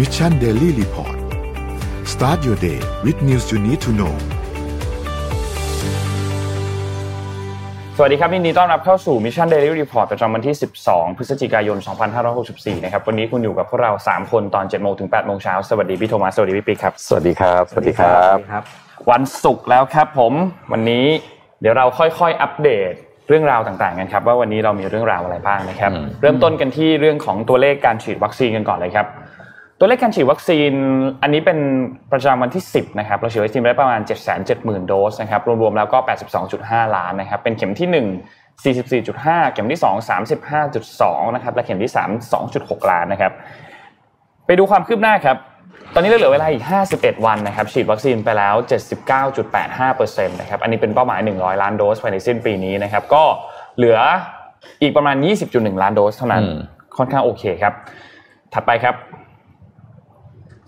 Mission Daily Report start your day with news you need to know สวัสดีครับยินดีต้อนรับเข้าสู่ Mission Daily Report ประจำวันที่ 12 พฤศจิกายน 2564 นะครับ วันนี้คุณอยู่กับพวกเรา 3 คนตอน 7 โมงถึง 8 โมงเช้า สวัสดีพี่โทมัส สวัสดีพี่ปิ๊กครับ สวัสดีครับ สวัสดีครับครับวันศุกร์แล้วครับผม วันนี้เดี๋ยวเราค่อยๆ อัปเดตเรื่องราวต่างๆกันครับว่าวันนี้เรามีเรื่องราวอะไรบ้างนะครับอืมเริ่มต้นกันที่เรื่องของตัวเลขการฉีดวัคซีนกันก่อนเลยครับ ตัวเลขการฉีดวัคซีนอันนี้เป็นประจำวันที่ 10นะครับเราฉีดวัคซีนไปได้ประมาณ 770,000 โดสนะครับรวมๆแล้วก็ 82.5 ล้านนะครับเป็นเข็มที่ 1 44.5 เข็มที่ 2 35.2นะครับและเข็มที่ 3 2.6 ล้านนะครับไปดูความคืบหน้าครับตอนนี้เราเหลือเวลาอีก 51 วันนะครับฉีดวัคซีนไปแล้ว 79.85%นะครับอันนี้เป็นเป้าหมาย 100 ล้านโดสภายในสิ้นปีนี้นะครับก็เหลืออีกประมาณ 20.1 ล้านโดสเท่านั้นอืมค่อนข้างโอเคครับถัดไปครับ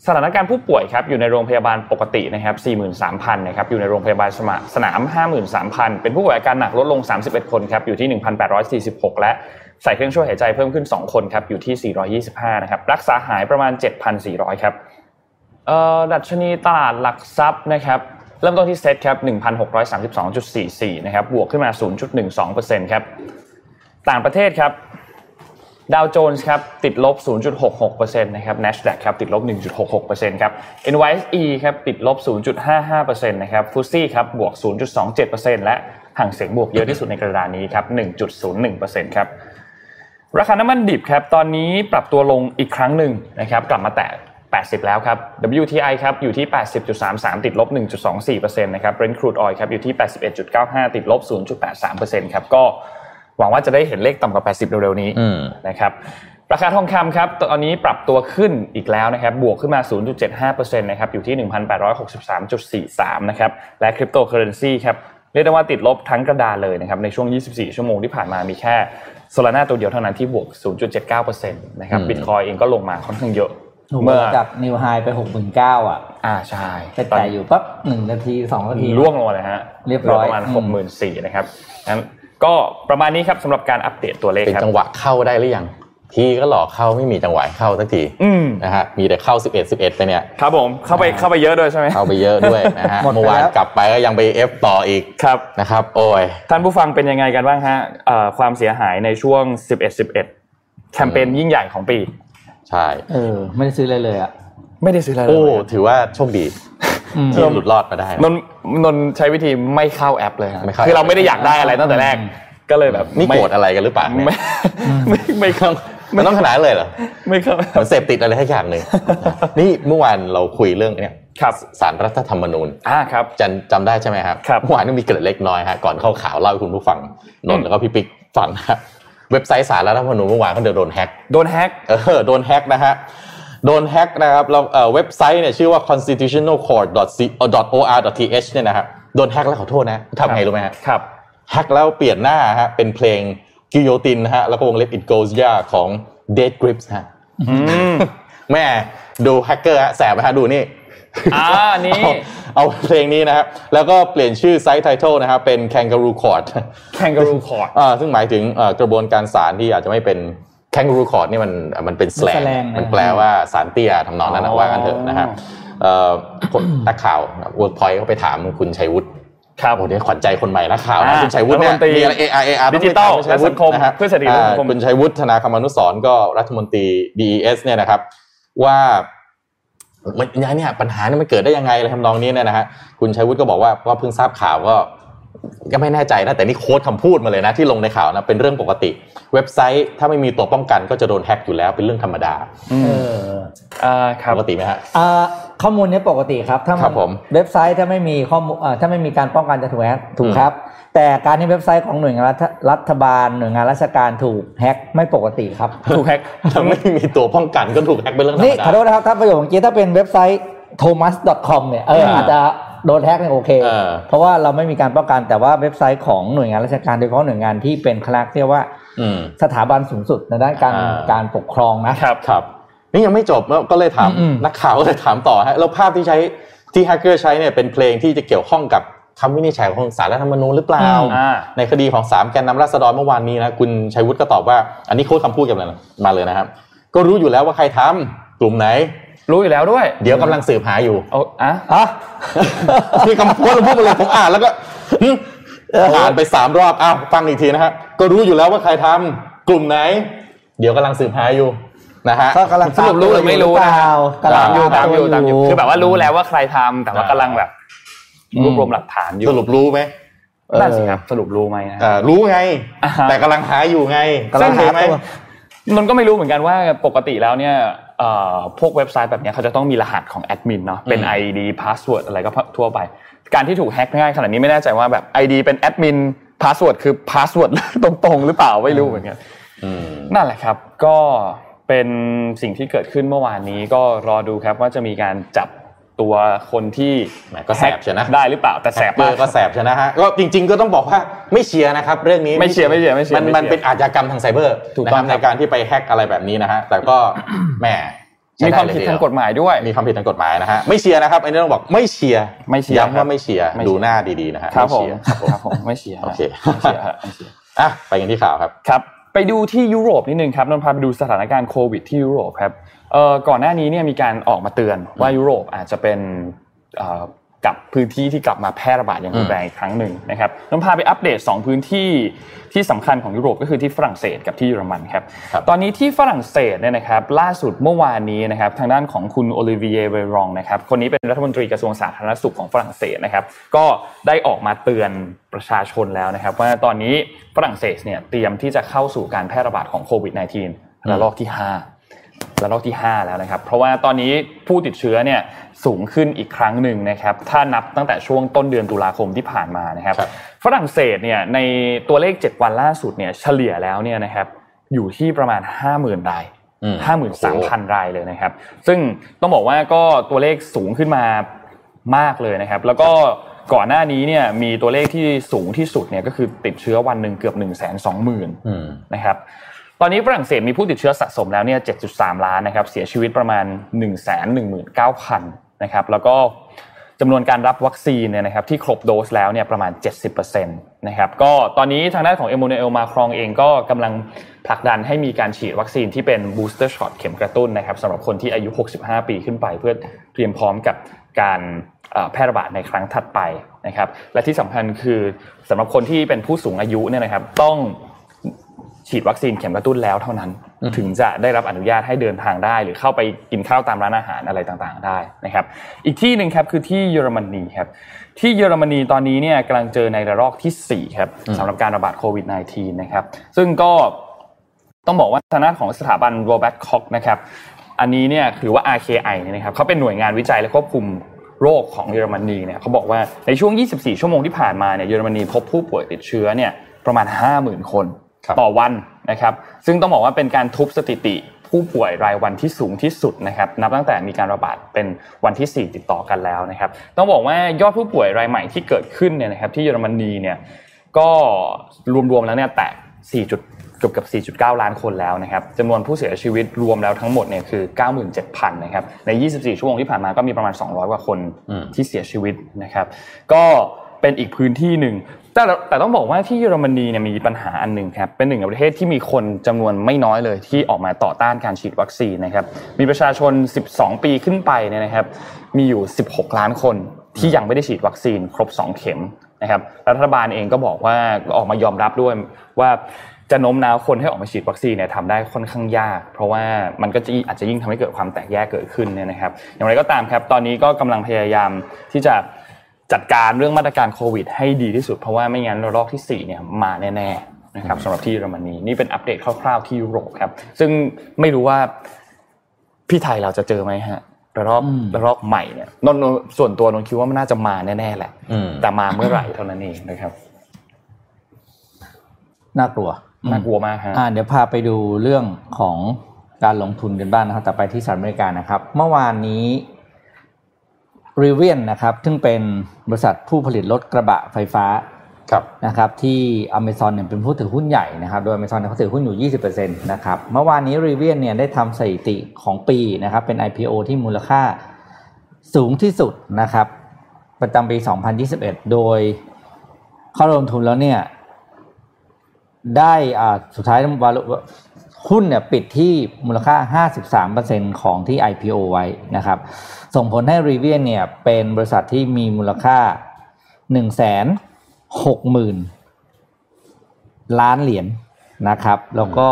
สถานการณ์ผู้ป่วยครับอยู่ในโรงพยาบาลปกตินะครับ 43,000 นะครับอยู่ในโรงพยาบาลสมสนาม 53,000 เป็นผู้ป่วยอาการหนักลดลง 31 คนครับอยู่ที่ 1,846 และใส่เครื่องช่วยหายใจเพิ่มขึ้น 2 คนครับอยู่ที่ 425 นะครับรักษาหายประมาณ 7,400 ครับเอ่อดัชนีตลาดหลักทรัพย์นะครับเริ่มต้นที่เซ็ตครับ 1,632.44 นะครับบวกขึ้นมา 0.12%ครับต่างประเทศครับ ดาวโจนส์ครับติดลบ 0.66%นะครับ NASDAQ ครับติดลบ 1.66%ครับ NYSE ครับติดลบ 0.55%นะครับฟุซี่ครับบวก 0.27%และห่างเสียงบวกเยอะที่สุดในกระดานนี้ครับ 1.01%ครับราคาน้ำมันดิบครับตอนนี้ปรับตัวลงอีกครั้งหนึ่งนะครับกลับมาแตะ 80 แล้วครับ WTI ครับอยู่ที่ 80.33 ติดลบ 1.24%นะครับ Brent crude oil ครับอยู่ที่ 81.95 ติดลบ 0.83%ครับก็ หวังว่าจะได้เห็นเลขต่ำกว่า 80 เร็วๆนี้อืมนะครับราคาทองคำครับตอนนี้ปรับตัวขึ้นอีกแล้วนะครับบวกขึ้นมา 0.75%นะครับอยู่ที่ 1,863.43 นะครับและคริปโตเคอเรนซีครับเรียกได้ว่าติดลบทั้งกระดานเลยนะครับในช่วง 24 ชั่วโมงที่ผ่านมามีแค่โซลาร่าตัวเดียวเท่านั้นที่บวก 0.79%นะครับอืมบิตคอยเองก็ลงมาค่อนข้างเยอะหนูเมื่อจากนิวไฮไปหกหมื่นเก้าอะ อ่าใช่ไปแต่อยู่ปั๊บหนึ่งนาทีสองนาทีล่วงลงมาเลยฮะ เรียบร้อยหลืประมาณอืม64,000นะครับงั้น ก็ประมาณนี้ครับสำหรับการอัปเดตตัวเลขเป็นครับจังหวะเข้าได้หรือยังทีก็หลอกเข้าไม่มีจังหวะเข้าสักทีอืมนะฮะมีแต่เข้า 11 11 ไปเนี่ยครับผมเข้าไปเข้าไปเยอะด้วยใช่ไหมเข้าไปเยอะด้วยนะฮะหมดไปเมื่อวานแล้วกลับไปก็ยังไปเอฟต่ออีกครับนะครับโอ้ยท่านผู้ฟังเป็นยังไงกันบ้างฮะเอ่อความเสียหายในช่วง 11 11 แคมเปญยิ่งใหญ่ของปี ใช่เออไม่ได้ซื้อเลยเลยอะไม่ได้ซื้ออะไรเลโอ้ยถือว่าโชคดีอืม ที่หลุดรอดมาได้นนนนใช้วิธีไม่เข้าแอปเลยฮะไม่เข้าคือเราไม่ได้อยากได้อะไรตั้งแต่แรก ก็เลยแบบนี่ไม่โกรธอะไรกันหรือเปล่าเนี่ยไม่ไม่ไม่เข้ามันต้องขนาดนั้นเลยเหรอไม่เข้าเหมือนเสพติดอะไรทักอย่างหนึ่งนี่เมื่อวานเราคุยเรื่องเนี่ยครับศาลรัฐธรรมนูญอ่าครับจันจำได้ใช่ไหมครับครับเมื่อวานก็มีเกร็ดเล็กน้อยฮะก่อนเข้าข่าวเล่าให้คุณผู้ฟังนนท์แล้วก็พี่ปิ๊กฟังนะครับเว็บไซต์ศาลรัฐธรรมนูญเมื่อวานเขาโดน hack โดน hack เออโดน hack นะฮะ โดน hack นะครับเราเอ่อเว็บไซต์เนี่ยชื่อว่า constitutionalcourt.or.th เนี่ยนะครับโดน hack แล้วขอโทษนะทำไงรู้ไหมฮะครับ hack แล้วเปลี่ยนหน้าฮะเป็นเพลงกิโยตินนะฮะแล้วก็วงเล็บ it goes yeah ของ Death Grips ฮะอืมแม่ดูแฮกเกอร์ฮะแสบไหมฮะดูนี่อ่านี่เอาเอาเพลงนี้นะครับ แล้วก็เปลี่ยนชื่อไซต์ไทท l นะครับเป็น Kangaroo Court แคนการูคอร์ดอ่าซึ่งหมายถึงเอ่อกระบวนการศาลที่อาจจะไม่เป็น Kangaroo Court นี่มันมันเป็น slang slang มันแปลว่าศาลเตี้ยทำนองนั้นนะว่ากันเถอะนะฮะเอ่อคนนักข่าว Workpoint เขาไปถามคุณชัยวุฒิครับโอ้เดี๋ยวขวัญใจคนใหม่นักข่าวนะอ่าคุณชัยวุฒิเนี่ยรัฐมนตรีมีอะไร AR AR ดิจิทัลและสังคมนะฮะเพื่อเศรษฐกิจและสังคมคุณชัยวุฒิธนาคมนุสรณ์ก็รัฐมนตรี DES เนี่ยนะครับ ว่ามันเนี่ยปัญหาเนี่ยมันเกิดได้ยังไงอะไรทำนองนี้เนี่ยนะฮะคุณชัยวุฒิก็บอกว่าก็เพิ่งทราบข่าวก็ ก็ไม่แน่ใจนะแต่นี่โค้ดคำพูดมาเลยนะที่ลงในข่าวนะเป็นเรื่องปกติ เว็บไซต์ถ้าไม่มีตัวป้องกันก็จะโดนแฮ็กอยู่แล้วเป็นเรื่องธรรมดาเอออ่าครับปกติไหมฮะอ่าข้อมูลเนี้ปกติครับถ้าครับผมเว็บไซต์ถ้าไม่มีข้อมูลอ่าถ้าไม่มีการป้องกันจะถูกแฮ็กถูกครับ แต่การที่เว็บไซต์ของหน่วยงานรัฐรัฐบาลหน่วยงานราชการถูกแฮ็กไม่ปกติครับถูกแฮกถ้าไม่มีตัวป้องกันก็ถูกแฮ็กเป็นเรื่องธรรนี่มดาขอโทษนะครับถ้าประโยคเมื่อกี้ถ้าเป็นเว็บไซต์ thomas.com เนี่ยเอออ่าอาจจะ โดนแฮ็กเนี่ยโอเคเออเพราะว่าเราไม่มีการป้องกันแต่ว่าเว็บไซต์ของหน่วยงานราชการโดยเฉพาะหน่วยงานที่เป็นคลาสเรียกว่าอืมสถาบันสูงสุดในด้านการอ่าการปกครองนะครับครับนี่ยังไม่จบแล้วก็เลยถามอืมนักข่าวก็เลยถามต่อฮะแล้วภาพที่ใช้ที่แฮกเกอร์ใช้เนี่ยเป็นเพลงที่จะเกี่ยวข้องกับคำวินิจฉัยของสารรัฐธรรมนูญหรือเปล่าอ่าในคดีของสามแกนนำราษฎรเมื่อวานนี้นะคุณชัยวุฒิก็ตอบว่า อันนี้โค้ดคำพูดกันเลยนะมาเลยนะครับ ก็รู้อยู่แล้วว่าใครทำกลุ่มไหน รู้อยู่แล้วด้วย เดี๋ยวกำลังสืบหาอยู่เอาอะอะนี่คำพูดเราพูดมาเลยผมอ่านแล้วก็หึอ่านไปสามรอบอ้าวฟังอีกทีนะฮะก็รู้อยู่แล้วว่าใครทำกลุ่มไหน เดี๋ยวกำลังสืบหาอยู่นะฮะก็กำลังสรุปรู้หรือไม่รู้เปนะล่าตามอยู่กำลัตางมอยู่ตามอยู่ตัวคือแบบว่ารู้แล้วว่าใครทำแต่ว่าอ่ากำลังแบบอืมรวบรวมหลักฐานอยู่สรุปรู้ไหมนั่นสิครับสรุปรู้ไหมนะอ่ารู้ไงอ่าฮะแต่กำลังหาอยู่ไงกำลังหาโอเคไหมตัวมันก็ไม่รู้เหมือนกันว่าปกติแล้วเนี่ยเอ่อ พวกเว็บไซต์แบบเนี้ยเขาจะต้องมีรหัสของแอดมินเนาะเป็น ID Password อะไรก็ทั่วไป การที่ถูกแฮ็กง่ายขนาดนี้ไม่แน่ใจว่าแบบ ID เป็นแอดมิน Password คือ Password ตรงๆ หรือเปล่าไม่รู้เหมือนกันอืมนั่นแหละครับ ก็เป็นสิ่งที่เกิดขึ้นเมื่อวานนี้ก็รอดูครับว่าจะมีการจับ ตัวคนที่แหมก็แสบใช่นะได้หรือเปล่าแต่แสบเอมากอก็แสบใช่นะฮะก็จริง ๆ ก็ต้องบอกว่าไม่เชียร์นะครับ เรื่องนี้ไม่เชียร์ไม่เชียร์ไม่เชียร์มันไม่เชียร์มันเป็นอาชญากรรมทางไซเบอร์ถูกต้องนะครับครับในการที่ไป hack อะไรแบบนี้นะฮะแต่ก็แหมใช้มีไความผิดทางกฎหมายด้วยมีความผิดทางกฎหมายนะฮะไม่เชียร์นะครับอันนี้ต้องบอกไม่เชียร์ไม่เชียร์ย้ำว่าครับไม่เชียร์ไม่เชียร์ดูหน้าดีๆนะฮะครับผมไม่เชียร์ครับผมไม่เชียร์โอเคไม่เชียร์ฮะไม่เชียร์อะไปกันที่ข่าวครับครับ ไปดูที่ยุโรปนิดนึงครับนนท์พาไปดูสถานการณ์โควิดที่ยุโรปครับเอ่อ ก่อนหน้านี้เนี่ยมีการออกมาเตือนว่ายุโรปอาจจะเป็นเอ่อกับพื้นที่ที่กลับมาแพร่ระบาดอย่างรุนแรงอีกครั้งหนึ่งนะครับนนท์พาไปอัปเดต 2 พื้นที่ที่สำคัญของยุโรปก็คือที่ฝรั่งเศสกับที่เยอรมันครับครับ ตอนนี้ที่ฝรั่งเศสเนี่ยนะครับล่าสุดเมื่อวานนี้นะครับทางด้านของคุณโอลิเวียเวรองนะครับคนนี้เป็นรัฐมนตรีกระทรวงสาธารณสุขของฝรั่งเศสนะครับก็ได้ออกมาเตือนประชาชนแล้วนะครับว่าตอนนี้ฝรั่งเศสเนี่ยเตรียมที่จะเข้าสู่การแพร่ระบาดของโควิด -19 ระลอกที่ 5 ระลอกที่ 5 แล้วนะครับ เพราะว่าตอนนี้ผู้ติดเชื้อเนี่ยสูงขึ้นอีกครั้งหนึ่งนะครับ ถ้านับตั้งแต่ช่วงต้นเดือนตุลาคมที่ผ่านมานะครับครับฝรั่งเศสเนี่ยในตัวเลข 7 วันล่าสุดเนี่ยเฉลี่ยแล้วเนี่ยนะครับอยู่ที่ประมาณ 50,000รายอืม53,000รายเลยนะครับ ซึ่งต้องบอกว่าก็ตัวเลขสูงขึ้นมามากเลยนะครับ แล้วก็ก่อนหน้านี้เนี่ยมีตัวเลขที่สูงที่สุดเนี่ยก็คือติดเชื้อวันหนึ่งเกือบ1 2 0 0 0 0อืมนะครับ ตอนนี้ฝรั่งเศสมีผู้ติดเชื้อสะสมแล้วเนี่ย 7.3 ล้านนะครับ เสียชีวิตประมาณ 119,000 นะครับ แล้วก็จำนวนการรับวัคซีนเนี่ยนะครับที่ครบโดสแล้วเนี่ยประมาณ 70%นะครับ ก็ตอนนี้ทางด้านของเอ m ม n น e l มาครองเองก็กำลังผลักดันให้มีการฉีดวัคซีนที่เป็น booster shot เข็มกระตุ้นนะครับสำหรับคนที่อายุ 65 ปีขึ้นไป เพื่อเตรียมพร้อมกับการแพร่ระบาดในครั้งถัดไปนะครับ และที่สำคัญคือสำหรับคนที่เป็นผู้สูงอายุเนี่ยนะครับต้อง ฉีดวัคซีนเข็มกระตุ้นแล้วเท่านั้น ถึงจะได้รับอนุญาตให้เดินทางได้ หรือเข้าไปกินข้าวตามร้านอาหารอะไรต่างๆ ได้นะครับ อีกที่หนึ่งครับคือที่เยอรมนีครับที่เยอรมนีตอนนี้เนี่ยกำลังเจอในระลอกที่4ครับสำหรับการระบาดโควิด -19 นะครับซึ่งก็ต้องบอกว่าทางด้านของสถาบันโรแบ t คอกนะครับอันนี้เนี่ยถือว่า RKI เนี่ยนะครับเขาเป็นหน่วยงานวิจัยและควบคุมโรคของเยอรมนีเนี่ยเขาบอกว่าในช่วง 24 ชั่วโมงที่ผ่านมาเนี่ยเยอรมนีพบผู้ป่วยติดเชื้อเนี่ยประมาณ 50,000 คนครับ ต่อวันนะครับ ซึ่งต้องบอกว่าเป็นการทุบสถิติผู้ป่วยรายวันที่สูงที่สุดนะครับ นับตั้งแต่มีการระบาดเป็นวันที่ 4 ติดต่อกันแล้วนะครับ ต้องบอกว่ายอดผู้ป่วยรายใหม่ที่เกิดขึ้นเนี่ยนะครับ ที่เยอรมนีเนี่ยก็รวมๆแล้วเนี่ยแตะ4จุดเกือบกับ 4.9 ล้านคนแล้วนะครับจำนวนผู้เสียชีวิตรวมแล้วทั้งหมดเนี่ยคือ 97,000 นะครับ ใน 24 ชั่วโมงที่ผ่านมาก็มีประมาณ 200 กว่าคนอืมที่เสียชีวิตนะครับ ก็เป็นอีกพื้นที่หนึ่ง แต่แต่ต้องบอกว่าที่เยอรมนีเนี่ยมีปัญหาอันหนึ่งครับเป็นหนึ่งในประเทศที่มีคนจำนวนไม่น้อยเลย ที่ออกมาต่อต้านการฉีดวัคซีนนะครับมีประชาชน 12 ปีขึ้นไปเนี่ยนะครับมีอยู่ 16 ล้านคนที่ยังไม่ได้ฉีดวัคซีนครบ 2 เข็มนะครับรัฐบาลเองก็บอกว่าออกมายอมรับด้วยว่าจะโน้มน้าวคนให้ออกมาฉีดวัคซีนเนี่ยทำได้ค่อนข้างยาก เพราะว่ามันก็จะอาจจะยิ่งทำให้เกิดความแตกแยกเกิดขึ้นเนี่ยนะครับ อย่างไรก็ตามครับ ตอนนี้ก็กำลังพยายามที่จะ จัดการเรื่องมาตรการโควิด ให้ดีที่สุด เพราะว่าไม่งั้นระลอกที่4เนี่ยมาแน่ๆนะครับสำหรับที่เยอรมนีนี่เป็นอัปเดตคร่าวๆที่ยุโรปครับ ซึ่งไม่รู้ว่าพี่ไทยเราจะเจอไหมฮะระลอกอืมระลอกใหม่เนี่ยนนท์ส่วนตัวนนท์คิดว่ามันน่าจะมาแน่ๆแหละอืมแต่มาเมื่อไหร่เท่านั้นเองนะครับน่ากลัวน่ากลัวมากฮะอ่าเดี๋ยวพาไปดูเรื่องของการลงทุนกันบ้างนะครับ แต่ไปที่สหรัฐอเมริกานะครับ เมื่อวานนี้ รีเวียนนะครับซึ่งเป็นบริษัทผู้ผลิตรถกระบะไฟฟ้าครับนะครับที่ Amazon เนี่ยเป็นผู้ถือหุ้นใหญ่นะครับโดย Amazon เนี่ยเขาถือหุ้นอยู่ 20%นะครับเมื่อวานนี้ Rivian เนี่ยได้ทำสถิติของปีนะครับเป็น IPO ที่มูลค่าสูงที่สุดนะครับประจำปี 2021 โดยเข้าลงทุนแล้วเนี่ยได้อ่าสุดท้ายวาลุค หุ้นเนี่ยปิดที่มูลค่า 53%ของที่ IPO ไว้นะครับ ส่งผลให้ r e v i a n เนี่ยเป็นบริษัทที่มีมูลค่า 1 6 0 0 0 0 ล้านเหรียญนะครับ แล้วก็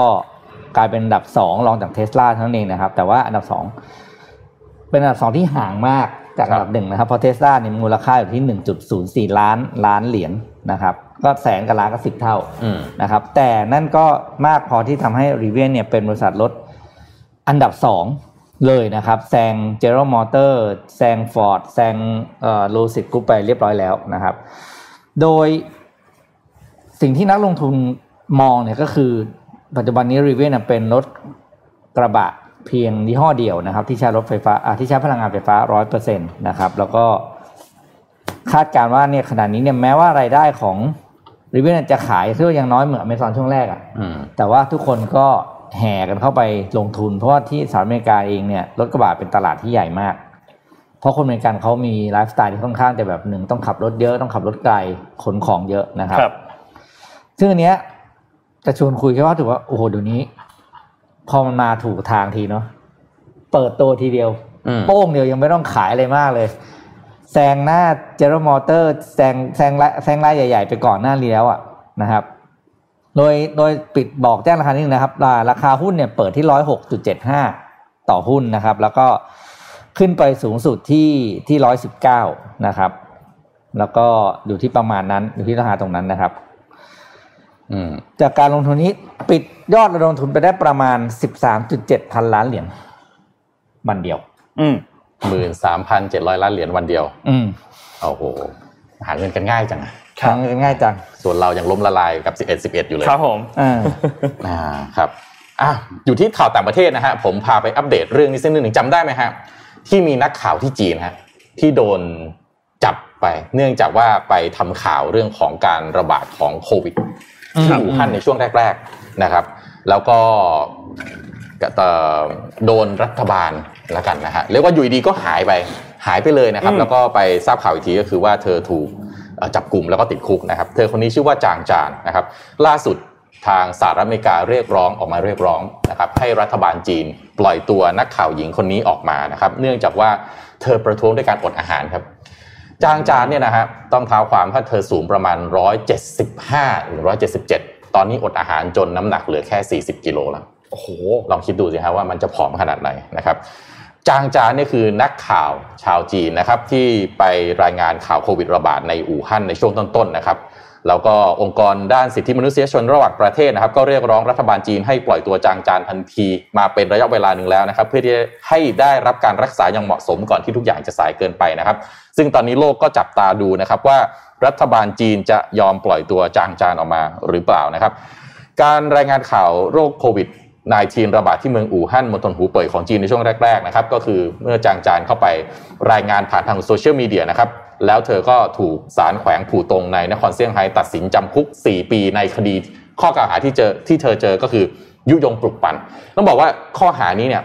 กลายเป็นอันดับ 2 รองจากเทสลาเท่านั้นเองนะครับ แต่ว่าอันดับ 2 เป็นอันดับ 2 ที่ห่างมากจากอันดับหนึ่งนะครับ เพราะเทสลาเนี่ยมูลค่าอยู่ที่ 1.04 ล้านล้านเหรียญนะครับ ก็แสนกับล้านก็สิบเท่าอืมนะครับแต่นั่นก็มากพอที่ทำให้รีเวียนเนี่ยเป็นบริษัทรถอันดับสองเลยนะครับแซง General Motor แซง Ford แซงเอ่อ Lucid Group ไปเรียบร้อยแล้วนะครับ โดยสิ่งที่นักลงทุนมองเนี่ยก็คือปัจจุบันนี้ Rivian เป็นรถกระบะเพียงยี่ห้อเดียวนะครับ ที่ใช้รถไฟฟ้าอ่าที่ใช้พลังงานไฟฟ้าร้อยเปอร์เซ็นต์นะครับ แล้วก็คาดการณ์ว่าเนี่ยขณะนี้เนี่ยแม้ว่ารายได้ของ Rivian จะขายเรื่องยังน้อยเหมือนอเมซอนช่วงแรกอะอืมแต่ว่าทุกคนก็แห่กันเข้าไปลงทุน เพราะว่าที่สหรัฐอเมริกาเองเนี่ยรถกระบะเป็นตลาดที่ใหญ่มาก เพราะคนอเมริกันเขามีไลฟ์สไตล์ที่ค่อนข้างจะแบบหนึ่งต้องขับรถเยอะต้องขับรถไกลขนของเยอะนะครับครับซึ่งอันเนี้ยจะชวนคุยแค่ว่าถือว่าโอ้โหเดี๋ยวนี้ พอมันมาถูกทางทีเนาะเปิดตัวทีเดียวอืมโป้งเดียวยังไม่ต้องขายอะไรมากเลย แซงหน้า General Motor แซงแซงรายแซงรายใหญ่ ๆ ไปก่อนหน้านี้แล้วอะนะครับ โดยโดยปิดบอกแจ้งราคานิดนึงนะครับราราคาหุ้นเนี่ยเปิดที่ร้อยหกจุดเจ็ดห้าต่อหุ้นนะครับ แล้วก็ขึ้นไปสูงสุดที่ที่ร้อยสิบเก้านะครับ แล้วก็อยู่ที่ประมาณนั้นอยู่ที่ราคาตรงนั้นนะครับอืมจากการลงทุนนี้ปิดยอดระดมทุนไปได้ประมาณ13.7พันล้านเหรียญวันเดียว อืม หมื่นสามพันเจ็ดร้อยล้านเหรียญวันเดียว อืมโอ้โห หาเงินกันง่ายจังอะทางง่ายจัง ส่วนเรายังล้มละลายกับสิบเอ็ดสิบเอ็ดอยู่เลย ครับผมอ่าอ่าครับอะอยู่ที่ข่าวต่างประเทศนะฮะ ผมพาไปอัปเดตเรื่องนี้สักนิดหนึ่งจำได้ไหมฮะ ที่มีนักข่าวที่จีนฮะ ที่โดนจับไป เนื่องจากว่าไปทำข่าวเรื่องของการระบาดของโควิดอืมที่อู่ฮั่นในช่วงแรก ๆนะครับ แล้วก็เอ่อโดนรัฐบาล แล้วกันนะฮะเรียกว่าอยู่ดีๆก็หายไปหายไปเลยนะครับอืมแล้วก็ไปทราบข่าวอีกทีก็คือว่าเธอถูกเอ่อจับกลุ่มแล้วก็ติดคุกนะครับ เธอคนนี้ชื่อว่าจางจานนะครับ ล่าสุดทางสหรัฐอเมริกาเรียกร้องออกมาเรียกร้องนะครับ ให้รัฐบาลจีนปล่อยตัวนักข่าวหญิงคนนี้ออกมานะครับ เนื่องจากว่าเธอประท้วงด้วยการอดอาหารครับ จางจานเนี่ยนะฮะต้องเท้าความว่าเธอสูงประมาณ 175หรือ177 ตอนนี้อดอาหารจนน้ำหนักเหลือแค่ 40 กิโลแล้วโอ้โหลองคิดดูสิฮะว่ามันจะผอมขนาดไหนนะครับ จางจานนี่คือนักข่าวชาวจีนนะครับที่ไปรายงานข่าวโควิดระบาดในอู่ฮั่นในช่วงต้นๆนะครับแล้วก็องค์กรด้านสิทธิมนุษยชนระหว่างประเทศนะครับ ก็เรียกร้องรัฐบาลจีนให้ปล่อยตัวจางจานทันที มาเป็นระยะเวลาหนึ่งแล้วนะครับ เพื่อที่ให้ได้รับการรักษาอย่างเหมาะสมก่อนที่ทุกอย่างจะสายเกินไปนะครับ ซึ่งตอนนี้โลกก็จับตาดูนะครับว่ารัฐบาลจีนจะยอมปล่อยตัวจางจานออกมาหรือเปล่านะครับ การรายงานข่าวโรคโควิด 19 ระบาดที่เมืองอู่ฮั่นมณฑลหูเป่ยของจีนในช่วงแรกๆนะครับก็คือเมื่อจางจานเข้าไปรายงานผ่านทางโซเชียลมีเดียนะครับแล้วเธอก็ถูกศาลแขวงผู่ตงในนครเซี่ยงไฮ้ตัดสินจำคุก 4 ปีในคดี ข้อกล่าวหาที่เจอที่เธอเจอก็คือยุยงปลุกปั่นต้องบอกว่าข้อหานี้เนี่ย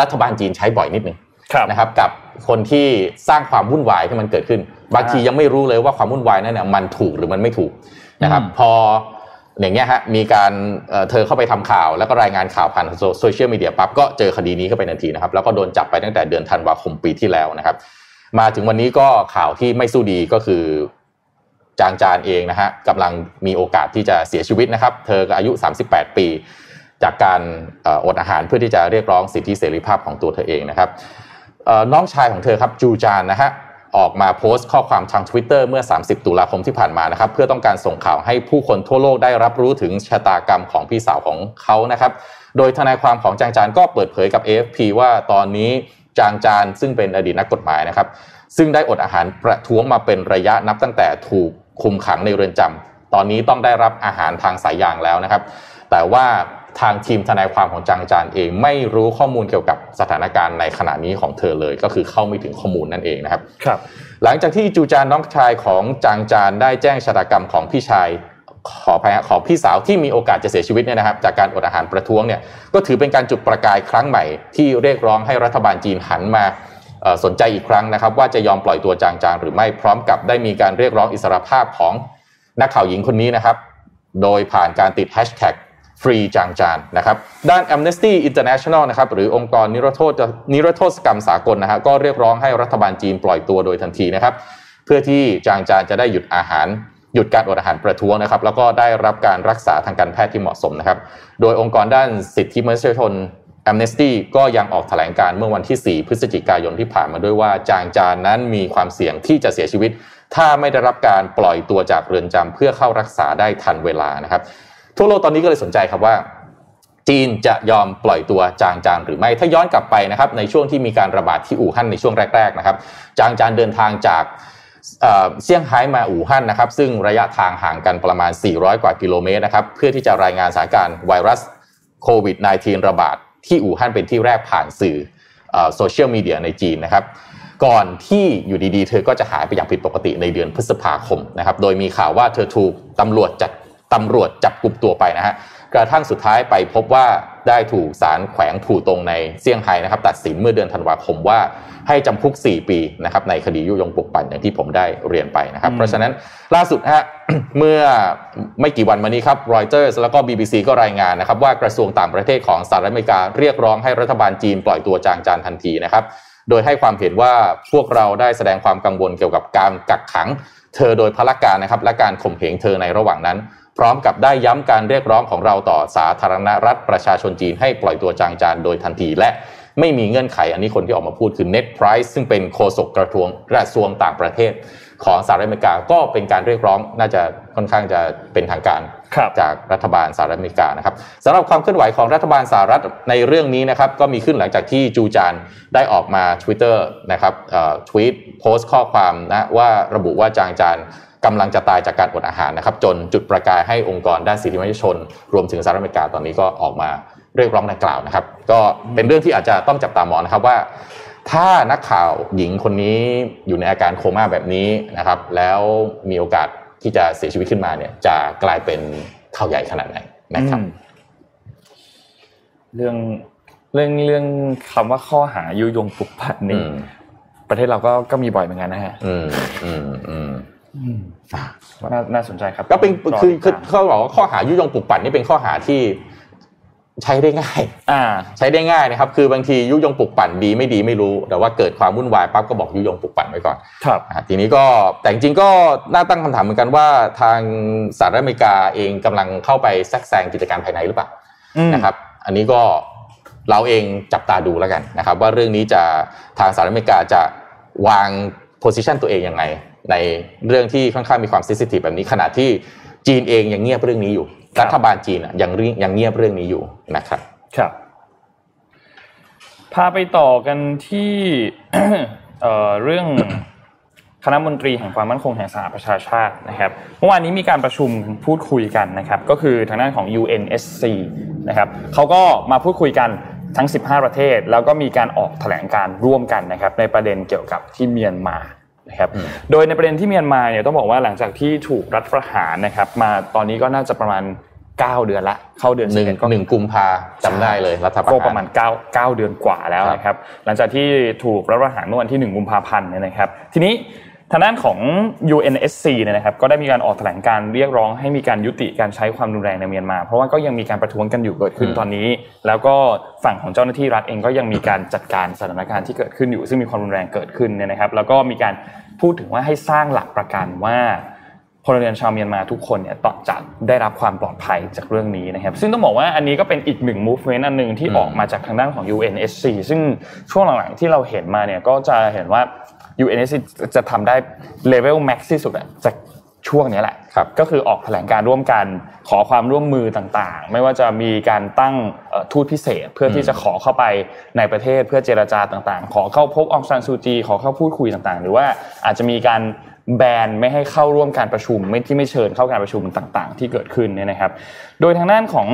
รัฐบาลจีนใช้บ่อยนิดนึงครับนะครับกับคนที่สร้างความวุ่นวายที่มันเกิดขึ้น บางทียังไม่รู้เลยว่าความวุ่นวายนั้นเนี่ยมันถูกหรือมันไม่ถูกนะครับอืมพอ อย่างเงี้ยฮะมีการเธอเข้าไปทำข่าวแล้วก็รายงานข่าวผ่านโซเชียลมีเดียปั๊บก็เจอคดีนี้เข้าไปทันทีนะครับ แล้วก็โดนจับไปตั้งแต่เดือนธันวาคมปีที่แล้วนะครับ มาถึงวันนี้ก็ข่าวที่ไม่สู้ดีก็คือจางจานเองนะฮะกำลังมีโอกาสที่จะเสียชีวิตนะครับ เธออายุ 38 ปี จากการอดอาหารเพื่อที่จะเรียกร้องสิทธิเสรีภาพของตัวเธอเองนะครับน้องชายของเธอครับจูจานนะฮะ ออกมาโพสต์ข้อความทาง Twitter เมื่อ 30 ตุลาคมที่ผ่านมานะครับ เพื่อต้องการส่งข่าวให้ผู้คนทั่วโลกได้รับรู้ถึงชะตากรรมของพี่สาวของเขานะครับ โดยทนายความของจางจานก็เปิดเผยกับ AFP ว่าตอนนี้จางจานซึ่งเป็นอดีตนักกฎหมายนะครับ ซึ่งได้อดอาหารประท้วงมาเป็นระยะนับตั้งแต่ถูกคุมขังในเรือนจำตอนนี้ต้องได้รับอาหารทางสายยางแล้วนะครับ แต่ว่า ทางทีมทนายความของจางจานเองไม่รู้ข้อมูลเกี่ยวกับสถานการณ์ในขณะนี้ของเธอเลย ก็คือเข้าไม่ถึงข้อมูลนั่นเองนะครับครับ หลังจากที่จูจานน้องชายของจางจานได้แจ้งชะตากรรมของพี่ชายขอพยของพี่สาวที่มีโอกาสจะเสียชีวิตเนี่ยนะครับจากการอดอาหารประท้วงเนี่ยก็ถือเป็นการจุดประกายครั้งใหม่ ที่เรียกร้องให้รัฐบาลจีนหันมาเอ่อสนใจอีกครั้งนะครับ ว่าจะยอมปล่อยตัวจางจางหรือไม่พร้อมกับได้มีการเรียกร้องอิสรภาพของนักข่าวหญิงคนนี้นะครับ โดยผ่านการติดแฮชแท็ก ฟรีจางจานนะครับด้าน Amnesty International นะครับหรือองค์กรนิรโทษนิรโทษกรรมสากลนะฮะก็เรียกร้องให้รัฐบาลจีนปล่อยตัวโดยทันทีนะครับเพื่อที่จางจานจะได้หยุดอาหาร หยุดการอดอาหารประท้วงนะครับแล้วก็ได้รับการรักษาทางการแพทย์ที่เหมาะสมนะครับโดยองค์กรด้านสิทธิมนุษยชน Amnesty ก็ยังออกแถลงการเมื่อวันที่ 4 พฤศจิกายนที่ผ่านมาด้วยว่าจางจานนั้นมีความเสี่ยงที่จะเสียชีวิต ถ้าไม่ได้รับการปล่อยตัวจากเรือนจำเพื่อเข้ารักษาได้ทันเวลานะครับ ทั่วโลกตอนนี้ก็เลยสนใจครับว่าจีนจะยอมปล่อยตัวจางจานหรือไม่ ถ้าย้อนกลับไปนะครับในช่วงที่มีการระบาดที่อู่ฮั่นในช่วงแรกๆนะครับจางจานเดินทางจากเซี่ยงไฮ้มาอู่ฮั่นนะครับซึ่งระยะทางห่างกันประมาณ 400 กว่ากิโลเมตรนะครับเพื่อที่จะรายงานสถานการณ์ไวรัสโควิด -19 ระบาดที่อู่ฮั่นเป็นที่แรกผ่านสื่อโซเชียลมีเดียในจีนนะครับก่อนที่อยู่ดีๆ เธอก็จะหายไปอย่างผิดปกติในเดือนพฤษภาคมนะครับโดยมีข่าวว่าเธอถูกตำรวจจับ ตำรวจจับกลุ่มตัวไปนะฮะกระทั่งสุดท้ายไปพบว่าได้ถูกศาลแขวงผู่ตรงในเซี่ยงไฮ้นะครับตัดสินเมื่อเดือนธันวาคมว่าให้จำคุก 4 ปีนะครับในคดียุยงปลุกปั่นอย่างที่ผมได้เรียนไปนะครับ เพราะฉะนั้นล่าสุดฮะเมื่อไม่กี่วันมานี้ครับรอยเตอร์สแล้วก็ BBC ก็รายงานนะครับว่ากระทรวงต่างประเทศของสหรัฐอเมริกาเรียกร้องให้รัฐบาลจีนปล่อยตัวจางจานทันทีนะครับโดยให้ความเห็นว่าพวกเราได้แสดงความกังวลเกี่ยวกับการกักขัง เธอโดยพละการนะครับและการข่มเหงเธอในระหว่างนั้น พร้อมกับได้ย้ำการเรียกร้องของเราต่อสาธารณรัฐประชาชนจีนให้ปล่อยตัวจางจานโดยทันทีและไม่มีเงื่อนไข อันนี้คนที่ออกมาพูดคือ net price ซึ่งเป็นโฆษกกระทรวงกระทรวงต่างประเทศ ของสหรัฐอเมริกาก็เป็นการเรียกร้องน่าจะค่อนข้างจะเป็นทางการจากรัฐบาลสหรัฐอเมริกานะครับสำหรับความเคลื่อนไหวของรัฐบาลสหรัฐในเรื่องนี้นะครับก็มีขึ้นหลังจากที่จูจานได้ออกมา Twitter นะครับทวีตโพสต์ข้อความนะว่าระบุว่าจางจาน กำลังจะตายจากการอดอาหารนะครับ จนจุดประกายให้องค์กรด้านสิทธิมนุษยชน รวมถึงสหรัฐอเมริกาตอนนี้ก็ออกมาเรียกร้องดังกล่าวนะครับ ก็เป็นเรื่องที่อาจจะต้องจับตามองนะครับว่า ถ้านักข่าวหญิงคนนี้อยู่ในอาการโคม่าแบบนี้นะครับ แล้วมีโอกาสที่จะเสียชีวิตขึ้นมาเนี่ย จะกลายเป็นข่าวใหญ่ขนาดไหนนะครับ เรื่องเรื่องเรื่องคำว่าข้อหายุยงปลุกปั่นนี่ประเทศเราก็ก็มีบ่อยเหมือนกันนะฮะ อืมอืมอืม น่าน่าสนใจครับก็เป็นคือคือเขาบอกว่าข้อหายุยงปลุกปั่นนี่เป็นข้อหาที่ใช้ได้ง่าย อ่า ใช้ได้ง่ายนะครับ คือบางทียุยงปลุกปั่นดีไม่ดีไม่รู้ แต่ว่าเกิดความวุ่นวายปั๊บก็บอกยุยงปลุกปั่นไว้ก่อน ครับ ทีนี้ก็แต่จริงก็น่าตั้งคำถามเหมือนกันว่าทางสหรัฐอเมริกาเองกำลังเข้าไปแทรกแซงกิจการภายในหรือเปล่านะครับ อันนี้ก็เราเองจับตาดูแล้วกันนะครับ ว่าเรื่องนี้จะทางสหรัฐอเมริกาจะวางโพสิชันตัวเองยังไง ในเรื่องที่ค่อนข้างมีความเซนซิทีฟแบบนี้ขณะที่จีนเองยังเงียบเรื่องนี้อยู่ รัฐบาลจีนยังยังเงียบเรื่องนี้อยู่นะครับ ครับ พาไปต่อกันที่เรื่องคณะมนตรีแห่งความมั่นคงแห่งสหประชาชาตินะครับเมื่อวานนี้มีการประชุมพูดคุยกันนะครับ ก็คือทางด้านของ UNSC นะครับเขาก็มาพูดคุยกันทั้ง 15 ประเทศ แล้วก็มีการออกแถลงการร่วมกันนะครับ ในประเด็นเกี่ยวกับที่เมียนมา นะครับโดยในประเด็นที่เมียนมาเนี่ยต้องบอกว่าหลังจากที่ถูกรัฐประหารนะครับ มาตอนนี้ก็น่าจะประมาณ 9 เดือนละ เข้าเดือนหนึ่งหนึ่งกุมภาจำได้เลยรัฐประหารก็ประมาณ9 9เดือนกว่าแล้วนะครับ หลังจากที่ถูกรัฐประหารเมื่อวันที่ 1 กุมภาพันธ์เนี่ยนะครับ ทีนี้ ทางด้านของ UNSC เนี่ยนะครับก็ได้มีการออกแถลงการเรียกร้องให้มีการยุติการใช้ความรุนแรงในเมียนมา เพราะว่าก็ยังมีการประท้วงกันอยู่เกิดขึ้นตอนนี้ แล้วก็ฝั่งของเจ้าหน้าที่รัฐเองก็ยังมีการจัดการสถานการณ์ที่เกิดขึ้นอยู่ ซึ่งมีความรุนแรงเกิดขึ้นเนี่ยนะครับ แล้วก็มีการพูดถึงว่าให้สร้างหลักประกันว่า พลเรือนชาวเมียนมาทุกคนเนี่ยต่อจะได้รับความปลอดภัยจากเรื่องนี้นะครับ ซึ่งต้องบอกว่าอันนี้ก็เป็นอีกหนึ่ง movement อันหนึ่งที่ออกมาจากทางด้านของ UNSC ซึ่งช่วงหลังๆที่เราเห็นมาเนี่ยก็จะเห็นว่า UNSC จะทำได้เลเวลแม็กซ์ที่สุดอะจากช่วงนี้แหละ ก็คือออกแถลงการร่วมกันขอความร่วมมือต่างๆ ไม่ว่าจะมีการตั้งทูตพิเศษ เพื่อที่จะขอเข้าไปในประเทศเพื่อเจรจาต่างๆ ขอเข้าพบองซานซูจี ขอเข้าพูดคุยต่างๆ หรือว่าอาจจะมีการ แบนไม่ให้เข้าร่วมการประชุมไม่ที่ไม่เชิญเข้าการประชุมต่างๆ ที่เกิดขึ้นเนี่ยนะครับ โดยทางด้านของ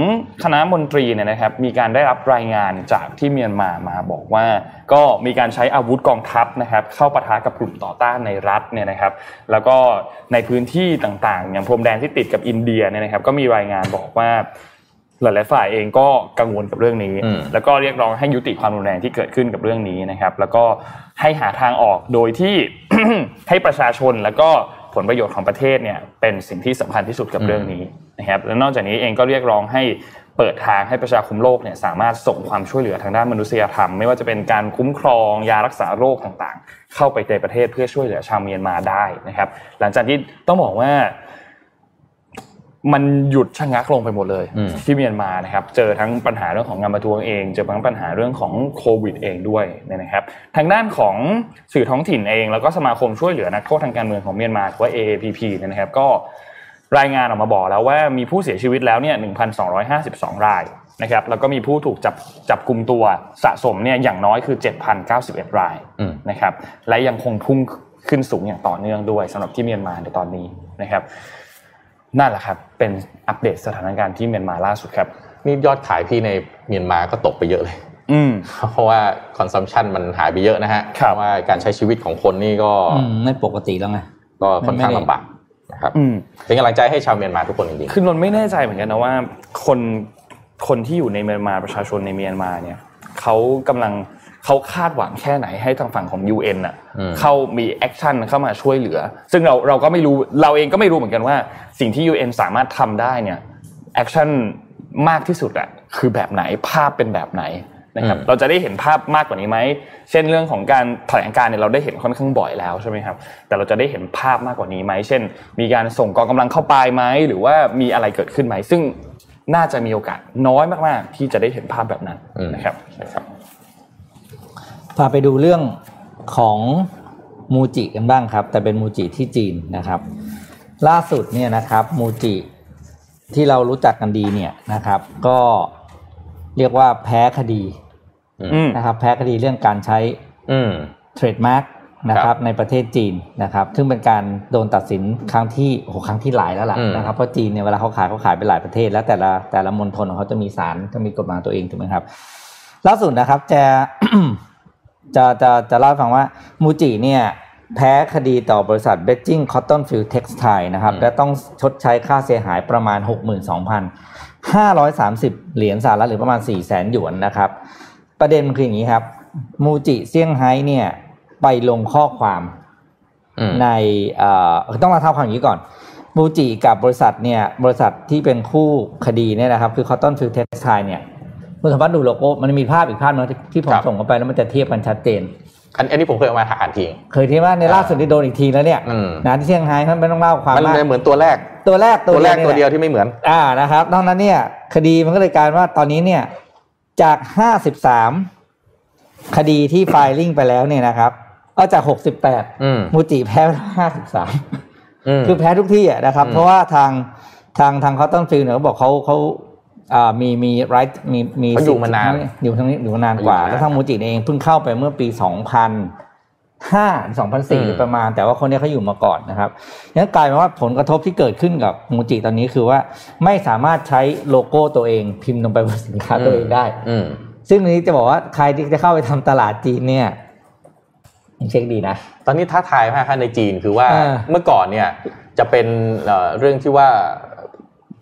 คณะมนตรีเนี่ยนะครับมีการได้รับรายงานจากที่เมียนมามาบอกว่า ก็มีการใช้อาวุธกองทัพนะครับเข้าปะทะกับกลุ่มต่อต้านในรัฐเนี่ยนะครับแล้วก็ในพื้นที่ต่างๆ อย่างพรมแดนที่ติดกับอินเดียเนี่ยนะครับก็มีรายงานบอกว่า หลายๆฝ่ายเองก็กังวลกับเรื่องนี้ แล้วก็เรียกร้องให้ยุติความรุนแรงที่เกิดขึ้นกับเรื่องนี้นะครับ แล้วก็ให้หาทางออกโดยที่ให้ประชาชนแล้วก็ผลประโยชน์ของประเทศเนี่ยเป็นสิ่งที่สำคัญที่สุดกับเรื่องนี้นะครับแล้วนอกจากนี้เองก็เรียกร้องให้เปิดทางให้ประชาคมโลกเนี่ยสามารถส่งความช่วยเหลือทางด้านมนุษยธรรม ไม่ว่าจะเป็นการคุ้มครองยารักษาโรคต่างๆ เข้าไปในประเทศเพื่อช่วยเหลือชาวเมียนมาได้นะครับ หลังจากที่ต้องบอกว่า มันหยุดชะงักลงไปหมดเลยอืมที่เมียนมานะครับเจอทั้งปัญหาเรื่องของงานประท้วงเอง เจอทั้งปัญหาเรื่องของโควิดเองด้วยนะครับ ทางด้านของสื่อท้องถิ่นเอง แล้วก็สมาคมช่วยเหลือนักโทษทางการเมืองของเมียนมาหรือว่า AAPP เนี่ยนะครับก็รายงานออกมาบอกแล้วว่ามีผู้เสียชีวิตแล้วเนี่ย 1,252 รายนะครับแล้วก็มีผู้ถูกจับจับกลุ่มตัวสะสมเนี่ยอย่างน้อยคือ 7,091 รายอืมนะครับและยังคงพุ่งขึ้นสูงอย่างต่อเนื่องด้วยสำหรับที่เมียนมาในตอนนี้นะครับ นั่นแหละครับเป็นอัปเดตสถานการณ์ที่เมียนมาล่าสุดครับนี่ยอดขายพี่ในเมียนมาก็ตกไปเยอะเลยอืมเพราะว่า consumption มันหายไปเยอะนะฮะครับเพาะว่าการใช้ชีวิตของคนนี่ก็อืมไม่ปกติแล้วไงก็ค่อนข้างไม่ได้ลำบากนะครับอืมเป็นกำลังใจให้ชาวเมียนมาทุกคนจริงคือนนท์ไม่แน่ใจเหมือนกันนะว่า คนคนที่อยู่ในเมียนมาประชาชนในเมียนมาเนี่ยเขากำลัง เขาคาดหวังแค่ไหนให้ทางฝั่งของ UN อะอืมเข้ามี action เข้ามาช่วยเหลือ ซึ่งเราเราก็ไม่รู้เราเองก็ไม่รู้เหมือนกันว่า สิ่งที่ UN สามารถทำได้เนี่ย action มากที่สุดอะคือแบบไหนภาพเป็นแบบไหนนะครับอืมเราจะได้เห็นภาพมากกว่านี้ไหมเช่นเรื่องของการแถลงการเนี่ยเราได้เห็นค่อนข้างบ่อยแล้วใช่ไหมครับแต่เราจะได้เห็นภาพมากกว่านี้ไหมเช่น มีการส่งกองกำลังเข้าไปไหมหรือว่ามีอะไรเกิดขึ้นไหมซึ่งน่าจะมีโอกาสน้อยมากๆ ที่จะได้เห็นภาพแบบนั้นอืมนะครับนะครับ พาไปดูเรื่องของมูจิกันบ้างครับ แต่เป็นมูจิที่จีนนะครับ ล่าสุดเนี่ยนะครับมูจิที่เรารู้จักกันดีเนี่ยนะครับ ก็เรียกว่าแพ้คดีอืมนะครับ แพ้คดีเรื่องการใช้ๆอืมเทรดมาร์กนะคครัรับบในประเทศจีนนะครับ ซึ่งเป็นการโดนตัดสินครั้งที่โอ้โหครั้งที่หลายแล้วล่ะอืมนะครับเพราะจีนเนี่ยเวลาเขาขายเขาขายไปหลายประเทศ แล้วแต่ละแต่ละมณฑลของเขาจะมีศาลจะมีกฎหมายตัวเองถูกไหมครับ ล่าสุดนะครับจะ จะจะจะเล่าให้ฟังว่ามูจิเนี่ยแพ้คดีต่อบริษัท Beijing Cotton Field Textile นะครับอืมและต้องชดใช้ค่าเสียหายประมาณ 62,530 เหรียญสหรัฐหรือประมาณ4 0 0 0 0 0หยวนนะครับ ประเด็นมันคืออย่างนี้ครับ มูจิเซี่ยงไฮ้เนี่ย ไปลงข้อความอืมในเอ่อต้องมาเท่าความอย่างนี้ก่อน มูจิกับบริษัทเนี่ย บริษัทที่เป็นคู่คดีเนี่ยนะครับ คือ Cotton Field Textile เนี่ย คุณสามารถดูโลโก้มันมีภาพอีกภาพหนึงที่ที่ผมครับส่งเข้าไปแล้วมันจะเทียบกันชัดเจนอันอันนี้ผมเคยเอามาหาอ่านทีเคยเทียบว่าในล่าสุดที่โดนอีกทีแล้วเนี่ยอืมนะที่เซี่ยงไฮ้ท่านไม่ต้องเล่าความมันมากเหมือนตัวแรกตัวแรกตัวแรกนี่ตัวแหละเดียวที่ไม่เหมือน อ่านะครับนอกนั้นเนี่ย คดีมันก็เลยกลายเป็นว่าตอนนี้เนี่ยจากห้าสิบสามคดีที่ไฟลิ่งไปแล้วเนี่ยนะครับก็จากหกสิบแปดอืมมูจิแพ้ห้าสิบสามมคือแพ้ทุกที่อะนะครับอืมเพราะว่าทางทางทางคอตตอนฟิลเนี่ยเขาบอกเขาเขาอ่า มีมีไรท์มีมีเขาอยู่มานานอยู่ทางนี้อยู่มานานกว่าอยู่มานานแล้วทางมูจิเองเพิ่งเข้าไปเมื่อปีสองพันห้าสองพันสี่อืมหรือประมาณ แต่ว่าคนเนี้ยเขาอยู่มาก่อนนะครับงั้นกลายเป็นว่าผลกระทบที่เกิดขึ้นกับมูจิตอนนี้คือว่าไม่สามารถใช้โลโก้ตัวเองพิมพ์ลงไปบนสินค้าตัวเองได้ อืมซึ่งอันนี้จะบอกว่าใครที่จะเข้าไปทำตลาดจีนเนี่ยเช็คดีนะ ตอนนี้ท้าทายมากครับในจีนคือว่าเออเมื่อก่อนเนี่ยจะเป็นเอ่อเรื่องที่ว่า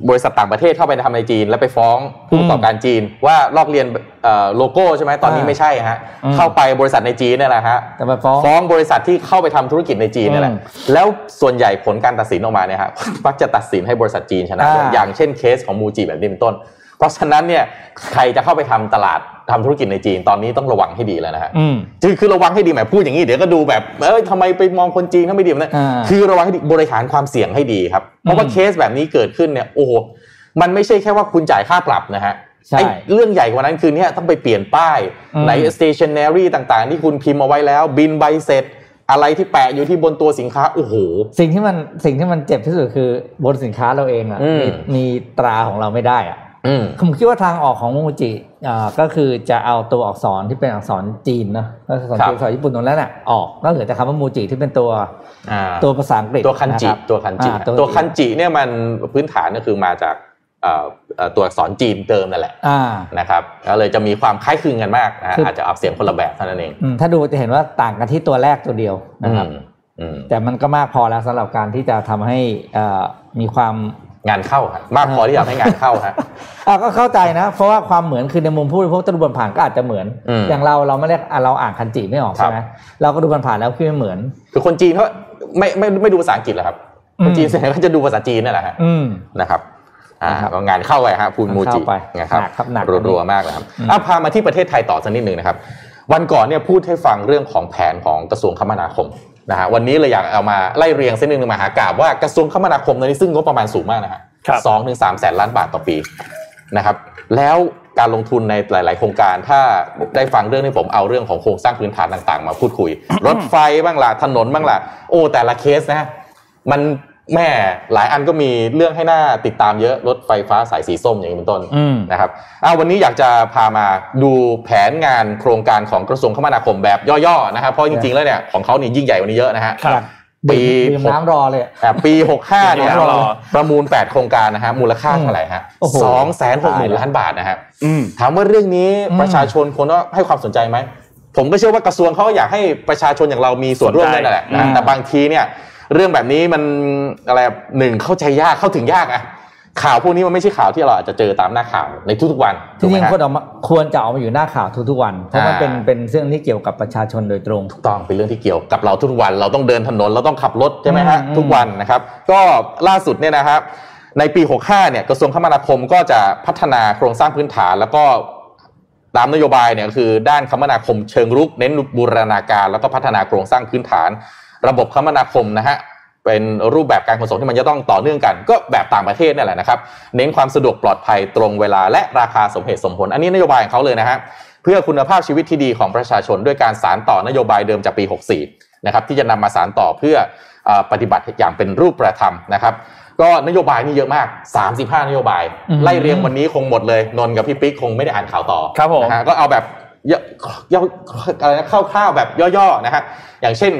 บริษัทต่างประเทศเข้าไปทำในจีน แล้วไปฟ้องผู้ประกอบการจีน ว่าลอกเลียนเอ่อโลโก้ใช่ไหมตอนนี้ไม่ใช่ฮะเข้าไปบริษัทในจีนเนี่ยแหละฮะแต่ไปฟ้องฟ้องบริษัทที่เข้าไปทำธุรกิจในจีนนี่แหละอืมแล้วส่วนใหญ่ผลการตัดสินออกมาเนี่ยฮะมักจะตัดสินให้บริษัทจีนชนะอ่าอย่างเช่นเคสของมูจิแบบนี้เป็นต้น เพราะฉะนั้นเนี่ยใครจะเข้าไปทำตลาดทำธุรกิจในจีนตอนนี้ต้องระวังให้ดีแล้วนะฮะอืมคือคือระวังให้ดีหมายพูดอย่างนี้เดี๋ยวก็ดูแบบเอ้ยทำไมไปมองคนจีนถ้าไม่ดีแบบนั้นอ่าคือระวังให้ดีบริหารความเสี่ยงให้ดีครับ เพราะว่าอืมเคสแบบนี้เกิดขึ้นเนี่ยโอ้โหมันไม่ใช่แค่ว่าคุณจ่ายค่าปรับนะฮะใช่ไอ้เรื่องใหญ่กว่านั้นคือเนี่ยต้องไปเปลี่ยนป้ายอืมไหน stationery ต่างๆ ที่คุณพิมพ์เอาไว้แล้ว บินใบเสร็จ อะไรที่แปะอยู่ที่บนตัวสินค้าโอ้โหสิ่งที่มันสิ่งที่มันเจ็บที่สุดคือบนสินค้าเราเองอะอืมมีมีตราของเราไม่ได้อะอืม ผมคิดว่าทางออกของมูจิอ่าก็คือจะเอาตัวอักษรที่เป็นอักษรจีนเนอะก็คืออักษรครับจีนอักษรญี่ปุ่นตรงนั้นน่ะออกก็เหลือแต่คำว่ามูจิที่เป็นตัวอ่าตัวภาษาอังกฤษตัวคันจิะรับตัวคันจิอ่าตัวคันจิเนี่ยมันพื้นฐานก็คือมาจากเอ่อเอ่อตัวอักษรจีนเดิมนั่นแหละอ่านะครับก็เลยจะมีความคล้ายคลึงกันมากนะฮะคือออาจจะออกเสียงคนละแบบเท่านั้นเองอืมถ้าดูจะเห็นว่าต่างกันที่ตัวแรกตัวเดียวนะครับอืมอืมแต่มันก็มากพอแล้วสำหรับการที่จะทำให้อ่ามีความ งานเข้าฮะมากพอที่จะทำให้งานเข้าฮะอะก็เข้าใจนะ เพราะว่าความเหมือนคือในมุมผู้บริโภคตะลุบผ่านๆก็อาจจะเหมือนอืมอย่างเราเราไม่ได้อะเราอ่านคันจิไม่ออกครับใช่ไหมเราก็ดูผ่านๆแล้วคือไม่เหมือน คือคนจีนเขาไม่ไม่ไม่ดูภาษาอังกฤษเหรอครับอืมคนจีนส่วนใหญ่ก็จะดูภาษาจีนนั่นแหละฮะอืมนะครับอ่านะครับก็งานเข้าไปฮะพูนมูจิเข้าไปนะครับหนักครับหนักรัวๆมากนะครับอืมอะพามาที่ประเทศไทยต่อสักนิดหนึ่งนะครับ วันก่อนเนี่ยพูดให้ฟังเรื่องของแผนของกระทรวงคมนาคม นะฮะวันนี้เลยอยากเอามาไล่เรียงเส้นหนึ่งมหากราบว่ากระทรวงคมนาคมตอนนี้ซึ่งงบประมาณสูงมากนะฮะครับสองถึงสามแสนล้านบาทต่อปีนะครับ แล้วการลงทุนในหลาย ๆ โครงการถ้าได้ฟังเรื่องที่ผมเอาเรื่องของโครงสร้างพื้นฐานต่าง ๆ มาพูดคุย รถไฟบ้างล่ะถนนบ้างล่ะโอ้แต่ละเคสนะมัน แม่หลายอันก็มีเรื่องให้หน่าติดตามเยอะรถไฟฟ้าสายสีส้มอย่างนี้เป็นต้นอืมนะครับอ่าวันนี้อยากจะพามาดูแผนงานโครงการของกระทรวงคมนาคมแบบย่อๆนะครับเพราะจริงๆแล้วเนี่ยของเขานี่ยิ่งใหญ่กว่านี้เยอะนะฮะครับปีดื่มน้ำรอเลยอ่าปี65เนี่ยน้ำรอประมูล8โครงการนะฮะมูลค่าเท่าไหร่ฮะโอ้โหสองแสนหกหมื่นตายแล้วล้านบาทนะฮะอืมถามว่าเรื่องนี้อืมประชาชนควรต้องให้ความสนใจไหมผมก็เชื่อว่ากระทรวงเขาก็อยากให้ประชาชนอย่างเรามีส่วนร่วมสนใจด้วยนั่นแหละนะอืมแต่บางทีเนี่ย เรื่องแบบนี้มันอะไรหนึ่งเข้าใจยากเข้าถึงยากอะข่าวพวกนี้มันไม่ใช่ข่าวที่เราอาจจะเจอตามหน้าข่าวในทุกๆวันจถูกไหมริงฮะๆควรออกมาควรจะออกมาอยู่หน้าข่าวทุกๆวัน เพราะมันอ่าเป็นเป็นเรื่องที่เกี่ยวกับประชาชนโดยตรงถูกต้องเป็นเรื่องที่เกี่ยวกับเราทุกวัน เราต้องเดินถนนเราต้องขับรถใช่ไหมฮะอืมทุกวันนะครับ ก็ล่าสุดเนี่ยนะครับในปี 65 เนี่ยกระทรวงคมนาคมก็จะพัฒนาโครงสร้างพื้นฐาน แล้วก็ตามนโยบายเนี่ยก็คือด้านคมนาคมเชิงรุกเน้นบูรณาการ แล้วก็พัฒนาโครงสร้างพื้นฐาน ระบบคมนาคมนะฮะเป็นรูปแบบการขนส่งที่มันจะต้องต่อเนื่องกัน ก็แบบต่างประเทศนี่แหละนะครับ เน้นความสะดวกปลอดภัยตรงเวลาและราคาสมเหตุสมผล อันนี้นโยบายของเขาเลยนะฮะเพื่อคุณภาพชีวิตที่ดีของประชาชนด้วยการสารต่อนโยบายเดิมจากปี 64 นะครับที่จะนำมาสารต่อเพื่อเออปฏิบัติอย่างเป็นรูปประธรรมนะครับ ก็นโยบายนี่เยอะมาก 35 นโยบายอืมไล่เรียงวันนี้คงหมดเลยนนท์กับพี่ปิ๊กคงไม่ได้อ่านข่าวต่อครับผมนะฮะก็เอาแบบย่อย่ออะไรนะคร่าวๆแบบย่อๆนะฮะอย่างเช่น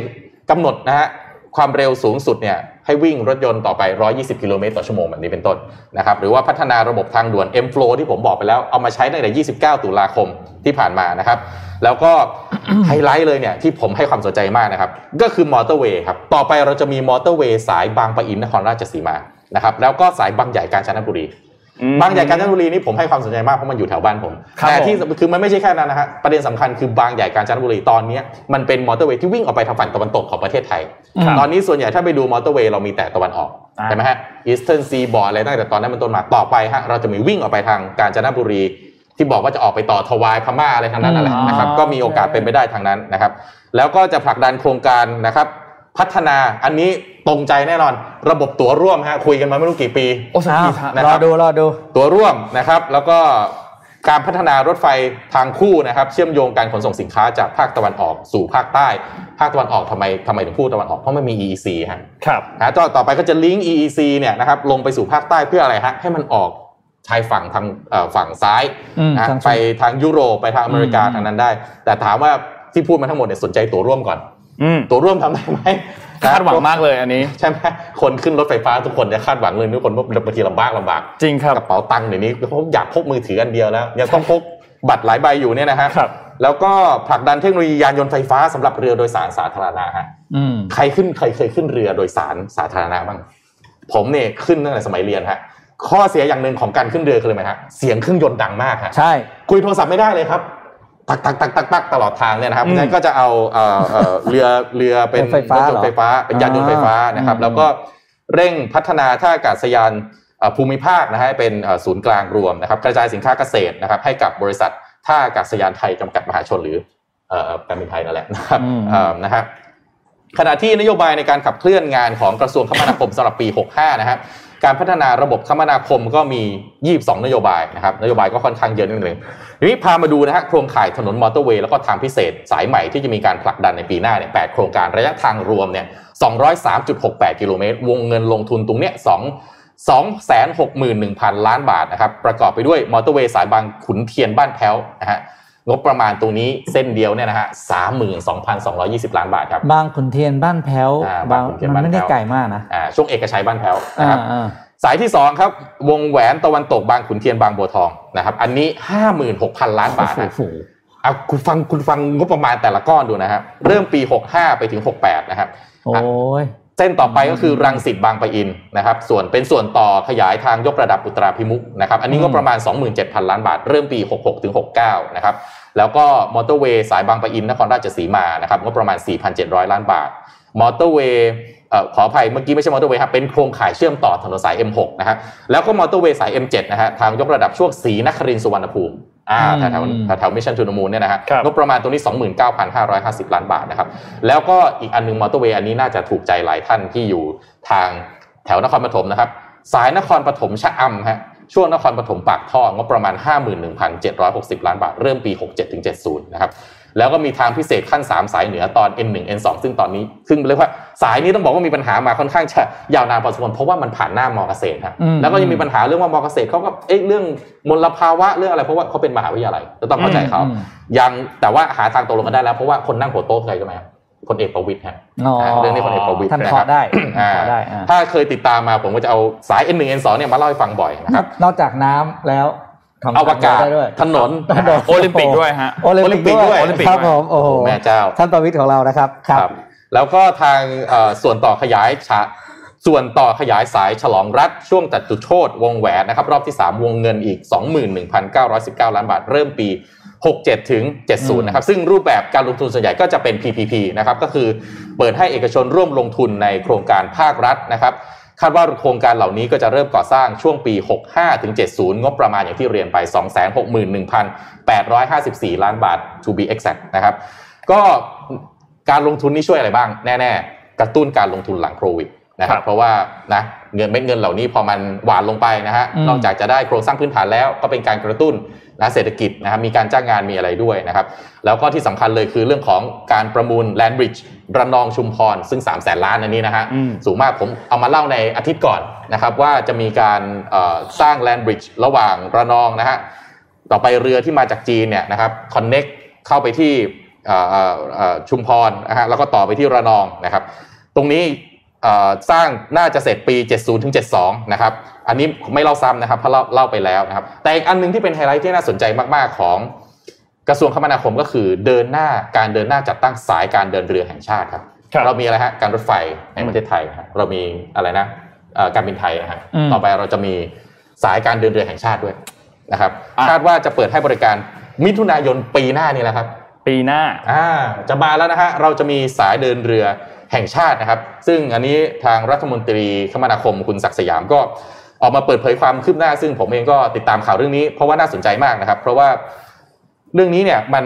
กำหนดนะฮะความเร็วสูงสุดเนี่ยให้วิ่งรถยนต์ต่อไป 120 กิโลเมตรต่อชั่วโมงแบบนี้เป็นต้นนะครับหรือว่าพัฒนาระบบทางด่วน M Flow ที่ผมบอกไปแล้วเอามาใช้ตั้งแต่ 29 ตุลาคมที่ผ่านมานะครับแล้วก็ไฮไลท์เลยเนี่ยที่ผมให้ความสนใจมากนะครับก็คือมอเตอร์เวย์ครับต่อไปเราจะมีมอเตอร์เวย์สายบางปะอินนครราชสีมานะครับแล้วก็สายบางใหญ่กาญจนบุรีอืม บางใหญ่กาญจนบุรีนี่ผมให้ความสนใจมากเพราะมันอยู่แถวบ้านผมครับแต่ที่ผมคือมันไม่ใช่แค่นั้นนะฮะประเด็นสำคัญคือบางใหญ่กาญจนบุรีตอนเนี้ยมันเป็นมอเตอร์เวย์ที่วิ่งออกไปทางฝั่งตะวันตกของประเทศไทยครับตอนนี้ส่วนใหญ่ถ้าไปดูมอเตอร์เวย์เรามีแต่ตะวันออกอ่าใช่ไหมฮะ Eastern Seaboard อะไรตั้งแต่ตอนนั้นเป็นต้นมาต่อไปฮะเราจะมีวิ่งออกไปทางกาญจนบุรีที่บอกว่าจะออกไปต่อทวายพม่าอะไรทางนั้นนั่นแหละอืมนะครับอ๋อก็มีโอกาสเป็นไปได้ทางนั้นนะครับ แล้วก็จะผลักดันโครงการนะครับ พัฒนาอันนี้ตรงใจแน่นอน ระบบตั๋วร่วมฮะคุยกันมาไม่รู้กี่ปีโอ้สักอ้าวทีฮะนะรคอรับดูรอดูตัวร่วมนะครับ แล้วก็การพัฒนารถไฟทางคู่นะครับ เชื่อมโยงการขนส่งสินค้าจากภาคตะวันออกสู่ภาคใต้ ภาคตะวันออกทำไมทำไมถึงพูดตะวันออกเพราะมันมี EEC ฮะครับนะต่อต่อไปก็จะลิงก์ EEC เนี่ยนะครับลงไปสู่ภาคใต้เพื่ออะไรฮะให้มันออกชายฝั่งทางเอ่อฝั่งซ้ายอืมนะฮะทางไปทางยุโรปไปทางอเมริกาอืมทางนั้นได้ แต่ถามว่าที่พูดมาทั้งหมดเนี่ยสนใจตัวร่วมก่อนอืม ตัวร่วมทำได้ไหมคาดหวังมากเลยอันนี้ใช่ไหมคนขึ้นรถไฟฟ้าทุกคนจะคาดหวังเลยทุกคนว่าบางทีลำบากลำบากจริงครับกระเป๋าตังค์เดี๋ยวนี้เขาอยากพกมือถืออันเดียวแล้วยังต้องพกบัตรหลายใบอยู่เนี่ยนะฮะครับแล้วก็ผลักดันเทคโนโลยียานยนต์ไฟฟ้าสำหรับเรือโดยสารสาธารณะฮะอืมใครขึ้นใครเคยขึ้นเรือโดยสารสาธารณะบ้างผมเนี่ยขึ้นตั้งแต่สมัยเรียนฮะข้อเสียอย่างหนึ่งของการขึ้นเรือคืออะไรไหมฮะเสียงเครื่องยนต์ดังมากฮะใช่คุยโทรศัพท์ไม่ได้เลยครับ ตักตักตักตักตักตลอดทางเนี่ยนะครับเพอืมราะฉะนั้นก็จะเอาเอ่อเอ่อเรือเรือเป็นรถไฟฟ้ารถยนเหรอต์ไฟฟ้า เป็นยานยนต์ไฟฟ้านะครับอืมแล้วก็เร่งพัฒนาท่าอากาศยานเอ่อภูมิภาคนะฮะให้เป็นเอ่อศูนย์กลางรวมนะครับกระจายสินค้าเกษตรนะครับ ให้กับบริษัทท่าอากาศยานไทยจำกัดมหาชนหรือเอ่อการบินไทยนั่นแหละนะครับอืมเอ่อนะฮะขณะที่นโยบายในการขับเคลื่อนงานของกระทรวงคมนาคมสำหรับปี 65 นะครับ การพัฒนาระบบคมนาคมก็มี 22 นโยบายนะครับนโยบายก็ค่อนข้างเยอะนิดนึงทีนี้พามาดูนะฮะโครงข่ายถนนมอเตอร์เวย์แล้วก็ทางพิเศษสายใหม่ที่จะมีการผลักดันในปีหน้าเนี่ย8โครงการระยะทางรวมเนี่ย 203.68 กิโลเมตร วงเงินลงทุนตรงเนี้ย2 261,000 ล้านบาทนะครับประกอบไปด้วยมอเตอร์เวย์สายบางขุนเทียนบ้านแพ้วนะฮะ งบประมาณตรงนี้เส้นเดียวเนี่ยนะฮะ32,220ล้านบาทครับ บางขุนเทียนบ้านแพ้วอ่าบางบางขุนเทียนมันไม่ได้บ้านแพ้วไกลมากนะอ่าช่วงเอกชัยบ้านแพ้วนะอ่าครับอ่าสายที่2ครับ วงแหวนตะวันตกบางขุนเทียนบางบัวทองนะครับ อันนี้56,000ล้านบาทโอ้นะโหเอาคุณฟังคุณฟังงบประมาณแต่ละก้อนดูนะครับ เริ่มปี 65 ไปถึง 68 นะครับโอ้ยเส้นต่อไปก็คือรังสิตบางปะอินนะครับ ส่วนเป็นส่วนต่อขยายทางยกระดับอุตราพิมุกนะครับ อันนี้ก็ประมาณ 27,000 ล้านบาท เริ่มปี 66ถึง69 นะครับ แล้วก็มอเตอร์เวย์สายบางปะอินนครราชสีมานะครับงบประมาณ 4,700 ล้านบาท มอเตอร์เวย์เอ่อขออภัยเมื่อกี้ไม่ใช่มอเตอร์เวย์ครับเป็นโครงข่ายเชื่อมต่อถนนสาย M6 นะฮะแล้วก็มอเตอร์เวย์สาย M7 นะฮะทางยกระดับช่วงศรีนครินทร์สุวรรณภูมิอ่าอืมแถวๆแถว Mission To The Moon เนี่ยนะฮะครับงบประมาณตรงนี้ 29,550 ล้านบาทนะครับแล้วก็อีกอันหนึงมอเตอร์เวย์อันนี้น่าจะถูกใจหลายท่านที่อยู่ทางแถวนครปฐมนะครับสายนครปฐมชะอำฮะ ช่วงนครปฐมปากท่องบประมาณ 51,760 ล้านบาท เริ่มปี 67ถึง70 นะครับ แล้วก็มีทางพิเศษขั้น 3 สายเหนือตอน N1 N2 ซึ่งตอนนี้ ซึ่งเรียกว่าสายนี้ต้องบอกว่ามีปัญหามาค่อนข้างจะยาวนานพอสมควรเพราะว่ามันผ่านหน้ามอเกษตรฮะอืมแล้วก็ยังมีปัญหาเรื่องว่ามอเกษตรเขาก็เอ๊ะเรื่องมลภาวะเรื่องอะไรเพราะว่าเขาเป็นมหาวิทยาลัยเราต้องเข้าใจเขาอืมยังแต่ว่าหาทางตกลงกันได้แล้วเพราะว่าคนนั่งหัวโต๊ะใครใช่ไหมครับ พลเอกประวิตยฮะอ๋อเรื่องนี้พลเอกประวิตยท่านนะขคอรับได้อ่าขอได้อ่าถ้าเคยติดตามมาผมก็จะเอาสาย N1 N2 เนี่ยมาเล่าให้ฟังบ่อยนะครับนอกจากน้ำแล้วทำอวกาศได้ด้วยถนนโอลิมปิกด้วยฮะโอลิมปิกด้วยโอลิมปิกด้วยครับผมโอ้โหแม่เจ้าท่านประวิทย์ของเรานะครับครับ แล้วก็ทางเอ่อส่วนต่อขยายฉะส่วนต่อขยายสายฉลองรัฐช่วงจัตุโชตวงแหวนนะครับรอบที่ 3 วงเงินอีก 21,919 ล้านบาท เริ่มปี 67 ถึง 70 นะครับ ซึ่งรูปแบบการลงทุนส่วนใหญ่ก็จะเป็น PPP นะครับ ก็คือเปิดให้เอกชนร่วมลงทุนในโครงการภาครัฐนะครับ คาดว่าโครงการเหล่านี้ก็จะเริ่มก่อสร้างช่วงปี 65 ถึง 70 งบประมาณอย่างที่เรียนไป 261,854 ล้านบาท to be exact นะครับ ก็การลงทุนนี่ช่วยอะไรบ้าง แน่ๆ กระตุ้นการลงทุนหลังโควิดนะครับครับเพราะว่านะเงินเม็ดเงินเหล่านี้พอมันหวานลงไปนะฮะอืมนอกจากจะได้โครงสร้างพื้นฐานแล้วก็เป็นการกระตุ้น นะเศรษฐกิจนะครับมีการจ้างงานมีอะไรด้วยนะครับ แล้วก็ที่สำคัญเลยคือเรื่องของการประมูล Land Bridge ระนองชุมพร ซึ่ง 3 0 0แสนล้านอันนี้นะฮะอืมสูงมากผมเอามาเล่าในอาทิตย์ก่อนนะครับ ว่าจะมีการเอ่อสร้าง Land Bridge ระหว่างระนองนะฮะต่อไปเรือที่มาจากจีนเนี่ยนะครับ connect เข้าไปที่เอ่อเอ่อเอ่อชุมพรนะฮะแล้วก็ต่อไปที่ระนองนะครับ ตรงนี้เอ่อ สร้างน่าจะเสร็จปี 70ถึง72 นะครับ อันนี้ไม่เล่าซ้ำนะครับเพราะเล่าเล่าไปแล้วนะครับ แต่อีกอันหนึงที่เป็นไฮไลท์ที่น่าสนใจมาก ๆ ของกระทรวงคมนาคมก็คือเดินหน้าการเดินหน้าจัดตั้งสายการเดินเรือแห่งชาติครับครับเรามีอะไรฮะการรถไฟในประเทศไทยนะฮะเรามีอะไรนะเอ่อการบินไทยนะฮะอืมต่อไปเราจะมีสายการเดินเรือแห่งชาติด้วยนะครับอะคาดว่าจะเปิดให้บริการมิถุนายนปีหน้านี่แหละครับ ปีหน้าอ่าจะมาแล้วนะฮะเราจะมีสายเดินเรือ แห่งชาตินะครับ ซึ่งอันนี้ทางรัฐมนตรีคมนาคมคุณศักดิ์สยามก็ออกมาเปิดเผยความคืบหน้า ซึ่งผมเองก็ติดตามข่าวเรื่องนี้ เพราะว่าน่าสนใจมากนะครับ เพราะว่าเรื่องนี้เนี่ยมัน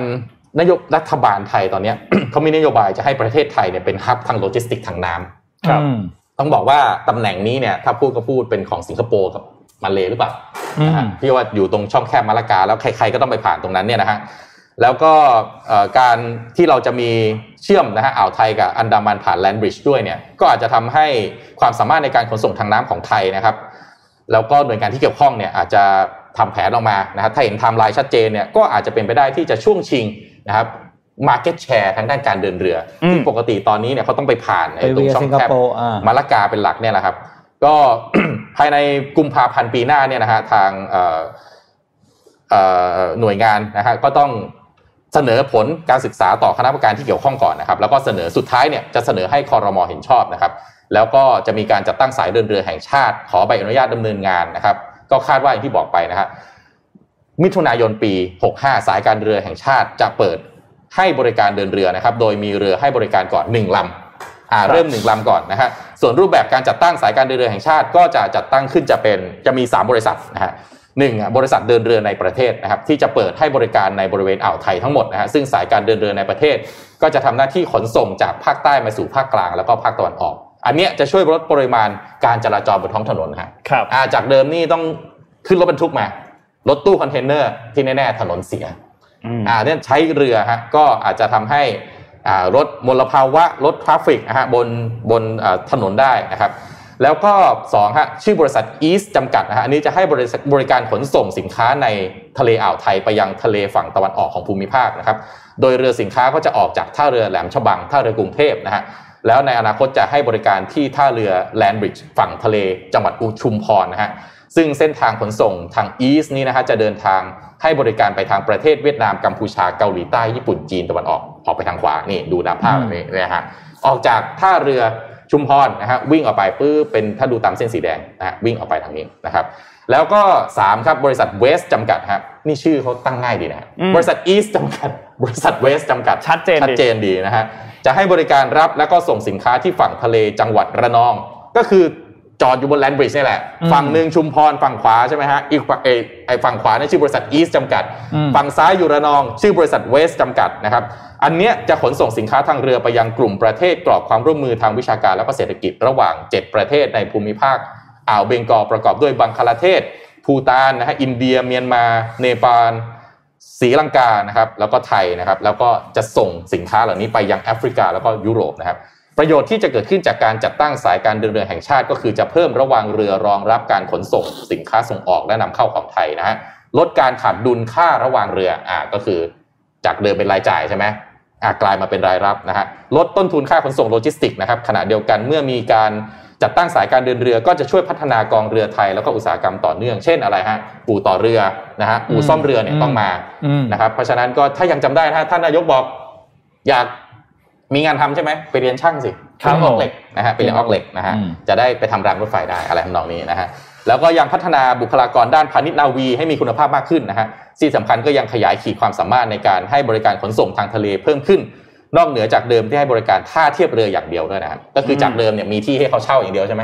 นโยบรัฐบาลไทยตอนเนี้ยเขามีนโยบายจะให้ประเทศไทยเนี่ยเป็นฮับทางโลจิสติกทางน้ำครับอืมต้องบอกว่าตำแหน่งนี้เนี่ยถ้าพูดก็พูดเป็นของสิงคโปร์กับมาเลหรือเปล่าอืมนะฮะที่ว่าอยู่ตรงช่องแคบมาลากาแล้วใครๆก็ต้องไปผ่านตรงนั้นเนี่ยนะฮะ แล้วก็เอ่อการที่เราจะมีเชื่อมนะฮะอ่าวไทยกับอันดามันผ่านแลนด์บริดจ์ด้วยเนี่ยก็อาจจะทำให้ความสามารถในการขนส่งทางน้ำของไทยนะครับ แล้วก็หน่วยงานที่เกี่ยวข้องเนี่ยอาจจะทำแผนออกมานะครับถ้าเห็นไทม์ไลน์ชัดเจนเนี่ยก็อาจจะเป็นไปได้ที่จะช่วงชิงนะครับ Market Share ทางด้านการเดินเรืออืมที่ปกติตอนนี้เนี่ยเขาต้องไปผ่านไปไอ้ตรง via ช่องแคบสิงคโปร์อ่ามะละกาเป็นหลักเนี่ยแหละครับ ก็ภายในกุมภาพันธ์ปีหน้าเนี่ยนะฮะทางเอ่อเอ่อหน่วยงานนะฮะก็ต้อง เสนอผลการศึกษาต่อคณะกรรมการที่เกี่ยวข้องก่อนนะครับ แล้วก็เสนอสุดท้ายเนี่ยจะเสนอให้คอรมอเห็นชอบนะครับ แล้วก็จะมีการจัดตั้งสายเดินเรือแห่งชาติ ขอใบอนุญาตดำเนินงานนะครับ ก็คาดว่าอย่างที่บอกไปนะฮะมิถุนายนปี 65 สายการเรือแห่งชาติจะเปิดให้บริการเดินเรือนะครับ โดยมีเรือให้บริการก่อนหนึ่งลำอ่าเริ่มหนึ่งลำก่อนนะฮะส่วนรูปแบบการจัดตั้งสายการเดินเรือแห่งชาติ ก็จะจัดตั้งขึ้นจะเป็นจะมี 3 บริษัทนะฮะ หนึ่งอะบริษัทเดินเรือในประเทศนะครับที่จะเปิดให้บริการในบริเวณอ่าวไทยทั้งหมดนะฮะซึ่งสายการเดินเรือในประเทศ ก็จะทำหน้าที่ขนส่งจากภาคใต้มาสู่ภาคกลางแล้วก็ภาคตะวันออก อันเนี้ยจะช่วยลดปริมาณการจราจรบนท้องถนนฮะครับอ่าจากเดิมนี่ต้องขึ้นรถบรรทุกมารถตู้คอนเทนเนอร์ที่แน่ๆถนนเสียอืมอ่าเนี่ยใช้เรือฮะก็อาจจะทำให้อ่าลดมลภาวะลด traffic นะฮะบนบนอ่าถนนได้นะครับ แล้วก็สองฮะชื่อบริษัท East จำกัดนะฮะอันนี้จะให้บริษัทบริการขนส่งสินค้าในทะเลอ่าวไทยไปยังทะเลฝั่งตะวันออกของภูมิภาคนะครับโดยเรือสินค้าก็จะออกจากท่าเรือแหลมฉบังท่าเรือกรุงเทพนะฮะแล้วในอนาคตจะให้บริการที่ท่าเรือแลนบริดจ์ฝั่งทะเลจังหวัดอุชุมพรนะฮะซึ่งเส้นทางขนส่งทางอีสนี้นะฮะจะเดินทางให้บริการไปทางประเทศเวียดนามกัมพูชาเกาหลีใต้ญี่ปุ่นจีนตะวันออกออกไปทางขวานี่ดูดาภาพนี้นะฮะออกจากท่าเรือ ชุมพรนะฮะวิ่งออกไปปื้เป็นถ้าดูตามเส้นสีแดงนะฮะวิ่งออกไปทางนี้นะครับแล้วก็ 3 ครับบริษัทเวสจำกัดครับนี่ชื่อเขาตั้งง่ายดีนะฮะอืมบริษัทอีสจำกัด บริษัทเวสจำกัดชัดเจนดิชัดเจนดีนะฮะจะให้บริการรับแล้วก็ส่งสินค้าที่ฝั่งทะเลจังหวัดระนอง ก็คือ จอดอยู่บนแลนด์บริดจ์นี่แหละอืมฝั่งหนึ่งชุมพรฝั่งขวาใช่ไหมฮะ อีกฝั่งเออไอฝั่งขวานี่ชื่อบริษัทอีสจำกัดอืมฝั่งซ้ายอยู่ระนอง ชื่อบริษัทเวสจำกัดนะครับ อันเนี้ยจะขนส่งสินค้าทางเรือไปยังกลุ่มประเทศกรอบความร่วมมือทางวิชาการและก็เศรษฐกิจระหว่าง 7 ประเทศในภูมิภาคอ่าวเบงกอลประกอบด้วยบังคลาเทศ ภูตานนะฮะ อินเดีย เมียนมา เนปาลศรีลังกานะครับ แล้วก็ไทยนะครับ แล้วก็จะส่งสินค้าเหล่านี้ไปยังแอฟริกาแล้วก็ยุโรปนะครับ ประโยชน์ที่จะเกิดขึ้นจากการจัดตั้งสายการเดินเรือแห่งชาติ ก็คือจะเพิ่มระวางเรือรองรับการขนส่งสินค้าส่งออกและนำเข้าของไทยนะฮะลดการขาดดุลค่าระวางเรืออ่าก็คือจากเดิมเป็นรายจ่ายใช่ไหมอ่ากลายมาเป็นรายรับนะฮะลดต้นทุนค่าขนส่งโลจิสติกส์นะครับขณะเดียวกันเมื่อมีการจัดตั้งสายการเดินเรือก็จะช่วยพัฒนากองเรือไทยแล้วก็อุตสาหกรรมต่อเนื่อง เช่นอะไรฮะอู่ต่อเรือนะฮะอู่ซ่อมเรือเนี่ยต้องมาอืมนะครับเพราะฉะนั้นก็ถ้ายังจำได้นะท่านนายกบอก อยาก มีงานทำใช่ไหมไปเรียนช่างสิครับไปเรียนออกเหล็กนะฮะไปเรียนอ๊อกเหล็กนะฮะอืมจะได้ไปทำรางรถไฟได้อะไรทำนองนี้นะฮะแล้วก็ยังพัฒนาบุคลากรด้านพาณิชย์นาวีให้มีคุณภาพมากขึ้นนะฮะที่สำคัญก็ยังขยายขีดความสามารถในการให้บริการขนส่งทางทะเลเพิ่มขึ้น นอกเหนือจากเดิมที่ให้บริการท่าเทียบเรืออย่างเดียวด้วยนะครับก็คือจากเดิมเนี่ยมีที่ให้เขาเช่าอย่างเดียวใช่ไหม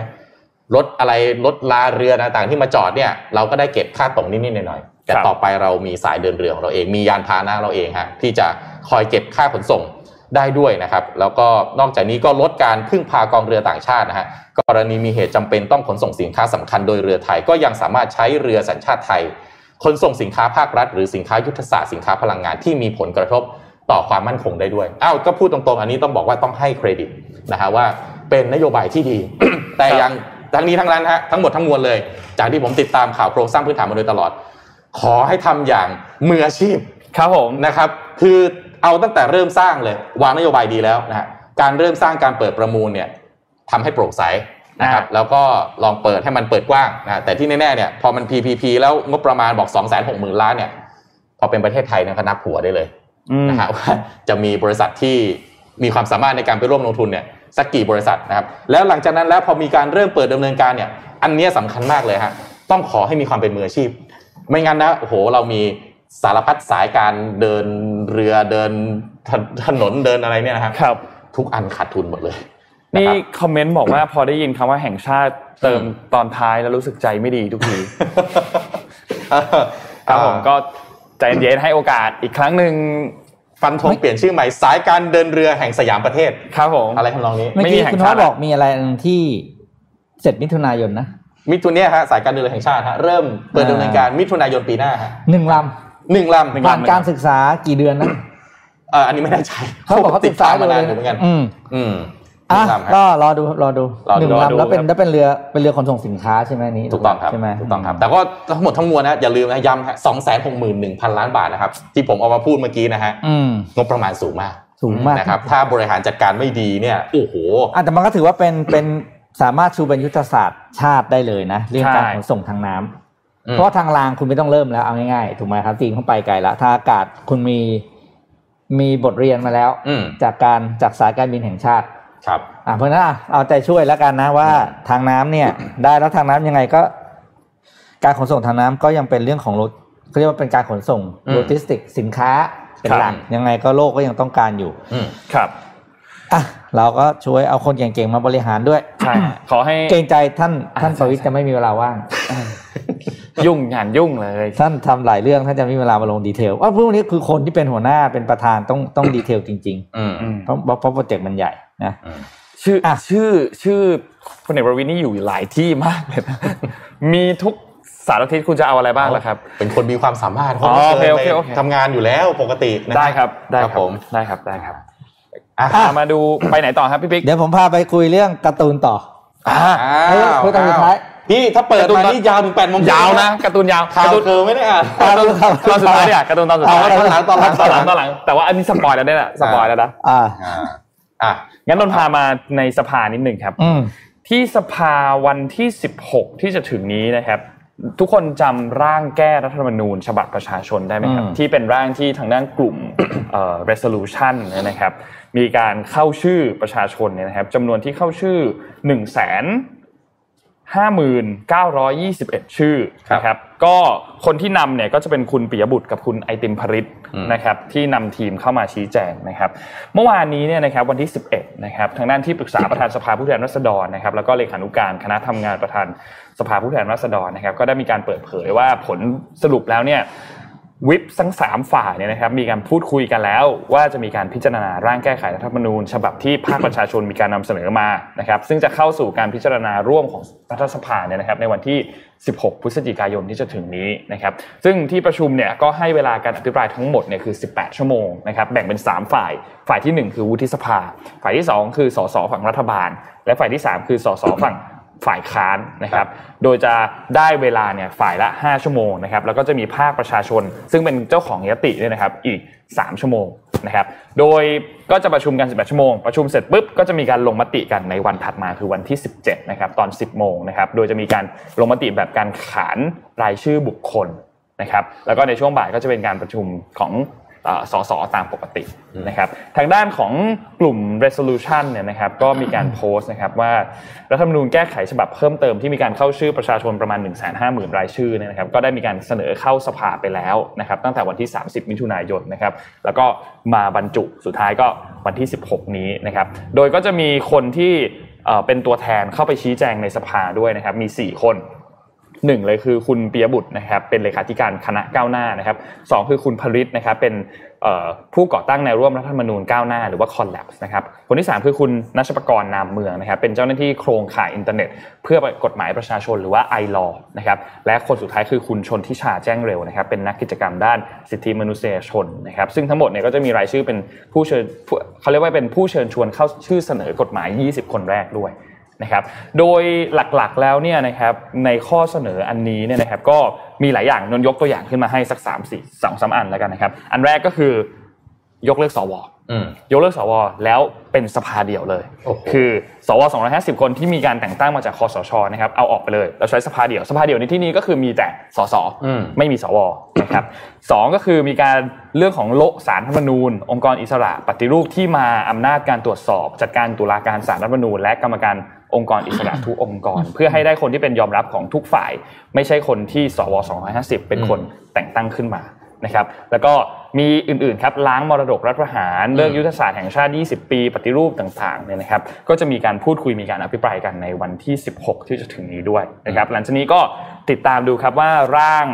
รถอะไรรถลาเรือต่างๆที่มาจอดเนี่ยเราก็ได้เก็บค่าตรงนิดๆหน่อยๆแต่ครับต่อไปเรามีสายเดินเรือของเราเองมียานพาหนะเราเองฮะที่จะคอยเก็บค่าขนส่ง ได้ด้วยนะครับ แล้วก็นอกจากนี้ก็ลดการพึ่งพากองเรือต่างชาตินะฮะกรณีมีเหตุจำเป็นต้องขนส่งสินค้าสำคัญโดยเรือไทย ก็ยังสามารถใช้เรือสัญชาติไทย ขนส่งสินค้าภาครัฐ หรือสินค้ายุทธศาสตร์สินค้าพลังงานที่มีผลกระทบต่อความมั่นคงได้ด้วยอ้าวก็พูดตรงๆ อันนี้ต้องบอกว่าต้องให้เครดิตนะฮะว่าเป็นนโยบายที่ดี แต่ยังทั้งนี้ทั้งนั้นฮะทั้งหมดทั้งมวลเลย จากที่ผมติดตามข่าวโครงสร้างพื้นฐานมาโดยตลอด ขอให้ทำอย่างมืออาชีพครับผมนะครับ คือ เอาตั้งแต่เริ่มสร้างเลยวางนโยบายดีแล้วนะฮะการเริ่มสร้างการเปิดประมูลเนี่ยทำให้โปร่งใสนะครับแล้วก็ลองเปิดให้มันเปิดกว้างนะแต่ที่แน่ๆเนี่ยพอมัน PPP แล้วงบประมาณบอก 2 6 0 0 0 0ล้านเนี่ยพอเป็นประเทศไทยเนี่ยก็นับหัวได้เลยอืมนะฮะว่าจะมีบริษัทที่มีความสามารถในการไปร่วมลงทุนเนี่ยสักกี่บริษัทนะครับแล้วหลังจากนั้นแล้วพอมีการเริ่มเปิดดำเนินการเนี่ยอันเนี้ยสำคัญมากเลยฮะต้องขอให้มีความเป็นมืออาชีพ ไม่งั้นนะโอ้โหเรามี สารพัดสายการเดินเรือเดินถถนนเดินอะไรเนี่ยนะครับครับ ทุกอันขาดทุนหมดเลย นี่นะครับคอมเมนต์บอกว่าพอได้ยินคำว่าแห่งชาติเติมอืมตอนท้ายแล้วรู้สึกใจไม่ดีทุกทีคครับผมก็ใจเย็นๆให้โอกาสอีกครั้งหนึ่งฟันธงเปลี่ยนชื่อใหม่สายการเดินเรือแห่งสยามประเทศครับผมอะไรทำนองนี้เมื่อไม่มีกี้แห่งคุณชาพ่อติบอกมีอะไรที่เสร็จมิถุนายนนะมิถุนเนี่ยฮะสายการเดินเรือแห่งชาติฮะเริ่มเปิดดำเนินการมิถุนายนปีหน้าฮะหนึ่งล หนึ่งลำำผ่านการศึกษากี่เดือนนะเอออันนี้ไม่แน่ใจเขาบอกเขาติศึดกษาตามอยู่มาเลนานยอยู่เหมือนกัน อืมอืมหอะนึ่งลำฮะก็รอดูรอดูรอดูหนึ่งรอดูลำแล้วเป็นครับแล้วเป็นเรือเป็นเรือขนส่งสินค้าใช่ไหมนี้ถูกต้องครับใช่ไหมถูกต้องครับ แต่ก็ทั้งหมดทั้งมวลนะอย่าลืมนะย้ำฮะสองแสนหกหมื่นหนึ่งพันล้านบาทนะครับ ที่ผมเอามาพูดเมื่อกี้นะฮะอืมงบประมาณสูงมากสูงมากนะครับถ้าบริหารจัดการไม่ดีเนี่ยโอ้โหอะแต่มันก็ถือว่าเป็นเป็นสามารถชูเป็นยุทธศาสตร์ชาติได้เลยนะ เรื่องการใช่ขนส่งทางน้ำอืม เพราะว่าทางรางคุณไม่ต้องเริ่มแล้วเอาง่ายๆถูกไหมครับจีนเข้าไปไกลแล้วทางอากาศคุณมีมีบทเรียนมาแล้วอืมจากการจากสายการบินแห่งชาติครับอะเพราะฉะนั้นอะเอาใจช่วยแล้วกันนะว่าทางน้ำเนี่ย ได้แล้วทางน้ำยังไงก็ การขนส่งทางน้ำก็ยังเป็นเรื่องของรถเขาเรียกว่าเป็นการขนส่งอืมโลจิสติกสินค้าเป็นหลักครับยังไงก็โลกก็ยังต้องการอยู่อืมครับอะเราก็ช่วยเอาคนเก่งๆมาบริหารด้วยใช่ขอให้เกรงใจท่านท่านอ่าประวิตรจะไม่มีเวลาว่าง ยุ่งงานยุ่งเลยท่านทำหลายเรื่องท่านจะไม่มีเวลามาลงดีเทลว่าพวกนี้คือคนที่เป็นหัวหน้าเป็นประธานต้องต้องดีเทลจริงอืมอืมๆเพราะเพราะโปรเจกต์มันใหญ่นะอืมชื่ออะชื่อชื่อพลเอกประวิตรนี่อยู่หลายที่มากเลยนะมีทุกสารทิศคุณจะเอาอะไรบ้างล่ะครับ เป็นคนมีความสามารถอ๋อโอเคขาโอเคไปโอเคทำงานอยู่แล้วปกตินะได้ครับได้ครับผมได้ครับได้ครับอะอะมาดูไปไหนต่อครับพี่ปิ๊กเดี๋ยวผมพาไปคุยเรื่องการ์ตูนต่ออ่าเอ้ยคุยตอนสุดท้าย พี่ถ้าเปิดการ์ตูนมาตอนนี่ยาวถึงแปดโมงยาวนะการ์ตูนยาวข่าวการ์ตูนเธอไม่ได้อ่านการ์ตูนตอนสุดท้ายเนี่ยการ์ตูนตอนสุดท้ายเอาตอนหลังตอนหลังตอนหลังตอนหลังแต่ว่าอันนี้สปอยแล้วเนี่ยนะสปอยแล้วนะอ่าอ่าอะงั้นนนพามาในสภานิดหนึ่งครับอืมที่สภาวันที่16ที่จะถึงนี้นะครับทุกคนจำร่างแก้รัฐธรรมนูญ ฉบับประชาชนได้ไหมครับอืมที่เป็นร่างที่ทางด้านกลุ่มเอ่อ resolution เนี่ยนะครับ มีการเข้าชื่อประชาชนเนี่ยนะครับจำนวนที่เข้าชื่อ1นึ่งแสน ห้าหมื่นเก้าร้อยยี่สิบเอ็ดชื่อครับนะครับก็คนที่นำเนี่ยก็จะเป็นคุณปิยบุตรกับคุณไอติมพริตอืมนะครับที่นำทีมเข้ามาชี้แจงนะครับเมื่อวานนี้เนี่ยนะครับวันที่ 11นะครับทางด้านที่ปรึกษาประธานสภาผู้แทนราษฎรนะครับแล้วก็เลขานุการคณะทำงานประธานสภาผู้แทนราษฎรนะครับก็ได้มีการเปิดเผยว่าผลสรุปแล้วเนี่ย วิปทั้งสามฝ่ายเนี่ยนะครับมีการพูดคุยกันแล้ว ว่าจะมีการพิจารณาร่างแก้ไขรัฐธรรมนูญ ฉบับที่ภาคประชาชนมีการนำเสนอมานะครับซึ่งจะเข้าสู่การพิจารณาร่วมของรัฐสภาเนี่ยนะครับในวันที่ 16 พฤศจิกายนที่จะถึงนี้นะครับซึ่งที่ประชุมเนี่ยก็ให้เวลาการอภิปรายทั้งหมดเนี่ยคือ 18 ชั่วโมงนะครับแบ่งเป็น 3 ฝ่าย ฝ่ายทีหนึ่1 คือวุฒิสภา ฝ่ายที่ 2 คือสสฝั่งรัฐบาล และฝ่ายที่ 3 คือสสฝั่ง ฝ่ายค้านนะครับ โดยจะได้เวลาเนี่ยฝ่ายละ 5 ชั่วโมงนะครับ แล้วก็จะมีภาคประชาชน ซึ่งเป็นเจ้าของยติเนี่ยนะครับ อีก 3 ชั่วโมงนะครับ โดยก็จะประชุมกัน 18 ชั่วโมง ประชุมเสร็จปุ๊บ ก็จะมีการลงมติกันในวันถัดมาคือวันที่ 17 นะครับ ตอน 10 โมงนะครับ โดยจะมีการลงมติแบบการขานรายชื่อบุคคลนะครับ แล้วก็ในช่วงบ่ายก็จะเป็นการประชุมของเอ่อ สสตามปกตินะครับทางด้านของกลุ่ม resolution เนี่ยนะครับก็มีการโพสต์นะครับว่ารัฐธรรมนูญแก้ไขฉบับเพิ่มเติมที่มีการเข้าชื่อประชาชนประมาณ 1 5 0 0 0 0 รายชื่อเนี่ยนะครับก็ได้มีการเสนอเข้าสภาไปแล้วนะครับตั้งแต่วันที่ 30 มิถุนายนนะครับแล้วก็มาบรรจุสุดท้ายก็วันที่ 16 นี้นะครับโดยก็จะมีคนที่เอ่อเป็นตัวแทนเข้าไปชี้แจงในสภาด้วยนะครับมี 4 คน หนึ่งเลยคือคุณปียบุตรนะครับเป็นเลขาธิการคณะก้าวหน้านะครับสองคือคุณพริตนะครับเป็นผู้ก่อตั้งแนวร่วมรัฐธรรมนูญก้าวหน้าหรือว่า Collapse นะครับคนที่สามคือคุณนัชปกรนามเมืองนะครับเป็นเจ้าหน้าที่โครงข่ายอินเทอร์เน็ต เพื่อกฎหมายประชาชนหรือว่า i l a w นะครับและคนสุดท้ายคือคุณชนทิชาแจ้งเร็วนะครับเป็นนักกิจกรรมด้านสิทธิมนุษยชนนะครับซึ่งทั้งหมดเนี่ยก็จะมีรายชื่อเป็นผู้เชิญเขาเรียกว่าเป็นผู้เชิญชวนเข้าชื่อเสนอกฎหมาย 20 คนแรกด้วย นะครับ โดยหลักๆแล้วเนี่ยนะครับในข้อเสนออันนี้เนี่ยนะครับก็มีหลายอย่างนนยกตัวอย่างขึ้นมาให้สัก3ามสี่สองสามอันแล้วกันนะครับ อันแรกก็คือยกเลิกสวอืมยกเลิกสวแล้วเป็นสภาเดียวเลยโอ้โหคือสว250 คนที่มีการแต่งตั้งมาจากคอสชนะครับเอาออกไปเลยเราใช้สภาเดียว สภาเดียวในที่นี้ก็คือมีแต่สสอืมไม่มีสวนะครับสองก็คือมีการเรื่องของโละสารรัฐธรรมนูญ องค์กรอิสระปฏิรูปที่มาอำนาจการตรวจสอบ จัดการตุลาการสารรัฐธรรมนูญ และกรรมการ องค์กรอิสระทุกองค์กร เพื่อให้ได้คนที่เป็นยอมรับของทุกฝ่าย ไม่ใช่คนที่สว250 เป็นคนแต่งตั้งขึ้นมานะครับ แล้วก็มีอื่นๆครับล้างมรดกรัฐประหารเลิกยุทธศาสตร์แห่งชาติ 20 ปี ปฏิรูปต่างๆเนี่ยนะครับ ก็จะมีการพูดคุยมีการอภิปรายกันในวันที่ 16 ที่จะถึงนี้ด้วยนะครับ หลังจากนี้ก็ติดตามดูครับว่าร่าง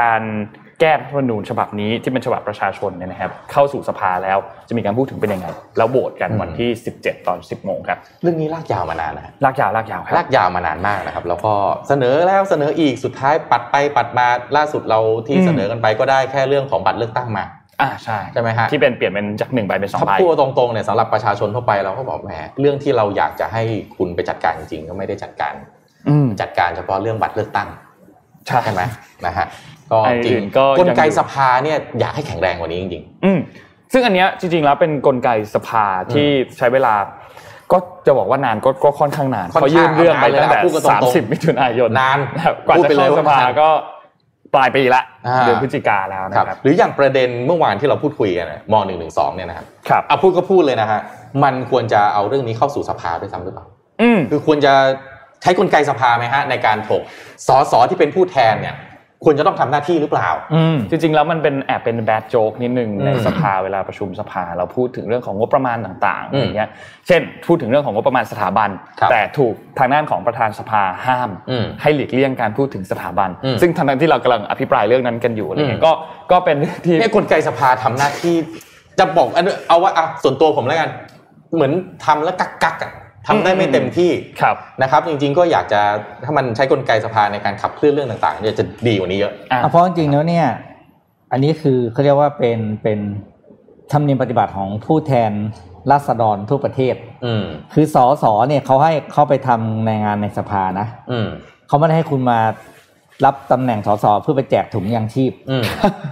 การแก้รัฐธรรมนูญฉบับนี้ที่เป็นฉบับประชาชนเนี่ยนะครับ เข้าสู่สภาแล้วจะมีการพูดถึงเป็นยังไง แล้วโหวตกันวันที่ 17 ตอน 10โมงครับ เรื่องนี้ลากยาวมานานนะฮะลากยาวลากยาวครับลากยาวมานานมากนะครับ แล้วก็เสนอแล้วเสนออีกสุดท้ายปัดไปปัดมาล่าสุดเราที่อืมเสนอกันไปก็ได้แค่เรื่องของบัตรเลือกตั้งมาอ่าใช่ใช่ไหมฮะที่เป็นเปลี่ยนเป็นจากหนึ่งใบเป็นสองถ้าใบพูดตรงๆเนี่ยสำหรับประชาชนทั่วไปเราก็บอกแหมเรื่องที่เราอยากจะให้คุณไปจัดการจริงๆก็ไม่ได้จัดการอืมจัดการเฉพาะเรื่องบัตรเลือกตั้งใช่ใช่ไหมนะฮะ ก็ไอ้จริอื่งนก็ยังกลไกสภาเนี่ยอยากให้แข็งแรงกว่านี้จริงอืมซึ่งอันเนี้ยจริง ๆ แล้วเป็นกลไกสภาที่ใช้เวลา ก็จะบอกว่านานก็ก็ค่อนข้างนานค่อนเขาข้างยื่นเรื่องไปนานเลยตั้งแต่พูดกันตรงๆ30มิถุนายนนานนะครับกว่าพูดจะไปเลยเข้าสภาว่านานก็ปลายปีละอ่าเดือนพฤศจิกาแล้วๆนะครับครับหรืออย่างประเด็นเมื่อวานที่เราพูดคุยกันน่ะมหนึ่งหนึ่งสองเนี่ยนะครับครับเอาพูดก็พูดเลยนะฮะมันควรจะเอาเรื่องนี้เข้าสู่สภาด้วยซ้ำหรือเปล่าอืมคือควรจะใช้กลไกสภาไหมฮะในการถกสสที่เป็นผู้แทนเนี่ย ควรจะต้องทำหน้าที่หรือเปล่าอืมจริงๆแล้วมันเป็นแอบเป็นแบดโจ๊กนิดนึงในอืมสภาเวลาประชุมสภา เราพูดถึงเรื่องของงบประมาณต่างๆอือมย่างเงี้ยเช่น พูดถึงเรื่องของงบประมาณสถาบันครับแต่ถูกทางด้านของประธานสภาห้ามอืมให้หลีกเลี่ยงการพูดถึงสถาบันอืมซึ่งทั้งๆที่เรากำลังอภิปรายเรื่องนั้นกันอยู่อะไรเงี้อืยมก็ก็เป็นเรื่องที่เนี่ยกลไกสภาทำหน้าที่จะบอกอันเอาว่าอะส่วนตัวผมแล้วกัน เหมือนทำแล้วกักกักๆอะ ทำได้ไม่เต็มที่ครับนะครับ จริง ๆ ก็อยากจะถ้ามันใช้กลไกสภาในการขับเคลื่อนเรื่องต่างๆเนี่ยจะดีกว่านี้เยอะอะอะเพราะจริงๆแล้วเนี่ย อันนี้คือเขาเรียกว่าเป็นเป็นธรรมเนียมปฏิบัติของผู้แทนราษฎรทั่วประเทศ อืมคือสอสอเนี่ยเขาให้เข้าไปทำในงานในสภานะ อืมเขาไม่ได้ให้คุณมารับตำแหน่งสสเพื่อไปแจกถุงยางชีพอืม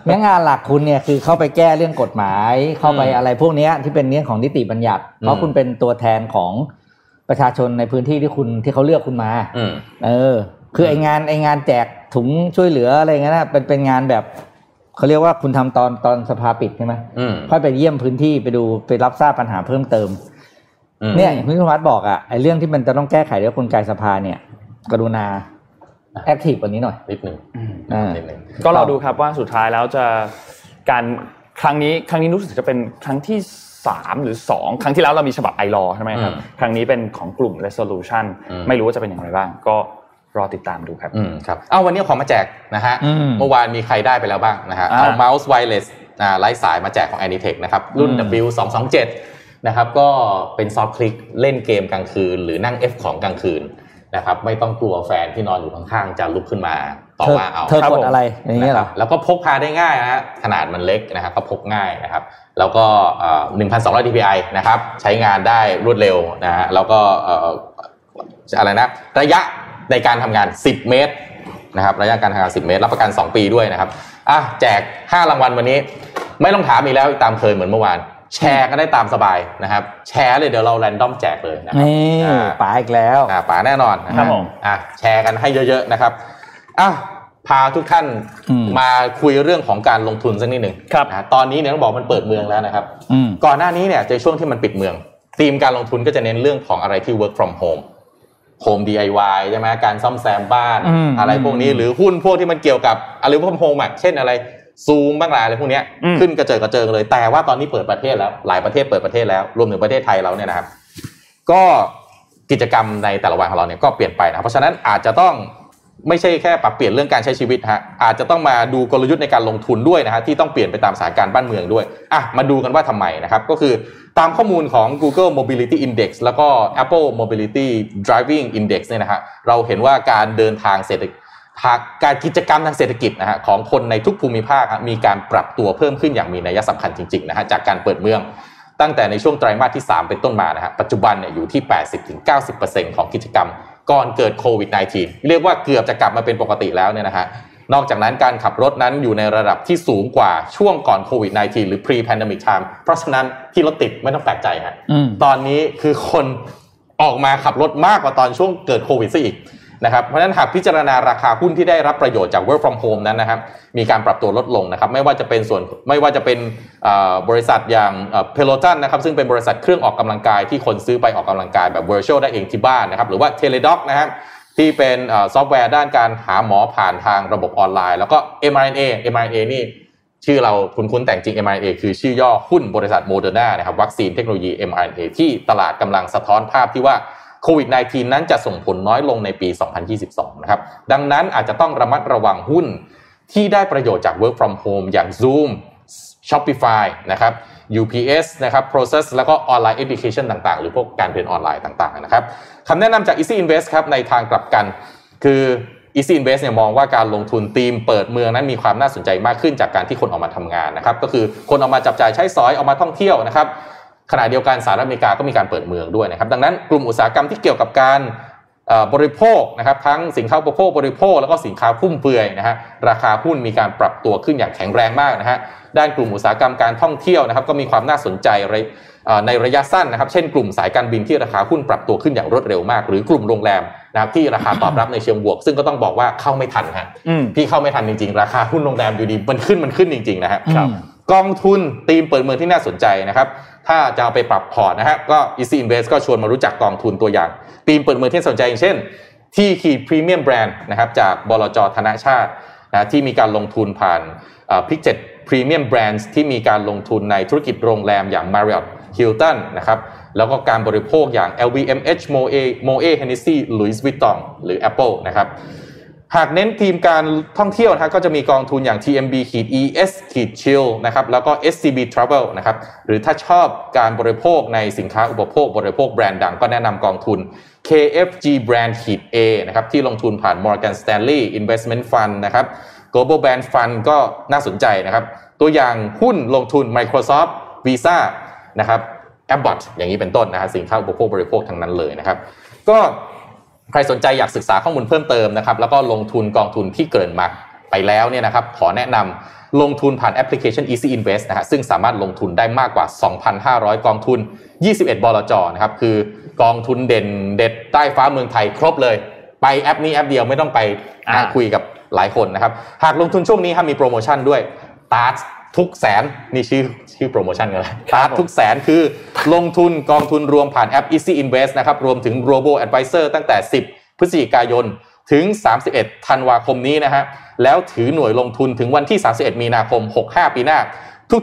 งั้นงานหลักคุณเนี่ยคือเข้าไปแก้เรื่องกฎหมาย เข้าไปอืมอะไรพวกเนี้ยที่เป็นเรื่องของนิติบัญญัติ เพอืราะมคุณเป็นตัวแทนของ ประชาชนในพื้นที่ที่คุณที่เขาเลือกคุณมาอืมเออ คือไองานไองานแจกถุงช่วยเหลืออะไรเงี้ยนะเป็นเป็นงานแบบเขาเรียกว่าคุณทำตอนตอนสภาปิดใช่ไหมอืมค่อยไปเยี่ยมพื้นที่ไปดูไปรับทราบปัญหาเพิ่มเติมอืมเนี่ยอย่างที่คุณวัฒน์บอกอะไอ้เรื่องที่มันจะต้องแก้ไขเรื่องกลไกสภาเนี่ย กรุณาแอคทีฟกว่านี้หน่อยนิดหนึ่งอ่านิดหนึ่งก็เราดูครับว่าสุดท้ายแล้วจะการครั้งนี้ครั้งนี้รู้สึกจะเป็นครั้งที่ สามหรือสองครั้งที่แล้วเรามีฉบับไอรอใช่ไหมครับอืมครั้งนี้เป็นของกลุ่ม resolution อืมไม่รู้ว่าจะเป็นอย่างไรบ้าง ก็รอติดตามดูครับอืมครับเอาวันนี้เอาของมาแจกนะฮะอืมเมื่อวานมีใครได้ไปแล้วบ้างนะฮะอ่าเอาเมาส์ไวเลสอ่าไร้สายมาแจกของ Anitech นะครับรุ่นอืม W227 นะครับก็เป็นซอฟต์คลิกเล่นเกมกลางคืน หรือนั่ง F ของกลางคืนนะครับไม่ต้องกลัวแฟนที่นอนอยู่ข้างๆจะลุกขึ้นมาต่อเธอว่าเอาเธอครับกดผมอะไรอย่างเงี้ยเหรอนะครับแล้วก็พกพาได้ง่ายนะฮะขนาดมันเล็กนะครับก็พกง่ายนะครับแล้วก็เอ่อ1,200 dpi นะครับใช้งานได้รวดเร็วนะฮะแล้วก็เอ่ออะไรนะระยะในการทำงาน 10 เมตรนะครับระยะการทำงาน 10 เมตร รับประกัน 2 ปีด้วยนะครับอะแจก 5 รางวัลวันนี้ ไม่ต้องถามอีกแล้วตามเคยเหมือนเมื่อวาน แชร์ก็ได้ตามสบายนะครับ แชร์เลยเดี๋ยวเราแรนดอมแจกเลยนะครับนี่อ่าป๋าอีกแล้วอ่าป๋าแน่นอนนะครับผมอะแชร์กันให้เยอะ ๆ นะครับ อะพาทุกท่านอืมมาคุยเรื่องของการลงทุนสักนิดหนึ่งครับนะตอนนี้เนี่ยต้องบอกมันเปิดเมืองแล้วนะครับอืมก่อนหน้านี้เนี่ยในช่วงที่มันปิดเมืองธีมการลงทุนก็จะเน้นเรื่องของอะไรที่ work from home home DIY ใช่ไหมการซ่อมแซมบ้านอืมอะไรพวกนี้หรือหุ้นพวกที่มันเกี่ยวกับอะไร work from home อะเช่นอะไรซูมบ้างหลายอะไรพวกเนี้ยอืมขึ้นกระเจิงกระเจิงเลย แต่ว่าตอนนี้เปิดประเทศแล้ว หลายประเทศเปิดประเทศแล้วรวมถึงประเทศไทยเราเนี่ยนะครับ ก็กิจกรรมในแต่ละวันของเราเนี่ยก็เปลี่ยนไปนะครับเพราะฉะนั้นอาจจะต้อง ไม่ใช่แค่ปรับเปลี่ยนเรื่องการใช้ชีวิตฮะอาจจะต้องมาดูกลยุทธ์ในการลงทุนด้วยนะฮะที่ต้องเปลี่ยนไปตามสถานการณ์บ้านเมืองด้วยอะมาดูกันว่าทำไมนะครับก็คือตามข้อมูลของ Google Mobility Index แล้วก็ Apple Mobility Driving Index เนี่ยนะฮะเราเห็นว่าการเดินทางเศรษฐกิจทางการกิจกรรมทางเศรษฐกิจนะฮะของคนในทุกภูมิภาคมีการปรับตัวเพิ่มขึ้นอย่างมีนัยสำคัญจริงๆนะฮะจากการเปิดเมืองตั้งแต่ในช่วงไตรมาสที่ 3 เป็นต้นมานะฮะปัจจุบันเนี่ยอยู่ที่ 80-90%ของกิจกรรม ก่อนเกิดโควิด -19 เรียกว่าเกือบจะกลับมาเป็นปกติแล้วเนี่ยนะฮะนอกจากนั้นการขับรถนั้นอยู่ในระดับที่สูงกว่าช่วงก่อนโควิด -19 หรือ pre pandemic time เพราะฉะนั้นที่รถติดไม่ต้องแปลกใจฮะอืมตอนนี้คือคนออกมาขับรถมากกว่าตอนช่วงเกิดโควิดซะอีก นะครับเพราะฉะนั้นหากพิจารณาราคาหุ้นที่ได้รับประโยชน์จาก work from home นั้นนะครับมีการปรับตัวลดลงนะครับไม่ว่าจะเป็นส่วนไม่ว่าจะเป็นบริษัทอย่าง Peloton นะครับซึ่งเป็นบริษัทเครื่องออกกำลังกายที่คนซื้อไปออกกำลังกายแบบ virtual ได้เองที่บ้านนะครับหรือว่า Teladoc นะครับที่เป็นซอฟต์แวร์ด้านการหาหมอผ่านทางระบบออนไลน์ แล้วก็ mRNA mRNA นี่ชื่อเราคุ้นๆแต่จริง mRNA คือชื่อย่อหุ้นบริษัทโมเดอร์นานะครับวัคซีนเทคโนโลยี mRNA ที่ตลาดกำลังสะท้อนภาพที่ว่า โควิด -19 นั้นจะส่งผลน้อยลงในปี 2022 นะครับ ดังนั้นอาจจะต้องระมัดระวังหุ้นที่ได้ประโยชน์จาก work from home อย่าง Zoom Shopify นะครับ UPS นะครับ Process แล้วก็ออนไลน์ education ต่างๆ หรือพวกการเรียนออนไลน์ต่างๆ นะครับคำแนะนำจาก Easy Invest ครับ ในทางกลับกัน คือ Easy Invest เนี่ยมองว่าการลงทุนทีมเปิดเมืองนั้นมีความน่าสนใจมากขึ้นจากการที่คนออกมาทำงานนะครับ ก็คือคนออกมาจับจ่ายใช้สอยออกมาท่องเที่ยวนะครับ ขณะเดียวกันสหรัฐอเมริกาก็มีการเปิดเมืองด้วยนะครับ ดังนั้นกลุ่มอุตสาหกรรมที่เกี่ยวกับการเอ่อบริโภคนะครับทั้งสินค้าอุปโภคบริโภค แล้วก็สินค้าฟุ่มเฟือยนะฮะราคาหุ้นมีการปรับตัวขึ้นอย่างแข็งแรงมากนะฮะด้านกลุ่มอุตสาหกรรมการท่องเที่ยวนะครับก็มีความน่าสนใจในเอ่อในระยะสั้นนะครับเช่นกลุ่มสายการบินที่ราคาหุ้นปรับตัวขึ้นอย่างรวดเร็วมาก หรือกลุ่มโรงแรมนะครับที่ราคาตอบรับในเชิงบวก ซึ่งก็ต้องบอกว่าเข้าไม่ทันฮะอืมพี่เข้าไม่ทันจริงๆ ราคาหุ้นโรงแรมอยู่ดีมันขึ้นมันขึ้นจริงๆนะฮะครับกองทุนทีมเปิดเมืองที่น่าสนใจนะครับ ถ้าจะเอาไปปรับพอร์ตนะฮะก็ Easy Invest ก็ชวนมารู้จักกองทุนตัวอย่างธีมเปิดเมืองที่สนใจอย่างเช่น T ขีด Premium Brand นะครับจากบลจธนชาตินะที่มีการลงทุนผ่าน Pictet Premium Brand ที่มีการลงทุนในธุรกิจโรงแรมอย่าง Marriott Hilton นะครับแล้วก็การบริโภคอย่าง LVMH Moët Moët Hennessy Louis Vuitton หรือ Apple นะครับ หากเน้นธีมการท่องเที่ยวนะครับก็จะมีกองทุนอย่าง TMB ขีด ES ขีด Chill นะครับแล้วก็ SCB Travel นะครับหรือถ้าชอบการบริโภคในสินค้าอุปโภค บริโภคแบรนด์ดังก็แนะนำกองทุน KFG Brand ขีด A นะครับที่ลงทุนผ่าน Morgan Stanley Investment Fund นะครับ Global Brand Fund ก็น่าสนใจนะครับ ตัวอย่างหุ้นลงทุน Microsoft Visa นะครับ Abbott อย่างนี้เป็นต้นนะฮะสินค้าอุปโภคบริโภคทั้งนั้นเลยนะครับ ก็ ใครสนใจอยากศึกษาข้อมูลเพิ่มเติมนะครับแล้วก็ลงทุนกองทุนที่เกริ่นมาไปแล้วเนี่ยนะครับขอแนะนำลงทุนผ่านแอปพลิเคชัน Easy Invest นะฮะซึ่งสามารถลงทุนได้มากกว่า 2,500 กองทุน 21 บลจนะครับคือกองทุนเด่นเด็ดใต้ฟ้าเมืองไทยครบเลย ไปแอปนี้แอปเดียวไม่ต้องไปอ่าคุยกับหลายคนนะครับหากลงทุนช่วงนี้ครับมีโปรโมชั่นด้วยตาร์ ทุกแสนนี่ชื่อชื่อโปรโมชั่นกันเลยตาร์ทุกแสนคือลงทุนกองทุนรวมผ่านแอป Easy Invest นะครับรวมถึง Robo Advisor ตั้งแต่ 10 พฤศจิกายนถึง 31 ธันวาคมนี้นะฮะแล้วถือหน่วยลงทุนถึงวันที่ 31 มีนาคม 65 ปีหน้า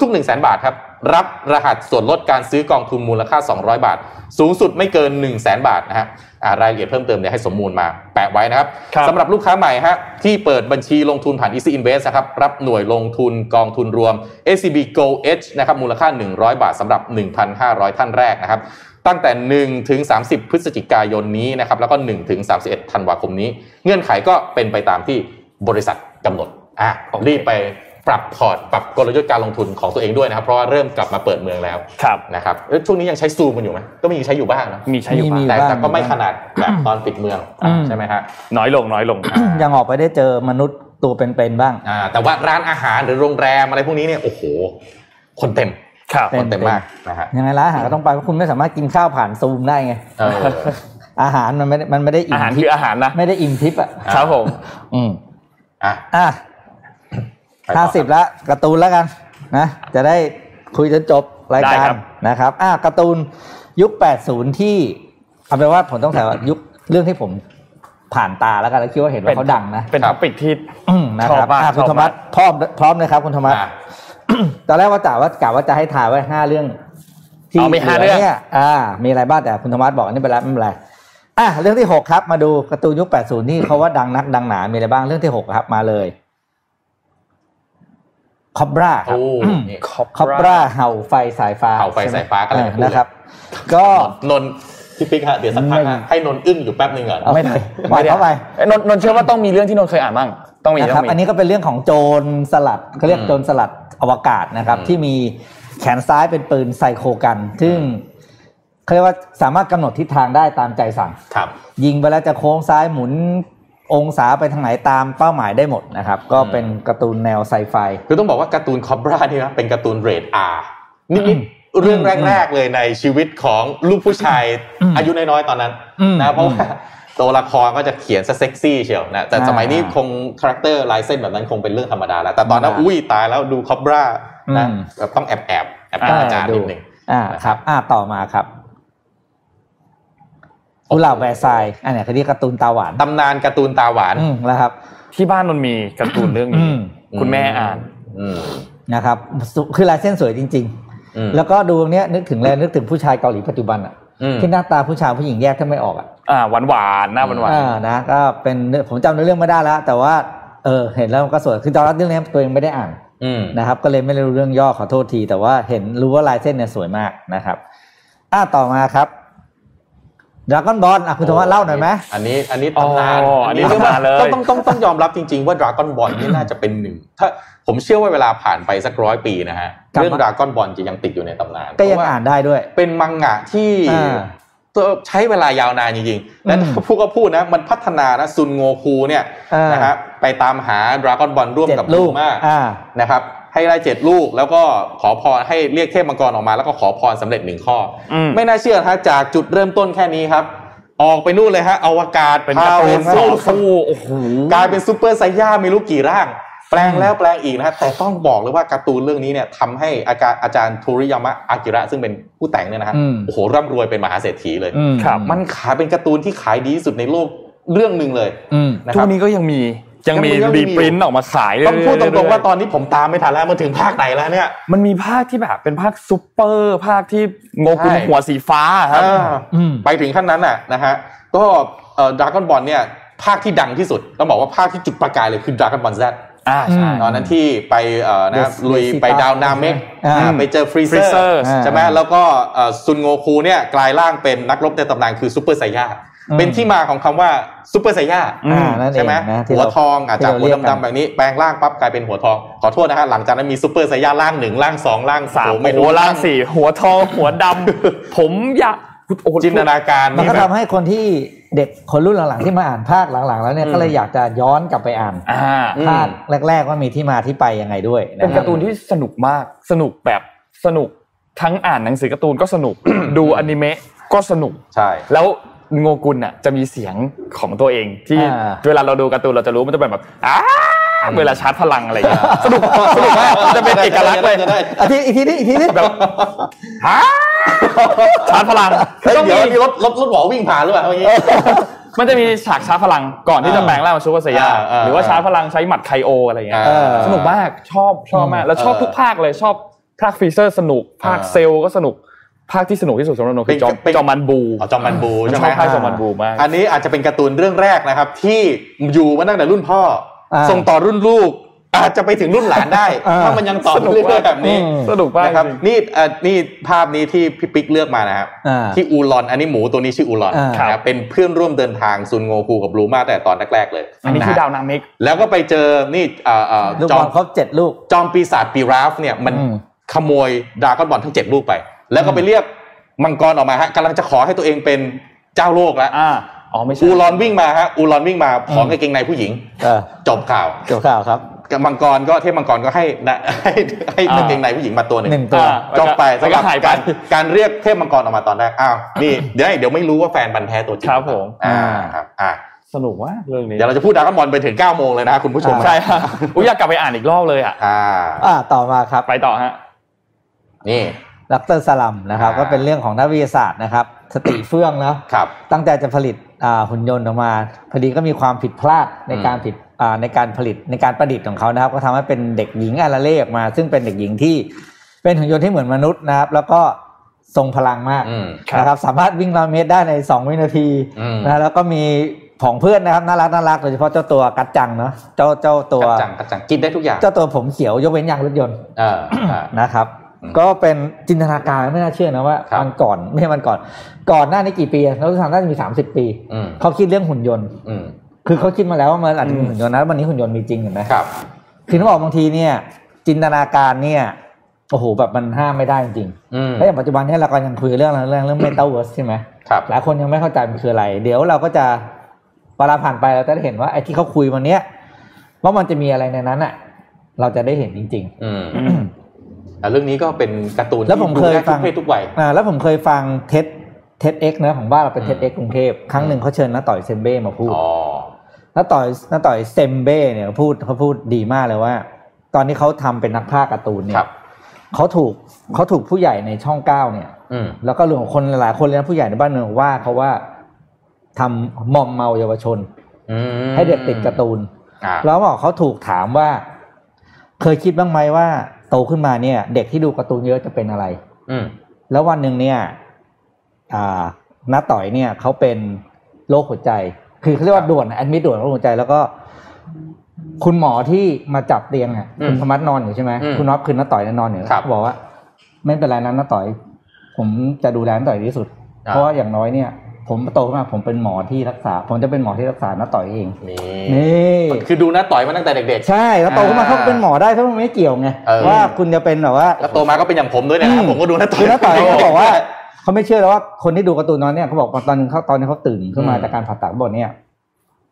ทุกๆ 1 0 0 0 0แบาทครับรับรหัสส่วนลดการซื้อกองทุนมูลค่า 200 บาท สูงสุดไม่เกิน 1 0 0 0 0แบาทนะฮะอ่ารายละเอียดเพิ่มเติมเนี่ยให้สมมูลมาแปะไว้นะครับครับสำหรับลูกค้าใหม่ฮะที่เปิดบัญชีลงทุนผ่าน Easy Invest นะครับรับหน่วยลงทุนกองทุนรวม SCB Go Edge นะครับมูลค่า 100 บาทสำหรับ 1,500 ท่านแรกนะครับตั้งแต่ 1 ถึง 30 พฤศจิกายนนี้นะครับแล้วก็ 1 ถึง 31 ธันวาคมนี้ เงื่อนไขก็เป็นไปตามที่บริษัทกำหนดอะโอเครีบไป ปรับพอร์ตปรับกลยุทธ์การลงทุนของตัวเองด้วยนะครับ เพราะว่าเริ่มกลับมาเปิดเมืองแล้วครับนะครับเอ้ยช่วงนี้ยังใช้ซูมกันอยู่ไหมก็มีใช้อยู่บ้างนะมีใช้อยู่มีบ้างแต่บ้างแต่ก็ไม่มีบ้างขนาดแบบตอนปิดเมืองอืมใช่ไหมฮะน้อยลงน้อยลงยังออกไปได้เจอมนุษย์ตัวเป็นๆบ้างอ่าแต่ว่าร้านอาหารหรือโรงแรมอะไรพวกนี้เนี่ยโอ้โห คนเต็มครับเต็คนเต็มมากนะฮะยังไงร้านอาหารก็ต้องไปเพราะคุณไม่สามารถกินข้าวผ่านซูมได้ไงเอออาหารมันไม่ได้มันไม่ได้อิ่มทิพอย์อาหารคืออาหารนะไม่ได้อิ่มทิพย์อะครับผมอืมอะอะไปต่อ ห้าสิบละการ์ตูนแล้วกันนะจะได้คุยจนจบรายได้การครับนะครับอะการ์ตูนยุค 80 ที่เอาเป็นว่าผมต้องใส่ว่ายุคเรื่องที่ผมผ่านตาแล้วกันแล้วคิดว่าเห็นว่าเขาดังนะ เป็น topic ที่อืมนะชอครับบมากอะคุณชธอบรรมมากพร้อมพร้อมเลยครับคุณธรรมะอะตอนแรกว่ากะว่ากะว่าจะให้ถ่ายไว้ห้าเรื่องเอามีห้าเรื่องเนี่ยอ่า มีอะไรบ้างแต่คุณธรรมะบอกอันนี้ไปแล้วไม่เป็นไรอะเรื่องที่หกครับมาดูการ์ตูนยุค 80 นี่เขาว่าดังนักดังหนา มีอะไรบ้างเรื่องที่หกครับมาเลย คอบราครับโอ้อืมนี่คอบราเห่าไฟสายฟ้าเห่าไฟสายฟ้ากันเลยออพูดเลยนะครับ ก็นนท์พี่ปิ๊กฮะเดี๋ยวสักพักไม่ฮะให้นนท์อึ้งอยู่แป๊บหนึ่งก่อนเอาไม่ได้ปล่อยเข้าไปอ้ยนนท์นนท์เชื่อว่าต้องมีเรื่องที่นนท์เคยอ่านบ้างต้องมีนะคต้รัองมีอันนี้ก็เป็นเรื่องของโจรสลัดเขาเรียกอืมโจรสลัดอวกาศนะครับอืมที่มีแขนซ้ายเป็นปืน Psycho Gun ซึ่งเขาเรียกว่าสามารถกำหนดทิศทางได้ตามใจสั่งครับ ยิงไปแล้วจะโค้งซ้ายหมุน องศาไปทางไหนตามเป้าหมายได้หมดนะครับ ก็อืมเป็นการ์ตูนแนวไซไฟคือต้องบอกว่าการ์ตูนคอบรานี่นะเป็นการ์ตูนเรทอาร์นิดๆเรื่องแรก ๆ เลยในชีวิตของลูกผู้ชายอืมอายุน้อยๆตอนนั้นอืมนะเพราะว่าตัวละครก็จะเขียนซะเซ็กซี่เชียวนะแต่อ่าสมัยนี้คงคาแรคเตอร์ลายเส้นแบบนั้นคงเป็นเรื่องธรรมดาแล้ว แต่ตอนนั้นธรรมดาอุ้ยตายแล้วดูคอบรานะอืมแบบต้องแอบแอบๆแอบแอบอาจารย์นิดหนึ่งอ่านะครับอ่าต่อมาครับ กุหลาบแวร์ซายส์อันเนี้ยเขาเรียกการ์ตูนตาหวานตำนานการ์ตูนตาหวานอืมแล้วครับ ที่บ้านนนท์มีการ์ตูนเรื่องนี้อืมคุณแม่อ่านอืมนะครับสุคือลายเส้นสวยจริงอืมๆแล้วก็ดูตรงเนี้ยนึกถึงเลยนึกถึงผู้ชายเกาหลีปัจจุบันอะอืมที่หน้าตาผู้ชายผู้หญิงแยกแทบไม่ออกอะอ่าหวานหวานๆหน้าหวานหวานอ่านะก็เป็นเนื้อผมจำเนื้อเรื่องไม่ได้แล้ว แต่ว่าเออเห็นแล้วมันก็สวยคือตอนรับเรื่องนี้ตัวเองไม่ได้อ่านอืมนะครับ ก็เลยไม่ได้รู้เรื่องย่อขอโทษที แต่ว่าเห็นรู้ว่าลายเส้นเนี่ยสวยมากนะครับอ่าต่อมาครับ ดราก้อนบอลอะคุณธวัฒน์เล่าหน่อยไหมอันนี้อันนี้อ๋อตำนานอันนี้เรียกว่าตำนานเลยต้องต้องต้องต้องยอมรับจริง ๆ ว่าดราก้อนบอลนี่น่าจะเป็นหนึ่งถ้าผมเชื่อว่าเวลาผ่านไปสักร้อยปีนะฮะครับเรื่องดราก้อนบอลจะยังติดอยู่ในตำนานก็ยังเพระว่อ่านได้ด้วย เป็นมังงะที่อ่าตัวใช้เวลายาวนานจริงๆ และอืมพูดก็พูดนะ มันพัฒนานะซุนโงคูเนี่ยอ่านนะฮะไปตามหาดราก้อนบอลร่วมเจ็ดกับลูกมาอ่านะครับ ให้ได้เจ็ดลูก แล้วก็ขอพรให้เรียกเทพมังกรออกมา แล้วก็ขอพรสำเร็จหนึ่งข้ออมไม่น่าเชื่อนะฮะจากจุดเริ่มต้นแค่นี้ครับ ออกไปนู่นเลยฮะอวกาศเป็นการ์ตูนพาต่ไปอสู้โอ้โหกลายเป็นซูเปอร์ไซย่าไม่รู้กี่ร่าง แปลงแล้วแปลงอีกนะฮะแต่ต้องบอกเลยว่าการ์ตูนเรื่องนี้เนี่ยทำให้อาจารย์อาจารย์ทูริยามะอากิระซึ่งเป็นผู้แต่งเนี่ยนะฮะอืมโอ้โหร่ำรวยเป็นมหาเศรษฐีเลยอืมครับมันขายเป็นการ์ตูนที่ขายดีที่สุดในโลกเรื่องหนึ่งเลยอืมนะคช่วรับงนี้ก็ยังมี ยังมียังมีรีปรินต์ออกมาขายเยๆต้องพูดตรงๆเยๆว่าตอนนี้ผมตามไม่ทันแล้วมันถึงภาคไหนแล้วเนี่ย มันมีภาคที่แบบเป็นภาคซูเปอร์ภาคที่โงกุลใช่หัวสีฟ้าครับอ่าอืมไปถึงขั้นนั้นน่ะนะฮะก็ดราก้อนบอลเนี่ยภาคที่ดังที่สุดต้องบอกว่าภาคที่จุดประกายเลยคือดราก้อนบอลแซอ่าใช่อืมตอนนั้นที่ไปเอ่อนะ Yes, ลุย Yes, ไปดาวนาเมกอ่าอ่าไปเจอฟรีเซอ Freezer ร์อ่าใช่ไหมแล้วก็เอ่อซุนโงคูเนี่ยกลายร่างเป็นนักรบในตำนานคือซูเปอร์ไซย่าอืม เป็นที่มาของคำว่าซูเปอร์ไซย่าอืมอ่านั่นเอใช่งไหมนะที่หัวเราทองอาจจากที่หัเราวเรียกกันดำๆแบบนี้แปลงร่างปั๊บกลายเป็นหัวทอง ขอโทษนะฮะหลังจากนั้นมีซูเปอร์ไซย่าร่างหนึ่งร่างสองร่างสามโอ้โอ้ไม่โหรู้ล่างสี่หัวทองหัวดำผมอยากโอ้โหจินตนาการมันก็แบบทำให้คนที่เด็กคนรุ่นหลังๆที่มาอ่านภาคหลังๆ แล้วเนี่ยอืมก็เลยอยากจะย้อนกลับไปอ่านอ่าอืมภาคแรกๆว่ามีที่มาที่ไปยังไงด้วยนะเป็นครักาบร์ตูนที่สนุกมากสนุกแบบสนุกทั้งอ่านหนังสือการ์ตูนก็สนุกดูอนิเมะก็สนุกใช่แล้ว โงกุลน่ะจะมีเสียงของตัวเองที่อ่าเวลาเราดูการ์ตูนเราจะรู้มันจะเป็นแบบอ้าเวลาชาร์จพลังอะไรอย่างเงี้ยสนุกสนุกมากจะเป็นเอกลักษณ์เลยจะได้อาทีอีกทีนี้อีกทีนี้แบบฮะชาร์จพลังเฮ้ยต้องเดี๋ยวมีมีรถรถรถหวอวิ่งผ่านหรือเปล่าเมื่อกี้มันจะมีฉากชาร์จพลังก่อนที่จะแปลงร่างเป็นซูเปอร์ไซย่าอ่าอ่าหรือว่าชาร์จพลังใช้หมัดไคโออะไรอย่างเงี้ยอ่าสนุกมากชอบชอบมากแล้วชอบเออทุกภาคเลยชอบภาคฟรีเซอร์สนุกภาคอ่าเซลล์ก็สนุก ภาคที่สนุกที่สุดสำหรับนนท์คือจอมเป็นจอมมารบูอ๋อจอมมารบูใช่ไหมผมชอบภาคจอมมารบูมากอันนี้อาจจะเป็นการ์ตูนเรื่องแรกนะครับ ที่อยู่มาตั้งแต่รุ่นพ่ออาส่งต่อรุ่นลูก อาจจะไปถึงรุ่นหลานได้อ่าถ้ามันยังต่อเรื่อยๆแบบนี้อืมสนุกมากนะครับจริงนี่เอ่อนี่ภาพนี้ที่พี่ปิ๊กเลือกมานะครับอ่าที่อูลอนอันนี้หมูตัวนี้ชื่ออูลอนอ่านะครับเป็นเพื่อนร่วมเดินทางซุนโงคูกับบลูมาแต่ตอนแรกๆเลย อันนี้คือนะดาฮะวนามิกแล้วก็ไปเจอนี่เอ่อเอ่อลูกจบออมลครบเจ็ดลูกจอมปีศาจปีราฟเนี่ยมันอืมขโมยดราก้อนบอลทั้งเจ็ดลูกไป แล้วก็ไปเรียกมังกรออกมาฮะกำลังจะขอให้ตัวเองเป็นเจ้าโลกแล้วอ่าอ๋อไม่ใช่อูรอนวิ่งมาฮะอูรอนวิ่งมาขอกางเกงในผู้หญิงเออจบข่าวเกี่ยวข่าวครับกับมังกรก็เทพมังกรก็ให้นะให้ให้อ่ากางเกงในผู้หญิงมาตัวหนึ่งหนึ่งตัวอ่าจบไปแล้สำวหก็รับหายไปการการเรียกเทพมังกรออกมาตอนแรกอ้าวนี่เดี๋ยวเดี๋ยวไม่รู้ว่าแฟนบันธุ์แท้ตัวจริงครับผมอ่าครับอ่าสนุกมากเรื่องนี้เดี๋ยวเราจะพูดดราก้อนบอลไปถึง9โมงเลยนะคุณผู้ชมอ่าใช่ฮะอุ้ยอยากกลับไปอ่านอีกรอบเลยอะอ่าอ่าต่อมาครับไปต่อฮะนี่ ดรสลัมนะครับอ่าก็เป็นเรื่องของนักวิทยาศาสตร์นะครับ สติเฟื่องเนาะครับตั้งใจจะผลิตอ่าหุ่นยนต์ออกมา พอดีก็มีความผิดพลาดในการผิดอ่าในการผลิตในการประดิษฐ์ของเขานะครับ ก็ทำให้เป็นเด็กหญิงอาราเล่ออกมา ซึ่งเป็นเด็กหญิงที่เป็นหุ่นยนต์ที่เหมือนมนุษย์นะครับ แล้วก็ทรงพลังมากอืมนะครับ สามารถวิ่งร้อยเมตรได้ใน 2 วินาทีอืมนะแล้วก็มีผองเพื่อนนะครับน่ารักน่ารักโดยเฉพาะเจ้าตัวกัดจังเนาะเจ้าเจ้าตัวกระจังกระจังกินได้ทุกอย่าง เจ้าตัวผมเขียวยกเว้นยางรถยนต์เอออ่านะครับอืม ก็เป็นจินตนาการไม่น่าเชื่อนะว่าครับมันก่อนไม่ใช่มันก่อน ก่อนหน้านี้กี่ปีอะเราทำน่าจะมีสามสิบปีอืมเขาคิดเรื่องหุ่นยนต์อืมคือเขาคิดมาแล้วว่ามันอาจจะมีอืมหุ่นยนต์นะวันนี้หุ่นยนต์มีจริงเห็นไหมครับคือต้องบอกบางทีเนี่ย จินตนาการเนี่ยโอ้โหแบบมันห้ามไม่ได้จริงอืมๆแล้วอย่างปัจจุบันเนี่ยเราก็ยังคุยเรื่องเรื่องเรื่องเมตาเวิร์สใช่ไหมครับหลายคนยังไม่เข้าใจมันคืออะไร เดี๋ยวเราก็จะเวลาผ่านไปเราจะได้เห็นว่าไอ้ที่เขาคุยวันเนี้ยว่ามันจะมีอะไรในนั้นอะ เราจะได้เห็นจริงอืมอะ เรื่องนี้ก็เป็นการ์ตูนแล้วผมเคยที่ดูได้ฟัทุงกเพศทุกวัยๆอ่าแล้วผมเคยฟัง TED TEDx นะของบ้านเราเป็นอืมเท็ดเอ็กกรุงเทพครั้งหนึ่งเขาเชิญน้าต่อยเซมเบ้มาพูดอ๋อน้าต่อยน้าต่อยเซมเบ้เนี่ยเขาพูดเขาพูดดีมากเลยว่า ตอนที่เขาทำเป็นนักพากย์การ์ตูนเนี่ยครับเขาถูกเขาถูกผู้ใหญ่ในช่องเก้าเนี่ยอืมแล้วก็รวมคนหลายๆคนเลยนะผู้ใหญ่ในบ้านเมืองว่าเขาว่าทำมอมเมาเยาวชนอืมให้เด็กติดการ์ตูนอ่าแล้วบอกเขาถูกถามว่า เคยคิดบ้างไหมว่า โตขึ้นมาเนี่ย เด็กที่ดูการ์ตูนเยอะจะเป็นอะไร อืมแล้ววันหนึ่งเนี่ย อ่าน้าต่อยเนี่ยเขาเป็นโรคหัวใจ คือเขาเรียกว่าด่วนแอดมิดด่วนโรคหัวใจแล้วก็คุณหมอที่มาจับเตียงอะคุณธรรมัสนอนอยู่ใช่ไหมคุณน็อตคือน้าต่อยเนี่ยนอนอยู่เขาบอกว่า ไม่เป็นไรนะน้าต่อย ผมจะดูแลน้าต่อยดีที่สุด เพราะว่าอย่างน้อยเนี่ย ผมโตขึ้นมาผมเป็นหมอที่รักษา ผมจะเป็นหมอที่รักษาน้าต่อยเองนี่นี่คือดูนะต่อยมาตั้งแต่เด็กใช่แล้วโตขึ้นมาอ่าเขาก็เป็นหมอได้ถ้ามันไม่เกี่ยวไงเออว่าคุณจะเป็นแบบว่าๆแล้วโตมาก็เป็นอย่างผมด้วยนะอืมผมก็ดูนะต่อยคือน้าต่อยเขาบอกว่าเขาไม่เชื่อแล้วว่าคนที่ดูการ์ตูนน้อยเนี่ยเขาบอกว่าตอนนึงเขาตอนนี้เขาตื่นขึ้นมาอืมจากการผ่าตัดบอกเนี่ย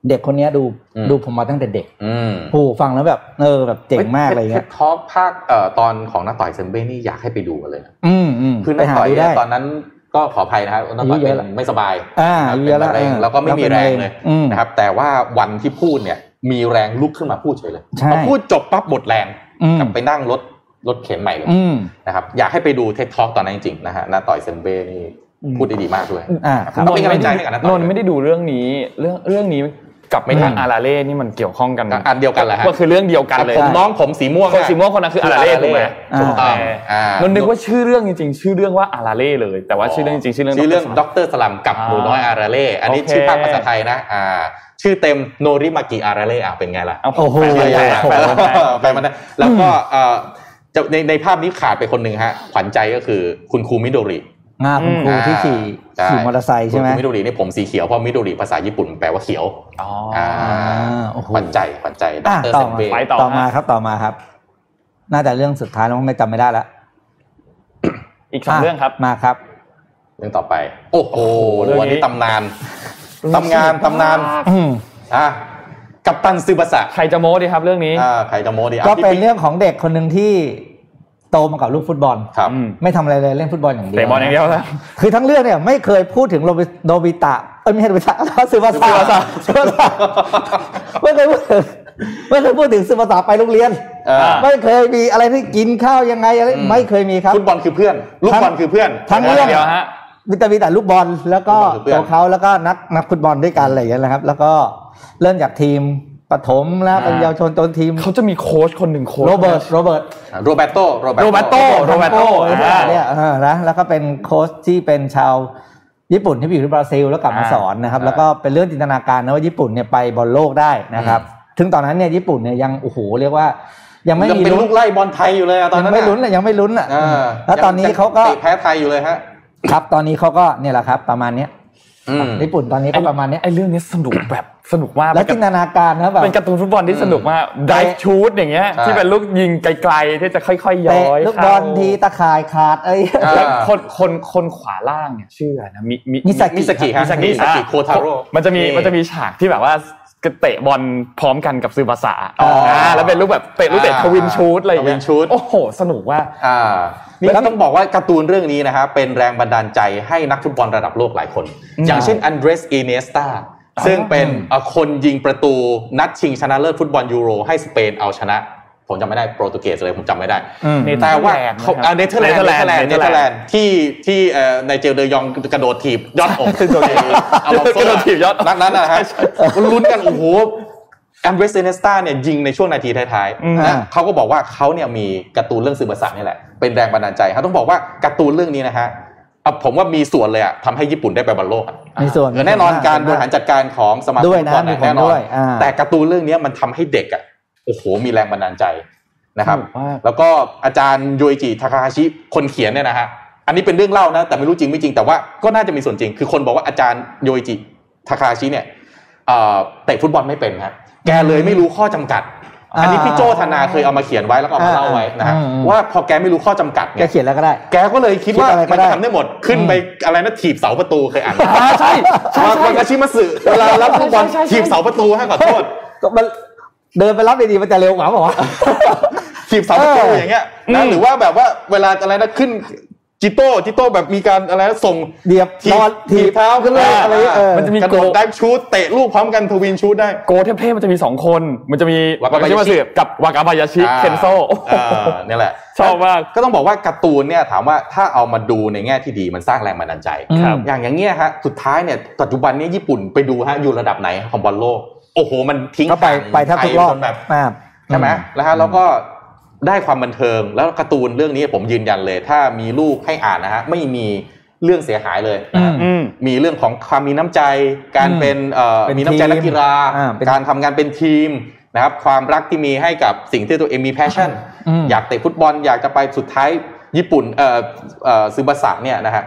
เด็กคนเนี้ยดูอืมดูผมมาตั้งแต่เด็กอืมโอ้โหฟังแล้วแบบเออแบบเจ๋งมากอะไรเงี้ยtalk ภาคเอ่อตอนของน้าต่อยเซมเบ้นี่อยากให้ไปดูกันเลยนะอืมอืมคือไปน้าหาต่อยเนี่ยตอนนั้น ก็ขออภัยนะครับน้าต่อยอายุเยเป็อะนแล้วไม่สบายอ่าอายุเยอะแล้วเป็นมะเร็งเออแล้วก็ไม่มีแล้วเป็นแรงมะเร็งอืมนะครับ แต่ว่าวันที่พูดเนี่ยมีแรงลุกขึ้นมาพูดเฉยเลยใช่พอพูดจบปั๊บหมดแรงอืมกลับไปนั่งรถรถเข็นใหม่เลยอืมนะครับอยากให้ไปดูเท็ดทอ k ตอนนั้นจริงๆนะฮะน้าต่อยเซมเบ้นี่พูดได้ดีมากด้วยอ่าครับต้องเป็นกำลังใจให้กับน้าต่อยนนท์ไม่ได้ดูเรื่องนี้ เรื่องเรื่องนี้ กับไม่ทันอาราเล่นี่มันเกี่ยวข้องกันอันเดียวกันแหละฮะก็คือเรื่องเดียวกันเลยผมน้องผมสีม่วงคนสีม่วงคนนั้นคืออาราเล่ถูกไหมอ่าถูกต้องอ่านนท์นึกว่าชื่อเรื่องจริงๆ ชื่อเรื่องว่าอาราเล่เลย แต่ว่าชื่อเรื่องจริงๆชื่อเรื่องชื่อเรื่อง Dr. Slump กับอ่าหนูน้อยอาราเล่อันนี้โอเคชื่อภาคภาษาไทยนะอ่าชื่อเต็มโนริมากิอาราเล่อะเป็นไงล่ะเอาโอ้โหแปลใหญ่แปลๆแปลไปมันนะแล้วก็เอ่อจะในในภาพนี้ขาดไปคนหนึ่งฮะขวัญใจก็คือคุณครูมิโดริ งาคุณครูที่ขี่ใช่ขี่มอเตอร์ไซค์ใช่ไหมคุณครูมิโดรินี่ผมสีเขียวเพราะมิโดริภาษาญี่ปุ่นแปลว่าเขียวอ๋ออ่าโอ้โหขวัญใจขวัญใจดอะรต่อเซนมาเบ้ไปต่อต่อมาฮะครับต่อมาครับ น่าจะเรื่องสุดท้ายแล้วไม่จำไม่ได้แล้วอีกสองเรื่องครับมาครับ เรื่องต่อไป โอ้โหเรื่องนี้วันนี้ตำนานตำงานตำนานอืมอะกัปตันซึบาสะใครจะโม้ดีครับเรื่องนี้อ่าใครจะโมดีอะก็เป็นพี่ปิ๊เรื่องของเด็กคนหนึ่งที่ โตมากับลูกฟุตบอลครับอืมไม่ทำอะไรเลยเล่นฟุตบอลอย่างเดียวเตะบอลอย่างเดียวแล้วคือทั้งเรื่องเนี่ยไม่เคยพูดถึงโรบิโนบิตะเอ้ยไม่ใช่โนบิตะซื้อมาซาซึบาสะซื้อมาซาไม่เคยพูดถึงไม่เคยพูดถึงสื่อภาษาไปโรงเรียนเออไม่เคยมีอะไรที่กินข้าวยังไงอะไรอืมไม่เคยมีครับฟุตบอลคือเพื่อน ลูกบอลคือเพื่อน ทั้งเรื่องเดียวฮะมีแต่มีแต่ลูกบอลแล้วก็ลูกบอลคือเพื่อนตัวเขาแล้วก็นักนักฟุตบอลด้วยกันอะไรอย่างเงี้ยนะครับ แล้วก็เริ่มจากทีม ปฐมแล้วเป็นเยาวชนจนทีมเขาจะมีโค้ชคนหนึ่งโค้ชโรเบิร์ตโรเบิร์ตโรเบโตโรโรเบโตโรเบโตอ่าเนี่ยเออนะแล้วก็เป็นโค้ชที่เป็นชาวญี่ปุ่นที่ไปอยู่ที่บราซิลแล้วกลับมาอ่าสอนนะครับ แล้วก็เป็นเรื่องจินตนาการนะว่าญี่ปุ่นเนี่ยไปบอลโลกได้นะครับถึงตอนนั้นเนี่ยญี่ปุ่นเนี่ยยังโอ้โหเรียกว่า ยังไม่ยังมีเป็นลุ้ลูนกไล่บอลไทยอยู่เลยอะตอนยันั้งนไม่ลุ้นเลยยังไม่ลุ้นอะอ่าแล้วตอนนี้เขาก็เตะแพ้ไทยอยู่เลยฮะครับตอนนี้เขาก็เนี่ยแหละครับ ประมาณเนี้ยอืมญี่ปุ่นตอนนี้ก็ประมาณเนี้ยไอ้เรื่องนี้สนุกแบบ สนุกมากแล้วจินตนาการนะแบบเป็นการ์ตูนฟุตบอลที่สนุกมาก drive shoot อย่างเงี้ยใช่ที่เป็นลูกยิงไกลๆที่จะค่อยๆย้อยเตะลูกบอลทีตะข่ายขาดเอ้ยอ่าแล้วคนคนคนขวาล่างเนี่ยชื่ออะไรนะมิมิมิซากิมิซากิฮะมิซากิมิซากิอะโคทาโร่มันจะมีนี่มันจะมีฉากที่แบบว่าเตะบอลพร้อมกันกับซึบาสะอ๋ออ่าแล้วเป็นลูกแบบเตะลูกเตะอ่า twin shoot อะไรอย่างเงี้ย twin shoot โอ้โห สนุกมากอ่านี่ต้องบอกว่าการ์ตูนเรื่องนี้นะฮะเป็นแรงบันดาลใจให้นักฟุตบอลระดับโลกหลายคน อย่างเช่นอันเดรสอิเนียสตา ซึ่งเป็นเอ่อคนยิงประตูนัดชิงชนะเลิศฟุตบอลยูโร ให้สเปนเอาชนะ ผมจำไม่ได้โปรตุเกสเลยผมจำไม่ได้อืมแต่ว่าเขาอ่าเนเธอร์แลนด์เนเธอร์แลนด์เนเธอร์แลนด์ที่ที่เอ่อไนเจลเดยองกระโดดถีบยอดอกอลอนโซกระโดดถีบยอดอกนัดนั้นนะฮะลุ้นกันโอ้โหอันเดรสอิเนียสตาเนี่ยยิงในช่วงนาทีท้ายอืมๆนะเขาก็บอกว่าเขาเนี่ยมีการ์ตูนเรื่องซึบาสะนี่แหละเป็นแรงบันดาลใจเขาต้องบอกว่าการ์ตูนเรื่องนี้นะฮะเอา ผมว่ามีส่วนเลยอะทำให้ญี่ปุ่นได้ไปบอลโลกอะมีส่วนเออแน่นอนการบริหารจัดการของสมาคมด้วยนะฟุตบอลมีผลแน่นอนด้วยอ่าแต่การ์ตูนเรื่องนี้มันทำให้เด็กอะโอ้โหมีแรงบันดาลใจนะครับสนุกมากแล้วก็อาจารย์โยอิจิทาคาฮาชิคนเขียนเนี่ยนะฮะอันนี้เป็นเรื่องเล่านะแต่ไม่รู้จริงไม่จริงแต่ว่าก็น่าจะมีส่วนจริง คือคนบอกว่าอาจารย์โยอิจิทาคาฮาชิเนี่ยเอ่อเตะฟุตบอลไม่เป็นฮะแกเลยไม่รู้ข้อจำกัด อันนี้พี่โจธนาเคยเอามาเขียนไว้แล้วก็เอามาเล่าไว้นะฮะอืมอืมว่าพอแกไม่รู้ข้อจำกัดแกเนี่ยเขียนแล้วก็ได้ แกก็เลยคิดว่าคิดอะไรก็มันได้จะทำได้หมดขึ้นไปอะไรนะถีบเสาประตูเคยอ่านไหมอ่าใช่ใช่ว่าใช่ว่ากาชิมาสึเวลารับฟุตบอลใช่ใช่ใช่ถีบเสาประตูให้ขอโทษก็มันเดินไปรับดีๆมันจะเร็วกว่าเปล่าวะถีบเสาประตูเออออย่างเงี้ยนะหรือว่าแบบว่าเวลาอะไรนะขึ้น จิโต้จิโต้แบบมีการอะไรนะส่งเดียบถีนบอนถีบเท้าขึ้นเลยอะไรเออมันจะมีกระโดดได้ชูตเตะลูกพร้อมกันทวินชูตได้ โกเทพๆมันจะมีสองคน มันจะมีวากาบายาชิวชิกับวากาบายาชิเคนโซโอ้โหอ่าเนี่ยแหละชอบมากก็ต้องบอกว่าการ์ตูนเนี่ยถามว่าถ้าเอามาดูในแง่ที่ดีมันสร้างแรงบันดาลใจครับอย่างอย่างเงี้ยฮะสุดท้ายเนี่ยปัจจุบันเนี้ญี่ปุ่นไปดูฮะอยู่ระดับไหนของบอลโลก โอ้โห มันทิ้งก็ไปห่างไปแทบทุกรอบไทยจนแบบอ่าใช่ไหมแล้วฮะแล้วก็ ได้ความบันเทิงแล้วการ์ตูนเรื่องนี้ผมยืนยันเลย ถ้ามีลูกให้อ่านนะฮะไม่มีเรื่องเสียหายเลยนะฮะอืมมีเรื่องของความมีน้ำใจ การอืมเป็นเอ่อเป็นมีน้ำใจทีมนักกีฬาอ่าเป็นการทำงานเป็นทีมนะครับความรักที่มีให้กับสิ่งที่ตัวเองมี passion อืมอยากเตะฟุตบอลอยากจะไปสุดท้ายญี่ปุ่นเอ่อเอ่อซึบาสะเนี่ยนะฮะ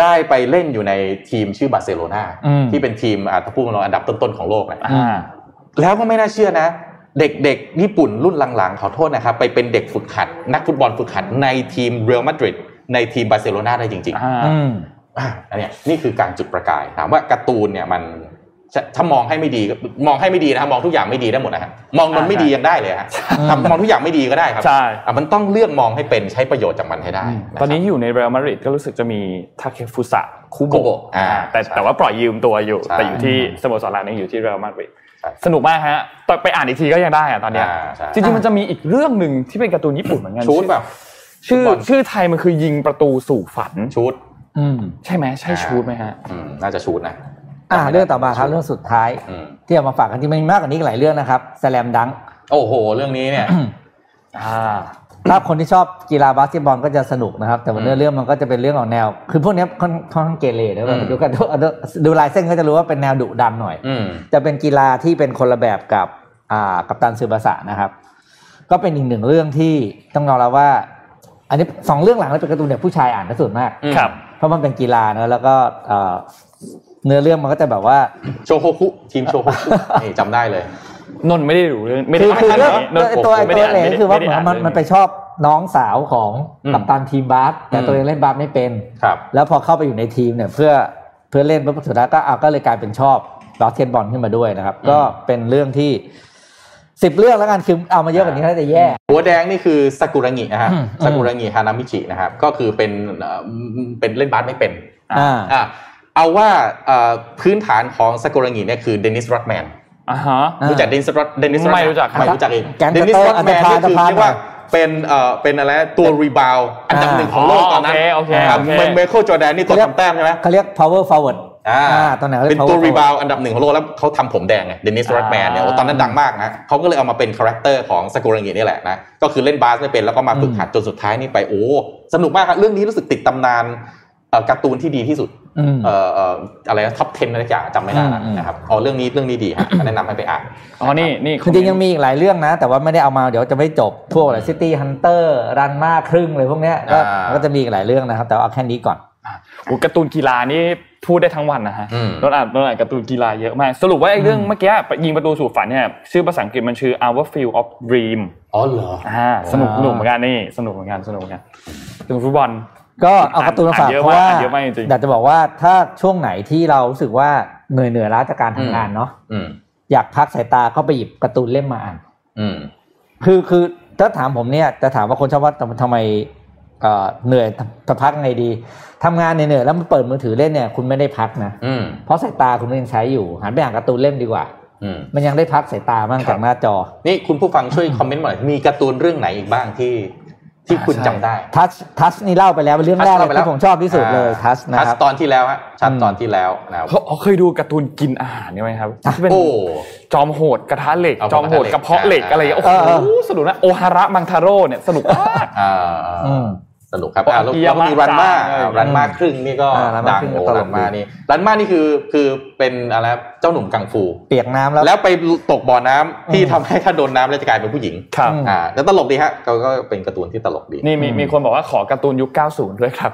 ได้ไปเล่นอยู่ในทีมชื่อบาร์เซโลนาอืมที่เป็นทีมอ่าถ้าพูดกันอันดับต้นๆของโลกนะอ่าแล้วก็ไม่น่าเชื่อนะ เด็กๆ ญี่ปุ่นรุ่นหลังๆ ขอโทษนะครับ ไปเป็นเด็กฝึกหัด นักฟุตบอลฝึกหัดในทีมเรอัลมาดริดในทีมบาร์เซโลนาได้จริงอ่าอืมๆอะอันเนี้ยนี่คือการจุดประกาย ถามว่าการ์ตูนเนี่ยมันถ้าถ้ามองให้ไม่ดีก็มองให้ไม่ดีนะครับมองทุกอย่างไม่ดีได้หมดนะฮะมองมันไม่ดียังได้เลยฮะทำมองทุกอย่างไม่ดีก็ได้ครับใช่อะมันต้องเลือกมองให้เป็นใช้ประโยชน์จากมันให้ได้ะครับตอนนี้อยู่ในเรอัลมาดริดก็รู้สึกจะมีทาเคฟุสะคุคุโบโบะอ่าแต่ใช่แต่ว่าปล่อยยืมตัวอยู่ใช่แต่อยู่ที่สโมสรหลักนี่อยู่ที่เรอัลมาดริดใช่ สนุกมากฮะตอนไปอ่านอีกทีก็ยังได้อะตอนเนี้ยอ่าใช่จริงๆมันจะมีอีกเรื่องหนึ่งที่เป็นการ์ตูนญี่ปุ่นเหมือนกันชูดแบบชื่อฟุตบอลชื่อไทยมันคือยิงประตูสู่ฝันชูดอืมใช่ไหมใช่ชูดไหมฮะอืมน่าจะชูดนะอ่าเรื่องต่อมาครับเรื่องสุดท้ายอืมที่เอามาฝากกันที่มันมีมากกว่านี้อีกหลายเรื่องนะครับสแลมดัง โอ้โห เรื่องนี้เนี่ยอ่า ถ้าคนที่ชอบกีฬาบาสเกตบอลก็จะสนุกนะครับ แต่ว่าอืมเนื้อเรื่องมันก็จะเป็นเรื่องของแนว คือพวกเนี้ยค่อนค่อนข้างเกเรนะอืมดูกันดูดูดูลายเส้นก็จะรู้ว่าเป็นแนวดุดันหน่อยอืมจะเป็นกีฬาที่เป็นคนละแบบกับอ่ากัปตันซือบาสะนะครับ ก็เป็นอีกหนึ่งเรื่องที่ต้องยอมรับว่า อันนี้สองเรื่องหลังแล้วเป็นการ์ตูนเด็กผู้ชายอ่านนะส่วนมากอืมครับ เพราะมันเป็นกีฬาเนอะแล้วก็เอ่อเนื้อเรื่องมันก็จะแบบว่าโชโฮคุทีมโชโฮคุนี่จำได้เลย นนท์ไม่ได้รู้เรื่องไม่ได้คืออ่านคือเรื่เรื่อองงนี้นนท์ตัวไอ้ไม่ตัวได้เหลอ่านคือว่าไม่ได้อ่มันมันไปชอบน้องสาวของอืมกัปตันทีมบาสแต่อืมตัวเองเล่นบาสไม่เป็นครับ แล้วพอเข้าไปอยู่ในทีมเนี่ยเพื่อเพื่อเล่นปุ๊บสุดท้ายก็เอาก็เลยกลายเป็นชอบบาสเกตบอลขึ้นมาด้วยนะครับ ก็เป็นเรื่องที่สิบเรื่องแล้วกันคือเอามาเยอะกว่านี้น่าจะแย่ หัวแดงนี่คือซากุระงินะฮะอืมซากุระงิฮานามิจินะครับก็คือเป็นเอ่อเป็นเล่นบาสไม่เป็นอ่าอะเอาว่าเอ่อพื้นฐานของซากุระงิเนี่ยคือเดนนิสรอดแมน อ่าฮะอ่ารู้จักเดนนิสรอดเดนนิสไม่รู้จักครับไม่รู้จักเองแก๊งเดนนิสเตอร์รอดแมนอันธพาลนี่คืออันธพาลเรียกว่าเป็นเอ่อเป็นอะไรตัว rebound อันดับหนึ่งของโลกตอนนั้นโอเคโอเคครับโอเคเมเคิลจอร์แดนนี่ตัวทำแต้มใช่ไหมเขาเรียก power forward อ่าอ่าตอนไหนเขาเรียกเป็นตัว power รี forward บาวอันดับหนึ่งของโลกแล้วเขาทำผมแดงไงเดนนิสรอดแมนเนี่ยโอ้ตอนนั้นดังมากนะเขาก็เลยเอามาเป็น character ของซากุระงินี่แหละนะก็คือเล่นบาสไม่เป็นแล้วก็มาฝึกหัดจนสุดท้ายนี่ไปโอ้สนุกมากครับเรื่องนี้รู้สึกติดตำนานเอ่อการ์ตูนที่ดีที่สุดอืม เอ่อเอ่ออะไร top 10 อะไรสักอย่างจำไม่ได้อืมอืมนะครับอ๋อเรื่องนี้เรื่องนี้ดีฮะแนะนำให้ไปอ่านอ๋อนี่นี่คือจริงๆยังมีอีกหลายเรื่องนะ แต่ว่าไม่ได้เอามาเดี๋ยวจะไม่จบพวกอะไร City Hunter รันม่าครึ่งเลยพวกเนี้ยก็อ่าก็จะมีอีกหลายเรื่องนะครับ แต่ว่าเอาแค่นี้ก่อนโอ้การ์ตูนกีฬานี่พูดได้ทั้งวันนะฮะอืมนนอ่านนนอ่านการ์ตูนกีฬาเยอะมาก สรุปว่าไอ้เรื่องเมื่อกี้ยิงประตูสู่ฝันเนี่ยชื่อภาษาอังกฤษมันชื่อ Our Field of Dream อ๋อเหรออ่าสนุกอ่าสนุกเหมือนกันนี่สนุกเหมือนกันสนุกเหมือนกันถึงฟุตบอล ก็เอาการ์ตูนมาฝากอ่านเยอะเพราะว่าอ่านเยอะมากจริงๆอยากจะบอกว่าถ้าช่วงไหนที่เรารู้สึกว่าเหนื่อยเหนื่อยล้าจากการทำงานเนาะอืมอยากพักสายตาก็ไปหยิบการ์ตูนเล่มมาอ่านอืมคือคือถ้าถามผมเนี่ยจะถามว่าคนชอบว่าทำทำไมเอ่อเหนื่อยจะพักไงดีทำงานเหนื่อยๆแล้วมาเปิดมือถือเล่นเนี่ยคุณไม่ได้พักนะอืมเพราะสายตาคุณยังใช้อยู่หันไปอ่านการ์ตูนเล่มดีกว่าอืมมันยังได้พักสายตาบ้างจากหน้าจอ นี่คุณผู้ฟังช่วยคอมเมนต์หน่อยมีการ์ตูนเรื่องไหนอีกบ้างที่ ที่คุณจำได้ทัชทัชนี่เล่าไปแล้วเป็นเรื่องแรกทัชเลเล่ายไปแล้วที่ผมชอบที่สุดเลยทัชนะทัชครับตอนที่แล้วฮะชัดอืมตอนที่แล้วนะครับเขาเขาเคยดูการ์ตูนกินอาหารใช่ไหมครับที่เป็นโอ้จอมโหดกระทะเหล็กเอาจอมโหดกกระระทะเหล็กเพาะเหล็กอะไรอย่างเงี้ยโอ้เออเอโหสนุกนะโอฮาระมังทาโร่เนี่ยสนุกมากอ่าอืม สนุกครับโอ้อ่าแล้วอากิยามะแล้วก็มีรันมาจังอะไรอย่างเงี้ยรันมาครึ่งนี่ก็อ่ารันมาดังครึ่งก็โอ้ตลรักนดีมานี่รันมานี่คือคือเป็นอะไรครับเจ้าหนุ่มกังฟู เปียกน้ำแล้วแล้วไปตกบ่อน้ำที่อืมทำให้ถ้าโดนน้ำแล้วจะกลายเป็นผู้หญิงครับอืมอ่าแล้วตลกดีฮะก็ก็เป็นการ์ตูนที่ตลกดีนี่มีมีคนบอกว่าขอการ์ตูนยุค 90 ด้วยครับ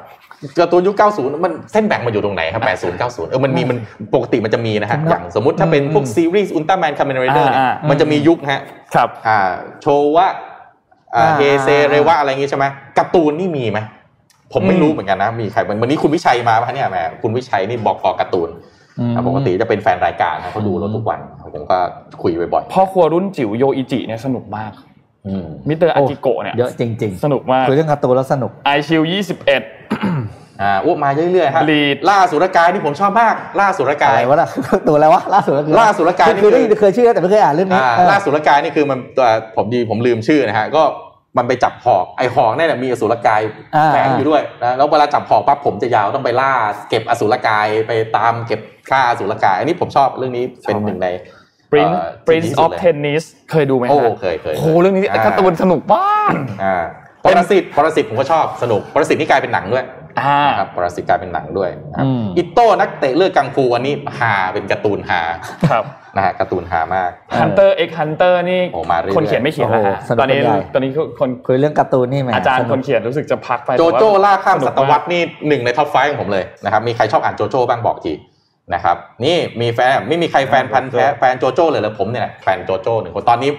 การ์ตูนยุค 90 มันเส้นแบ่งมันอยู่ตรงไหนครับ 80 90 เออ มันมี มันปกติมันจะมีนะฮะผมว่าอย่างสมมติถ้าเป็นพวกอืมซีรีส์อุลตร้าแมนคาเมนไรเดอร์เนี่ยอ่าอ่ามันจะมียุคฮะ ครับ อ่า โชวะอ่าอ่า เฮเซ เรวะ อะไรอย่างงี้ใช่ไหม การ์ตูนนี่มีไหมผมไม่อืมรู้เหมือนกันนะมีใครวันนี้คุณวิชัยมาปะเนี่ยแหมคุณวิชัยนี่บอกกอการ์ตูนอืมอ่าปกติจะเป็นแฟนรายการนะเขาดูเราทุกวันผมก็คุยบ่อยพ่อครัวรุ่นจิ๋วโยอิจิเนี่ยสนุกมากๆอืมมิสเตอร์อาจิกโกะเนี่ยเยอะจริงสนุกมากๆคุยเรื่องการ์ตูนแล้วสนุกไอชีลด์21อ่าอ้วมาเรื่อยๆฮะ Lead ล่าสุรกายนี่ผมชอบมากล่าสุรกายอะไรวะล่ะตัวอะไรวะล่าสุดก็คือล่าสุดละกันคือได้ยินเคยชื่อแต่ไม่เคยอ่านเรื่องนี้อ่าเออล่าสุรกายนี่คือมันตัวผมดีผมลืมชื่อนะฮะก็ มันไปจับหอกไอหอกเนี่ยนะมีอสุรกายอ่าแฝงอยู่ด้วยนะแล้วเวลาจับหอกปั๊บผมจะยาวต้องไปล่า เก็บอสุรกายไปตามเก็บฆ่าอสุรกาย อันนี้ผมชอบเรื่องนี้เป็นหนึ่งใน Prince เอ่อ Prince ที่ดีที่สุ of ดเลย Tennis เคยดูไหมโอ้ฮะเคยเคยโอ้โหเรื่องนี้อ่าการ์ตูนสนุกมากอ่าปรสิตปรสิตผมก็ชอบสนุกปรสิตนี่กลายเป็นหนังด้วยอ่า นะครับปรสิตกลายเป็นหนังด้วยนะครับอืมอิโต้นักเตะเลือดกังฟูอันนี้ฮาเป็นการ์ตูนฮาครับนะฮะการ์ตูนฮามาก Hunter x Hunter นี่โอ้มาเรื่อยๆคนเขียนไม่เขียนแล้วฮะโอ้โหสนุกตอนนี้กันใหญ่ตอนนี้คนคุยเรื่องการ์ตูนนี่แหมอาจารย์สนุกคนเขียนรู้สึกจะพักไปโจโจ้แต่สนุกล่าข้ามศตวรรษนี่หนึ่งใน top five ของผมเลยนะครับมีใครชอบอ่านโจโจ้บ้างบอกทีนะครับนี่มีแฟนไม่มีใครแฟนพันธุ์แท้แฟนโจโจ้เลยเหรอผมเนี่ยแหละแฟนโจโจ้หนึ่งคนตอนนี้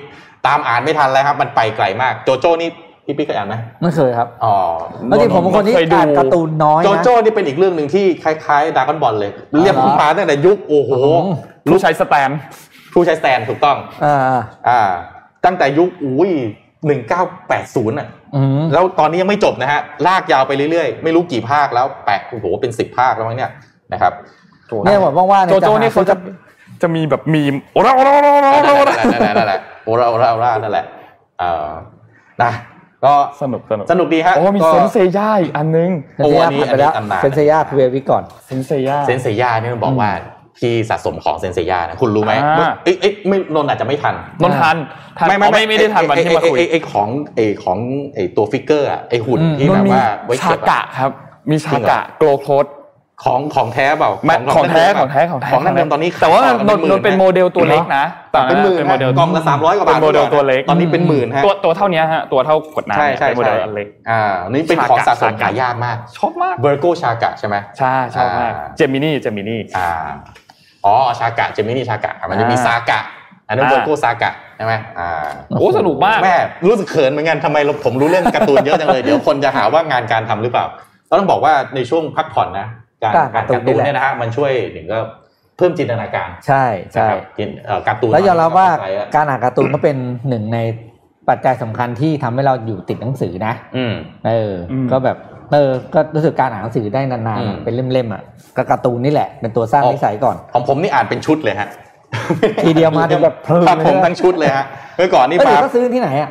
ตามอ่านไม่ทันแล้วครับมันไปไกลมากโจโจ้นี่ พี่ปิ๊กเคยอ่านไหมไม่เคยครับอ๋อแล้วจริงผมเป็นคนที่เคยดูอ่านการ์ตูนน้อยโจนะโจ้นี่เป็นอีกเรื่องหนึ่งที่คล้ายๆดากอนบอลเลย เรียกอ๋อมาตั้งแต่ยุคโอ้โหอืมรู้ใช้สแตนผู้ใช้สแตนถูกต้องอ่าอ่า ตั้งแต่ยุคอุ้ยหนึ่งเก้าแปดศูนย์อะอืมแล้วตอนนี้ยังไม่จบนะฮะลากยาวไปเรื่อยๆ ไม่รู้กี่ภาคแล้วแปะโอ้โหเป็นสิบภาคแล้วมั้งเนี่ยนะครับเนี่ยผมว่างๆโจเนี่ยโจ้หนี่เขาจะจะมีแบบมีมโอ้โหโอ้โหโอ้โหโอ้โหนั่นแหละนั่นแหละนั่นแหละโอราโอราโอรานั่นแหละเอ่อนะ ก็สนุกสนุกสนุกดีฮะโอ้มีก็เซนเซย่าอีกอันนึงเซนเซียโอ้อันนี้ผ่านไปแล้วอันนี้ตำนานเซนเซียคือเววิก่อนเซนเซย่าเซนเซย่าเนี่ยมันบอกว่าที่สะสมของเซนเซย่านะคุณรู้ไหมอ่าเอ้ยเอ้ยไม่นนท์อาจจะไม่ทันนนทันทันอ๋อไม่ไม่ได้ทันวันที่มาคุยไอ้ไอ้ไอ้ของไอ้ของไอ้ตัวฟิกเกอร์อะไอ้หุ่นอืมที่นแบนบมีว่าไว้ชาเก็บกะอะครับ มีชากะโกลโคด ของของแท้เปล่าไม่ของแท้เดิมของแท้ของแท้ของนั่นเดิมตอนนี้ขยแต่ว่าต่นนนนเป็นโมเดลตัวเล็กนะตอนเป็นหมื่นเป็นโมเดลฮะกล่องละสามร้อยกว่าบาทเป็นโมเดลตัวเล็กตอนนี้เป็นหมื่นฮะตัวตัวเท่านี้ฮะตัวเท่าขวดน้ำใช่เนี่ยใช่เป็นโมเดใช่ลอันเล็กอ่านี่เป็นของสะสมชากะหายากมากชอบมากเบอร์โกชากะใช่ไหมใช่ชอบมากอ่าเจมินี่เจมินี่อ่าอ๋อชากะเจมินี่ชากะมันจะมีอ่าซากะอันนั้นอ่าเบอร์โกซากะใช่ไหมอ่าโอ้สนุกมากแม่รู้สึกเขินเหมือนกันทำไมเราผมรู้เรื่องการ์ตูนเยอะจังเลยเดี๋ยวคนจะหาว่างานการทำหรือเปล่าต้องบอกว่าในช่วงพักผ่อนนะ การก็การการ์ตูนการ์ตูนนี่แหละเนี่ยนะฮะมันช่วยหนึ่งก็เพิ่มจินตนาการ ใช่ใช่นะครับจินเอ่อการ์ตูนแล้วยอมรับว่าไปอะการอ่านการ์ตูนก็เป็นหนึ่งในปัจจัยสำคัญที่ทำให้เราอยู่ติดหนังสือนะ อืมเอออมก็แบบเออก็รู้สึกการอ่านหนังสือได้นานๆอือะมเป็นเล่มๆอะก็การ์ตูนนี่แหละเป็นตัวสร้างอ๋อนิสัยก่อน ของผมนี่อ่านเป็นชุดเลยฮะทีเดียวมาเป็นแบบเพลิงครับผมเลยนะทั้งชุดเลยฮะเมื่อก่อนนี่เอ้ยมาเดี๋ยวก็ซื้อที่ไหนอะ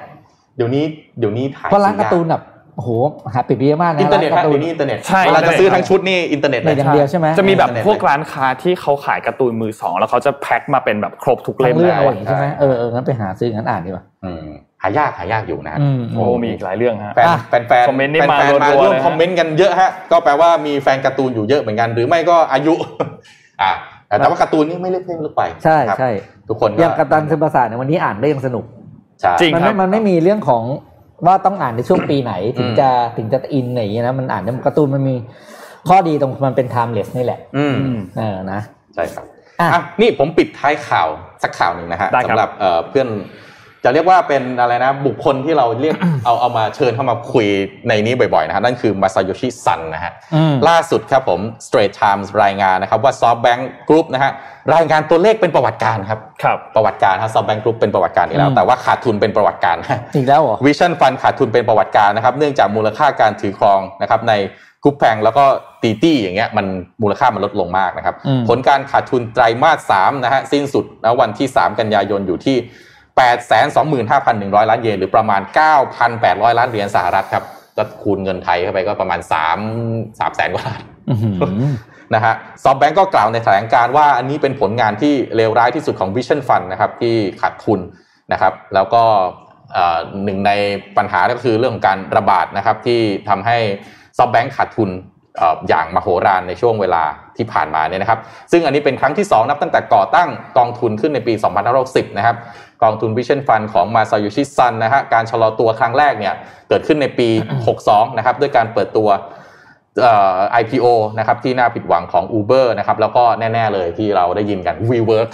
เดี๋ยวนี้เดี๋ยวนี้ถ่ายเพราะร้านซื้การ์ตูนแบบ โอ้โหหาปิดเยอะมากนะอินเทอร์เน็ตร้านการ์ตูนฮะเดี๋นยวนี้อินเทอร์เน็ตใช่เวลาจะซื้อทั้งชุดนี่อินเทอร์เน็ตเน็ตอย่างเดียวใช่ไหมจะมีแบบอินเทอร์เน็ตพวกร้านค้าที่เขาขายการ์ตูนมือสองแล้วเขาจะแพ็คมาเป็นแบบครบทุกเล่มทั้มงเรื่องแล้อะไรวอย่างงี้ใช่ไหมเออเอองั้นไปหาซื้องั้นอ่านดีกว่าอืมหายากหายากอยู่นะฮะอืมโอ้มีอีกหลายเรื่องฮะแฟนอะแฟนแฟนคอมเมนต์นี่แฟนมาแฟนมารัวๆร่วมเลยนะคอมเมนต์กันเยอะฮะก็แปลว่ามีแฟนการ์ตูนอยู่เยอะเหมือนกัน หรือไม่ก็อายุอ่าแต่ว่าการ์ตูนนี่ไม่เลือกเพศเลือกไปใช่ครับใช่ทุกคนอย่างกัปตันซึมประสาทในยวันนี้อ่านได้ยังสนุกใช่จริงมันครัไม่บมันไม่มีเรื่องของ ว่าต้องอ่านในช่วงปีไหนถึงอืมจะถึงจะอินอะไรอย่างเงี้ยนะมันอ่านได้การ์ตูนมันมีข้อดีตรงมันเป็น timeless นี่แหละอืมอืมเออนะใช่ครับอะอะนี่ผมปิดท้ายข่าวสักข่าวหนึ่งนะฮะได้ครับสำหรับเอ่อเพื่อน จะเรียกว่าเป็นอะไรนะ บุคคลที่เราเรียกเอาเอามาเชิญเข้ามาคุยในนี้บ่อยๆนะฮะนั่นคือมาซาโยชิซันนะฮะอืมล่าสุดครับผม Straits Times รายงานนะครับว่า SoftBank Group นะฮะรายงานตัวเลขเป็นประวัติการณ์ครับครับ ประวัติการณ์ฮะ SoftBank Group เป็นประวัติการณ์อีกแล้วอืมแต่ว่าขาดทุนเป็นประวัติการณ์อีกแล้วเหรอ Vision Fund ขาดทุนเป็นประวัติการณ์นะครับเนื่องจากมูลค่าการถือครองนะครับใน Coupang แล้วก็ Didi อย่างเงี้ยมันมูลค่ามันลดลงมากนะครับอืมผลการขาดทุนไตรมาส3นะฮะสิ้นสุดนะวันที่ 3 กันยายนอยู่ที่ 825,100 ล้านเยนหรือประมาณ 9,800 ล้านเหรียญสหรัฐครับก็คูณเงินไทยเข้าไปก็ประมาณ 3 3แสนกว่าล้านอื้อหือนะฮะซอฟแบงก์ก็กล่าวในแถลงการณ์ว่าอันนี้เป็นผลงานที่เลวร้ายที่สุดของ Vision Fund นะครับที่ขาดทุนนะครับ แล้วก็เอ่อหนึ่งในปัญหาก็คือเรื่องของการระบาดนะครับที่ทำให้ซอฟแบงก์ขาดทุนเอ่ออย่างมโหฬารในช่วงเวลาที่ผ่านมาเนี่ยนะครับ ซึ่งอันนี้เป็นครั้งที่ 2 นับตั้งแต่ก่อตั้งกองทุนขึ้นในปี 2510 นะครับ กองทุน Vision Fund ของ Masayoshi Son นะฮะการชะลอตัวครั้งแรกเนี่ยเกิดขึ้นในปี 62 นะครับ ด้วยการเปิดตัวเอ่อ IPO นะครับที่น่าผิดหวังของ Uber นะครับแล้วก็แน่ ๆ เลยที่เราได้ยินกัน WeWork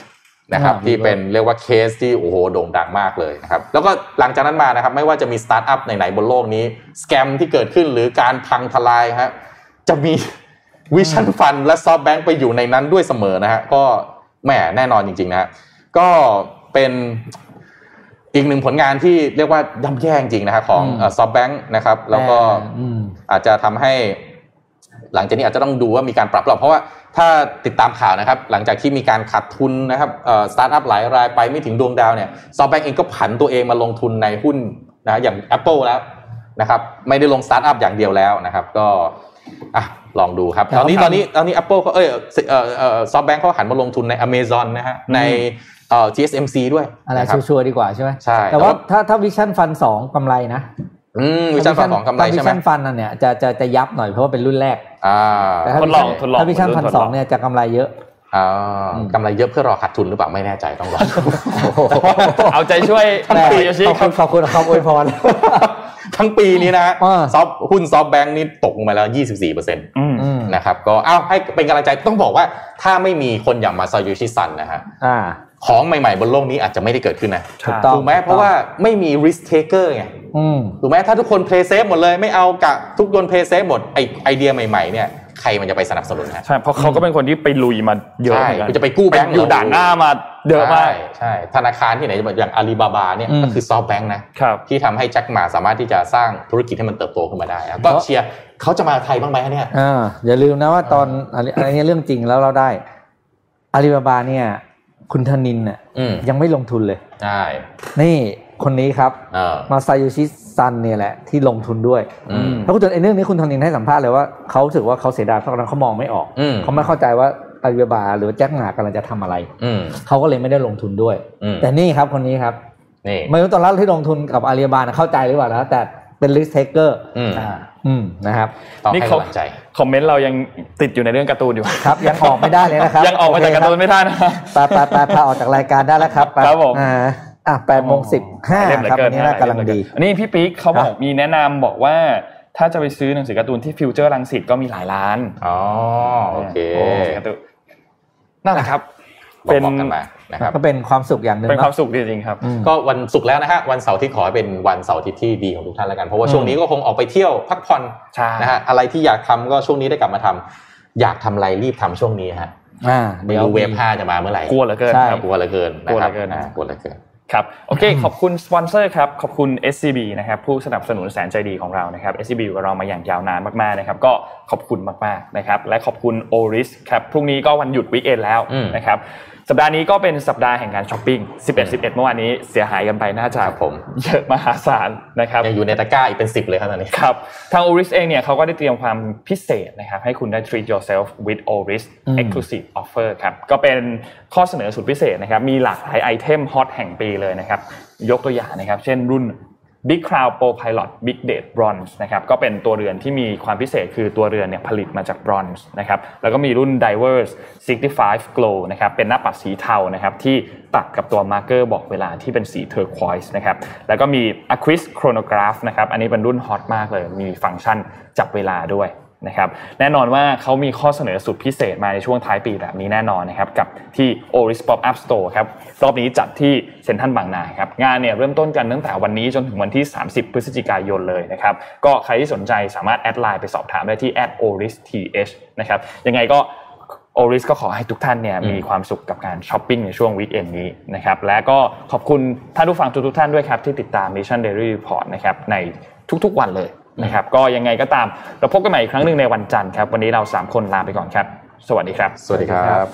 นะครับอ่าที่ WeWork เป็นเรียกว่าเคสที่โอ้โหโด่งดังมากเลยนะครับแล้วก็หลังจากนั้นมานะครับไม่ว่าจะมีสตาร์ทอัพไหนๆบนโลกนี้ scam ที่เกิดขึ้นหรือการพังทลายฮะ จะมี Vision Fund และ SoftBank ไปอยู่ในนั้นด้วยเสมอนะฮะก็แหมแน่นอนจริง ๆ นะฮะก็เป็นอีกหนึ่งผลงานที่เรียกว่าย่ำแย่จริงๆนะฮะของอืม SoftBank นะครับ แล้วก็อืมอาจจะทำให้หลังจากนี้อาจจะต้องดูว่ามีการปรับหรอเพราะว่าถ้าติดตามข่าวนะครับ หลังจากที่มีการขาดทุนนะครับสตาร์ทอัพหลายรายไปไม่ถึงดวงดาวเนี่ย SoftBank เองก็ผันตัวเองมาลงทุนในหุ้นนะอย่าง Apple แล้วนะครับ ไม่ได้ลงสตาร์ทอัพอย่างเดียวแล้วนะครับ ก็ อะลองดูครับแต่ตอนนี้เขาทำตอนนี้ตอนนี้ Apple เขาเอ้ยเอ่อเอ่อซอฟแบงค์เขาหันมาลงทุนใน Amazon นะฮะในเอ่อ TSMC ด้วย อะไรนะครับชัวร์ๆดีกว่าใช่ไหมใช่ แต่ว่าถ้าถ้าวิชั่นฟันสองกำไรนะอืมวิชั่นฝั่งของกำไรวิใช่ไหมชั่นฟันนั่นเนี่ยจะจะจะยับหน่อยเพราะว่าเป็นรุ่นแรกอ่าแต่ถ้าทดลองทดลองถ้าวิชั่นรุ่นพันทดสลอองงเนี่ยจะกำไรเยอะอ่าอืมกำไรเยอะเพื่อรอขาดทุนหรือเปล่าไม่แน่ใจต้องรอดูเอาใจช่วยแต่คุณโยชิขอบคคุรับณขอบคุณครับอวยพร ทั้งปีนี้นะอ่าซอฟหุ้นซอฟแบงค์นี่ตกลงมาแล้ว 24เปอร์เซ็นต์อืมอืมนะครับก็อ้าวให้เป็นกำลังใจต้องบอกว่าถ้าไม่มีคนอย่างมาซาโยชิซันนะฮะอ่าของใหม่ๆ บนโลกนี้อาจจะไม่ได้เกิดขึ้นนะถูกต้องถูกไหมเพราะว่าไม่มี risk taker ไงอืมถูกไหมถ้าทุกคน play safe หมดเลยไม่เอากะทุกคน play safe หมดไอไอเดียใหม่ๆเนี่ย ใครมันจะไปสนับสนุนฮะใช่เพราะเขาก็เป็นคนที่ไปลุยมาเยอะใช่เหมือนกันคุณจะไปกู้แบงก์อยู่เหรอด่านหน้ามาเยอะมากใช่ใช่ธนาคารที่ไหนแบบอย่างอาลีบาบาเนี่ยอืมก็คือซอฟแบงค์นะครับที่ทำให้แจ็คหมาสามารถที่จะสร้างธุรกิจให้มันเติบโตขึ้นมาได้อะก็เพราะเชียร์เขาจะมาไทยบ้างไหมฮะเนี่ยอ่าอย่าลืมนะว่าตอนอันนี้อันนี้เรื่องจริงแล้วเราได้อาลีบาบาเนี่ย คุณธนินเนี่ยอืมยังไม่ลงทุนเลยใช่นี่ คนนี้ครับเออมาซาโยชิซันเนี่ยแหละที่ลงทุนด้วยอืมแล้วคุณจนไอ้เรื่องนี้คุณธนินให้สัมภาษณ์เลยว่าเขารู้สึกว่าเขาเสียดายเพราะตอนนั้นเขามองไม่ออกอืมเขาไม่เข้าใจว่าอาลีบาบาหรือว่าแจ็คหม่ากำลังจะทำอะไรอืมเขาก็เลยไม่ได้ลงทุนด้วยอืมแต่นี่ครับคนนี้ครับนี่ไม่รู้ตอนแรกที่ลงทุนกับอาลีบาบานะเข้าใจหรือเปล่านะแต่เป็น risk taker อืมอ่าอืมนะครับต้องนี่ให้เขากำลังใจคอมเมนต์เรายังติดอยู่ในเรื่องการ์ตูนอยู่ครับ ยังออกไม่ได้เลยนะครับ ยังออกมาจากการ์ตูนไม่ได้นะไปไปไปพาออกจากรายการได้แล้วครับไปครับผม อ่าอะแปดโมงสิบห้าเล่มเหลือครับเกิวันนนี้น่ากำลังดี อันนี้พี่ปิ๊กเขาบอกครับมีแนะนำบอกว่าถ้าจะไปซื้อหนังสือการ์ตูนที่ฟิวเจอร์รังสิตก็มีหลายร้าน อ๋อ โอเคหนังสือการ์ตูนนั่นแหละครับบอกเป็นบอกกันมานะครับก็เป็นความสุขอย่างหนึ่งเป็นความเนาะสุขจริงๆครับอืมก็วันศุกร์แล้วนะฮะวันเสาร์ที่ขอให้เป็นวันเสาร์อาที่ที่ดีของทุกท่านแล้วกันเพราะว่าช่วงนี้ก็คงออกไปเที่ยวพักผ่อนใช่นะฮะอะไรที่อยากทำก็ช่วงนี้ได้กลับมาทำอยากทำอะไรรีบทำช่วงนี้ฮะอ่าไม่เดี๋ยวรู้ wave ห้าจะมาเมื่อไหร่กลัวเหลือเกินใช่ครับกลัวเหลือเกินนะกลัวคเหลืรับอเกินอ่ากลัวเหลือเกิน ครับโอเคขอบคุณสปอนเซอร์ครับขอบคุณ SCB นะครับผู้สนับสนุนแสนใจดีของเรานะครับ SCB อยู่กับเรามาอย่างยาวนานมากๆนะครับก็ขอบคุณมากๆนะครับและขอบคุณ Oris ครับพรุ่งนี้ก็วันหยุด weekend แล้วอืมนะครับ สัปดาห์นี้ก็เป็นสัปดาห์แห่งการช้อปปิ้ง 11 11 เมื่อวานนี้เสียหายกันไปน่าจะครับผมเยอะมหาศาลนะครับยังอยู่ในตะกร้าอีกเป็นสิบเลยครับตอนนี้ครับ ทาง Oris เองเนี่ยเขาก็ได้เตรียมความพิเศษนะครับให้คุณได้ treat yourself with Oris อืม exclusive offer ครับก็เป็นข้อเสนอสุดพิเศษนะครับมีหลากหลาย item hot แห่งปีเลยนะครับยกตัวอย่างนะครับเช่นรุ่น Big Crown Pro Pilot Big Date Bronze นะครับก็เป็นตัวเรือนที่มีความพิเศษคือตัวเรือนเนี่ยผลิตมาจากบรอนซ์นะครับแล้วก็มีรุ่น Divers 65 Glow นะครับเป็นหน้าปัดสีเทานะครับที่ตัดกับตัว marker บอกเวลาที่เป็นสี turquoise นะครับแล้วก็มี Aquis Chronograph นะครับอันนี้เป็นรุ่น hot มากเลยมีฟังก์ชันจับเวลาด้วย นะครับแน่นอนว่าเขามีข้อเสนอสุดพิเศษมาในช่วงท้ายปีแบบนี้แน่นอนนะครับกับที่ Oris Pop Up Store ครับรอบนี้จัดที่เซ็นทรัลบางนาครับงานเนี่ยเริ่มต้นกันตั้งแต่วันนี้จนถึงวันที่ 30 พฤศจิกายนเลยนะครับก็ใครที่สนใจสามารถ add LINE ไปสอบถามได้ที่ @oristh นะครับยังไงก็ Oris ก็ขอให้ทุกท่านเนี่ยมีความสุขกับการช้อปปิ้งในช่วง weekend นี้นะครับและก็ขอบคุณท่านผู้ฟังทุกๆท่านด้วยครับที่ติดตาม Mission Daily Report นะครับในทุกๆวันเลย นะครับก็ยังไงก็ตาม เราพบกันใหม่อีกครั้งหนึ่งในวันจันทร์ครับวันนี้เรา 3 คนลาไปก่อนครับ สวัสดีครับ สวัสดีครับ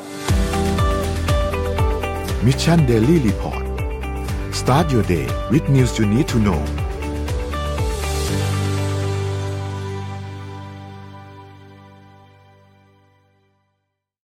Mission Daily Report start your day with news you need to know